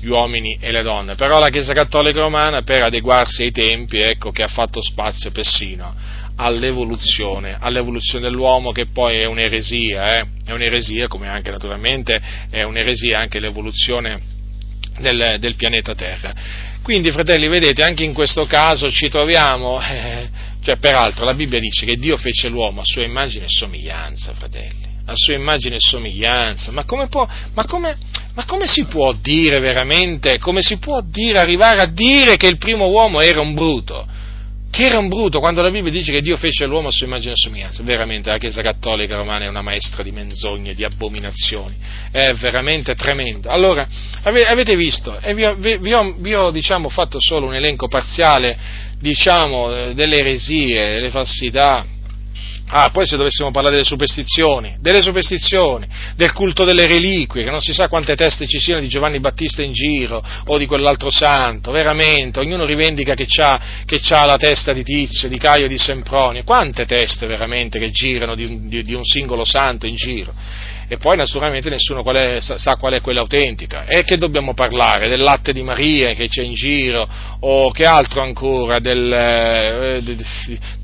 gli uomini e le donne. Però la Chiesa Cattolica Romana, per adeguarsi ai tempi, ecco che ha fatto spazio persino all'evoluzione, all'evoluzione dell'uomo che poi è un'eresia, eh? è un'eresia come anche naturalmente è un'eresia anche l'evoluzione del, del pianeta Terra. Quindi, fratelli, vedete, anche in questo caso ci troviamo, eh, cioè, peraltro la Bibbia dice che Dio fece l'uomo a sua immagine e somiglianza, fratelli, a sua immagine e somiglianza, ma come, può, ma come, ma come si può dire veramente, come si può dire, arrivare a dire che il primo uomo era un bruto? Che era un bruto quando la Bibbia dice che Dio fece l'uomo a sua immagine e somiglianza. Veramente la Chiesa Cattolica Romana è una maestra di menzogne, di abominazioni, è veramente tremendo. Allora, avete visto, e vi ho, vi ho, vi ho diciamo, fatto solo un elenco parziale diciamo, eh, delle eresie, delle falsità, Ah, poi se dovessimo parlare delle superstizioni, delle superstizioni, del culto delle reliquie, che non si sa quante teste ci siano di Giovanni Battista in giro o di quell'altro santo, veramente, ognuno rivendica che ha che la testa di Tizio, di Caio, di Sempronio, quante teste veramente che girano di, di, di un singolo santo in giro e poi naturalmente nessuno qual è, sa qual è quella autentica. E che dobbiamo parlare? Del latte di Maria che c'è in giro, o che altro ancora, del, eh,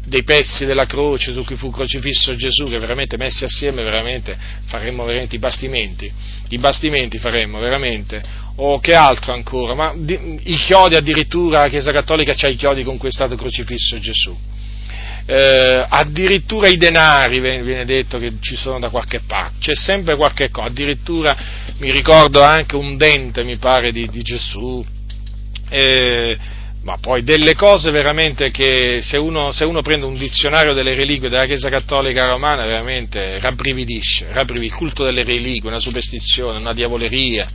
dei pezzi della croce su cui fu crocifisso Gesù, che veramente messi assieme veramente faremmo veramente i bastimenti, i bastimenti faremmo veramente, o che altro ancora, ma di, i chiodi addirittura, la Chiesa Cattolica c'ha i chiodi con cui è stato crocifisso Gesù eh, addirittura i denari viene detto che ci sono da qualche parte, c'è sempre qualche cosa, addirittura mi ricordo anche un dente, mi pare, di, di Gesù, eh, ma poi delle cose veramente che se uno, se uno, prende un dizionario delle reliquie della Chiesa Cattolica Romana veramente rabbrividisce, rabbrividisce, il culto delle reliquie, una superstizione, una diavoleria,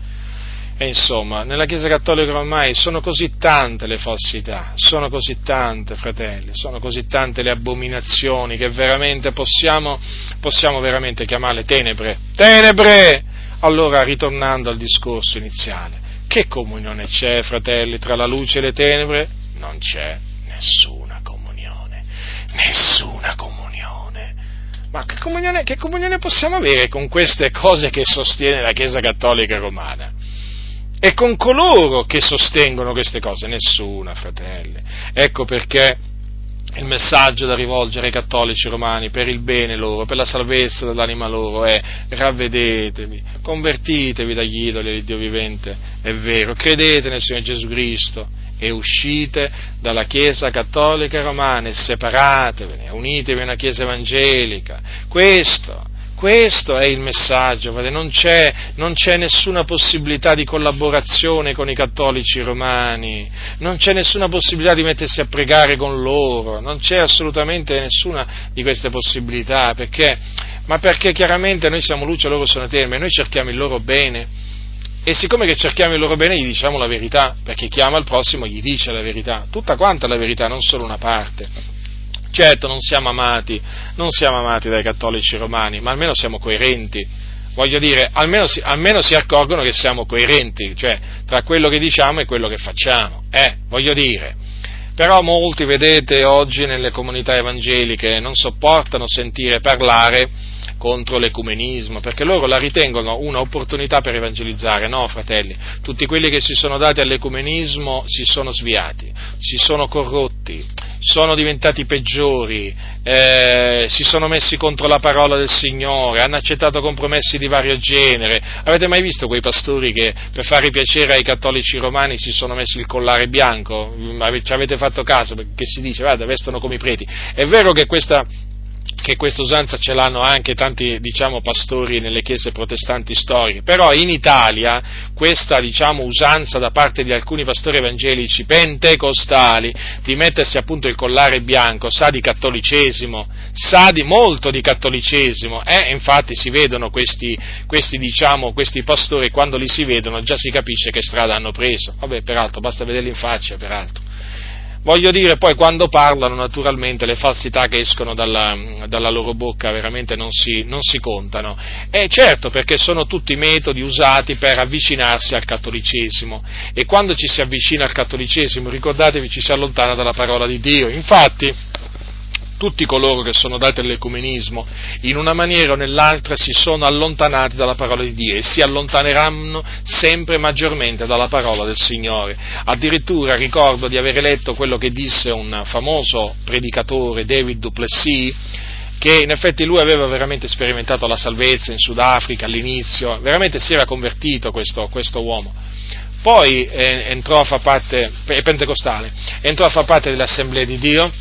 e insomma, nella Chiesa Cattolica ormai sono così tante le falsità, sono così tante, fratelli, sono così tante le abominazioni che veramente possiamo, possiamo veramente chiamarle tenebre. Tenebre! Allora, ritornando al discorso iniziale, che comunione c'è, fratelli, tra la luce e le tenebre? Non c'è nessuna comunione, nessuna comunione Ma che comunione, che comunione possiamo avere con queste cose che sostiene la Chiesa Cattolica Romana? E con coloro che sostengono queste cose? Nessuna, fratelli. Ecco perché il messaggio da rivolgere ai cattolici romani per il bene loro, per la salvezza dell'anima loro è ravvedetevi, convertitevi dagli idoli del Dio vivente, è vero, credete nel Signore Gesù Cristo e uscite dalla Chiesa cattolica romana e separatevene, unitevi a una Chiesa evangelica. Questo questo è il messaggio, non c'è, non c'è, nessuna possibilità di collaborazione con i cattolici romani, non c'è nessuna possibilità di mettersi a pregare con loro, non c'è assolutamente nessuna di queste possibilità, perché, ma perché chiaramente noi siamo luce, loro sono tenebre, noi cerchiamo il loro bene. E siccome che cerchiamo il loro bene, gli diciamo la verità, perché chi ama il prossimo gli dice la verità, tutta quanta la verità, non solo una parte. Certo, non siamo amati, non siamo amati dai cattolici romani, ma almeno siamo coerenti. Voglio dire, almeno si, almeno si accorgono che siamo coerenti, cioè tra quello che diciamo e quello che facciamo. Eh, voglio dire. Però molti, vedete, oggi nelle comunità evangeliche non sopportano sentire parlare contro l'ecumenismo, perché loro la ritengono un'opportunità per evangelizzare. No, fratelli, tutti quelli che si sono dati all'ecumenismo si sono sviati, si sono corrotti, sono diventati peggiori, eh, si sono messi contro la parola del Signore, hanno accettato compromessi di vario genere. Avete mai visto quei pastori che per fare piacere ai cattolici romani si sono messi il collare bianco? Ci avete fatto caso? Perché si dice, guarda, vestono come i preti. È vero che questa che questa usanza ce l'hanno anche tanti diciamo, pastori nelle chiese protestanti storiche, però in Italia questa diciamo, usanza da parte di alcuni pastori evangelici pentecostali di mettersi appunto il collare bianco sa di cattolicesimo, sa di molto di cattolicesimo, eh? infatti si vedono questi, questi, diciamo, questi pastori quando li si vedono già si capisce che strada hanno preso, vabbè peraltro basta vederli in faccia peraltro. Voglio dire, poi quando parlano naturalmente le falsità che escono dalla, dalla loro bocca veramente non si, non si, contano. E certo perché sono tutti metodi usati per avvicinarsi al cattolicesimo e quando ci si avvicina al cattolicesimo ricordatevi ci si allontana dalla parola di Dio. Infatti tutti coloro che sono dati all'ecumenismo, in una maniera o nell'altra si sono allontanati dalla parola di Dio e si allontaneranno sempre maggiormente dalla parola del Signore. Addirittura ricordo di aver letto quello che disse un famoso predicatore, David Duplessis, che in effetti lui aveva veramente sperimentato la salvezza in Sudafrica all'inizio, veramente si era convertito questo, questo uomo. Poi eh, entrò a far parte, è pentecostale, entrò a far parte dell'Assemblea di Dio,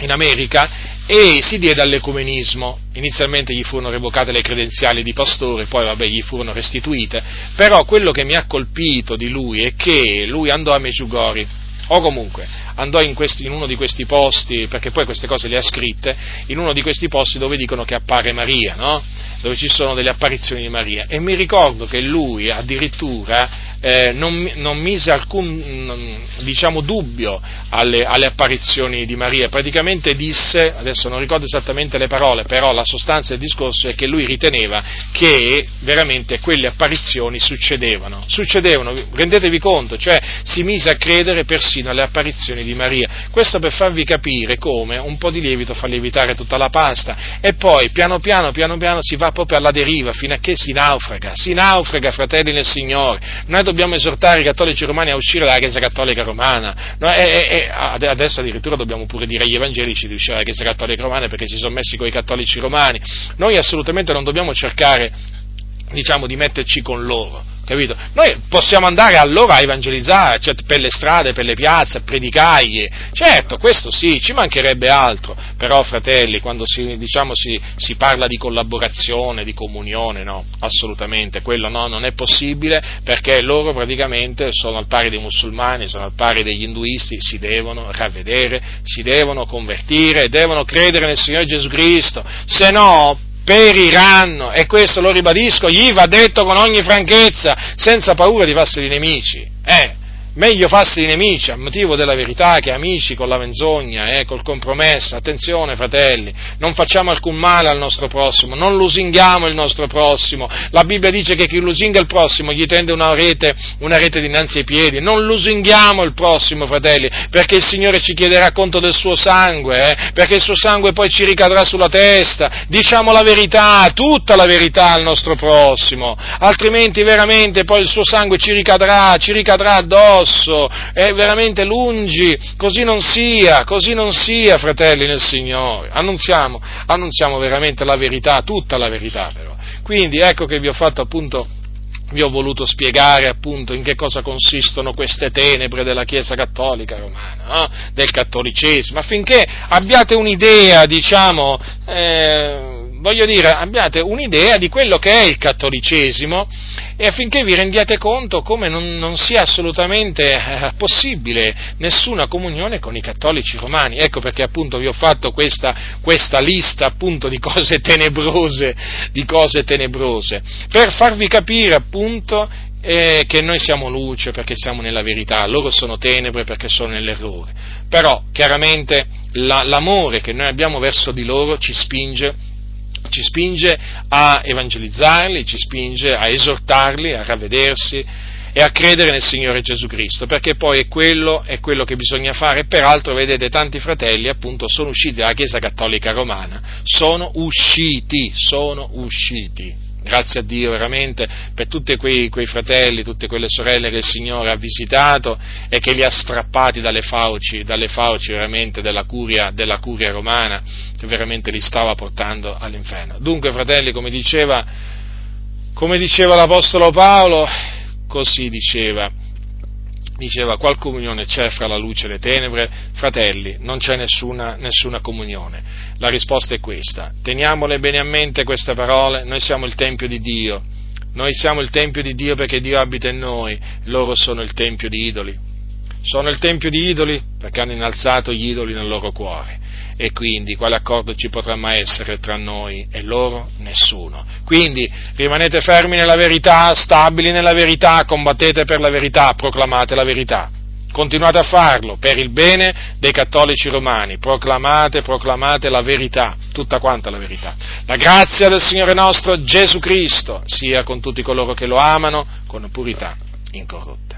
in America e si diede all'ecumenismo. Inizialmente gli furono revocate le credenziali di pastore, poi vabbè gli furono restituite, però quello che mi ha colpito di lui è che lui andò a Meggiugori, o comunque andò in, questi, in, uno di questi posti, perché poi queste cose le ha scritte, in uno di questi posti dove dicono che appare Maria, no? dove ci sono delle apparizioni di Maria. E mi ricordo che lui addirittura eh, non, non, mise alcun diciamo, dubbio alle, alle, apparizioni di Maria, praticamente disse, adesso non ricordo esattamente le parole, però la sostanza del discorso è che lui riteneva che veramente quelle apparizioni succedevano, succedevano, rendetevi conto, cioè si mise a credere persino alle apparizioni di Maria, questo per farvi capire come un po' di lievito fa lievitare tutta la pasta e poi piano piano, piano piano si va proprio alla deriva fino a che si naufraga, si naufraga fratelli nel Signore, noi dobbiamo esortare i cattolici romani a uscire dalla Chiesa Cattolica Romana. No, e, e, adesso addirittura dobbiamo pure dire agli evangelici di uscire dalla Chiesa Cattolica Romana perché si sono messi con i cattolici romani. Noi assolutamente non dobbiamo cercare diciamo, di metterci con loro capito? Noi possiamo andare allora a evangelizzare, cioè, per le strade, per le piazze, a predicargli, certo, questo sì, ci mancherebbe altro, però fratelli, quando si, diciamo, si, si parla di collaborazione, di comunione, no, assolutamente, quello no, non è possibile perché loro praticamente sono al pari dei musulmani, sono al pari degli induisti, si devono ravvedere, si devono convertire, devono credere nel Signore Gesù Cristo, se no periranno e questo lo ribadisco, gli va detto con ogni franchezza, senza paura di farsi nemici. Meglio farsi nemici a motivo della verità che amici con la menzogna, eh, col compromesso. Attenzione, fratelli, non facciamo alcun male al nostro prossimo, non lusinghiamo il nostro prossimo. La Bibbia dice che chi lusinga il prossimo gli tende una rete, una rete dinanzi ai piedi. Non lusinghiamo il prossimo, fratelli, perché il Signore ci chiederà conto del suo sangue, eh, perché il suo sangue poi ci ricadrà sulla testa. Diciamo la verità, tutta la verità al nostro prossimo, altrimenti veramente poi il suo sangue ci ricadrà, ci ricadrà addosso addosso, è veramente lungi, così non sia, così non sia, fratelli nel Signore. Annunziamo, annunziamo veramente la verità, tutta la verità però. Quindi ecco che vi ho fatto appunto vi ho voluto spiegare appunto in che cosa consistono queste tenebre della Chiesa Cattolica Romana, eh? del cattolicesimo, affinché abbiate un'idea, diciamo, eh, voglio dire, abbiate un'idea di quello che è il cattolicesimo e affinché vi rendiate conto come non, non sia assolutamente eh, possibile nessuna comunione con i cattolici romani. Ecco perché appunto vi ho fatto questa, questa lista appunto di cose tenebrose, di cose tenebrose, per farvi capire appunto eh, che noi siamo luce perché siamo nella verità, loro sono tenebre perché sono nell'errore. Però chiaramente la, l'amore che noi abbiamo verso di loro ci spinge ci spinge a evangelizzarli, ci spinge a esortarli a ravvedersi e a credere nel Signore Gesù Cristo, perché poi è quello, è quello che bisogna fare. Peraltro, vedete, tanti fratelli appunto sono usciti dalla Chiesa Cattolica Romana, sono usciti, sono usciti grazie a Dio veramente per tutti quei, quei, fratelli, tutte quelle sorelle che il Signore ha visitato e che li ha strappati dalle fauci, dalle fauci veramente della curia, della curia romana che veramente li stava portando all'inferno. Dunque, fratelli, come diceva, come diceva l'Apostolo Paolo, così diceva, diceva qual comunione c'è fra la luce e le tenebre? Fratelli, non c'è nessuna, nessuna, comunione. La risposta è questa. Teniamole bene a mente queste parole, noi siamo il Tempio di Dio, noi siamo il Tempio di Dio perché Dio abita in noi, loro sono il Tempio di idoli. Sono il Tempio di idoli perché hanno innalzato gli idoli nel loro cuore e quindi quale accordo ci potrà mai essere tra noi e loro? Nessuno. Quindi rimanete fermi nella verità, stabili nella verità, combattete per la verità, proclamate la verità. Continuate a farlo per il bene dei cattolici romani, proclamate, proclamate la verità, tutta quanta la verità. La grazia del Signore nostro Gesù Cristo sia con tutti coloro che lo amano con purità incorrotta.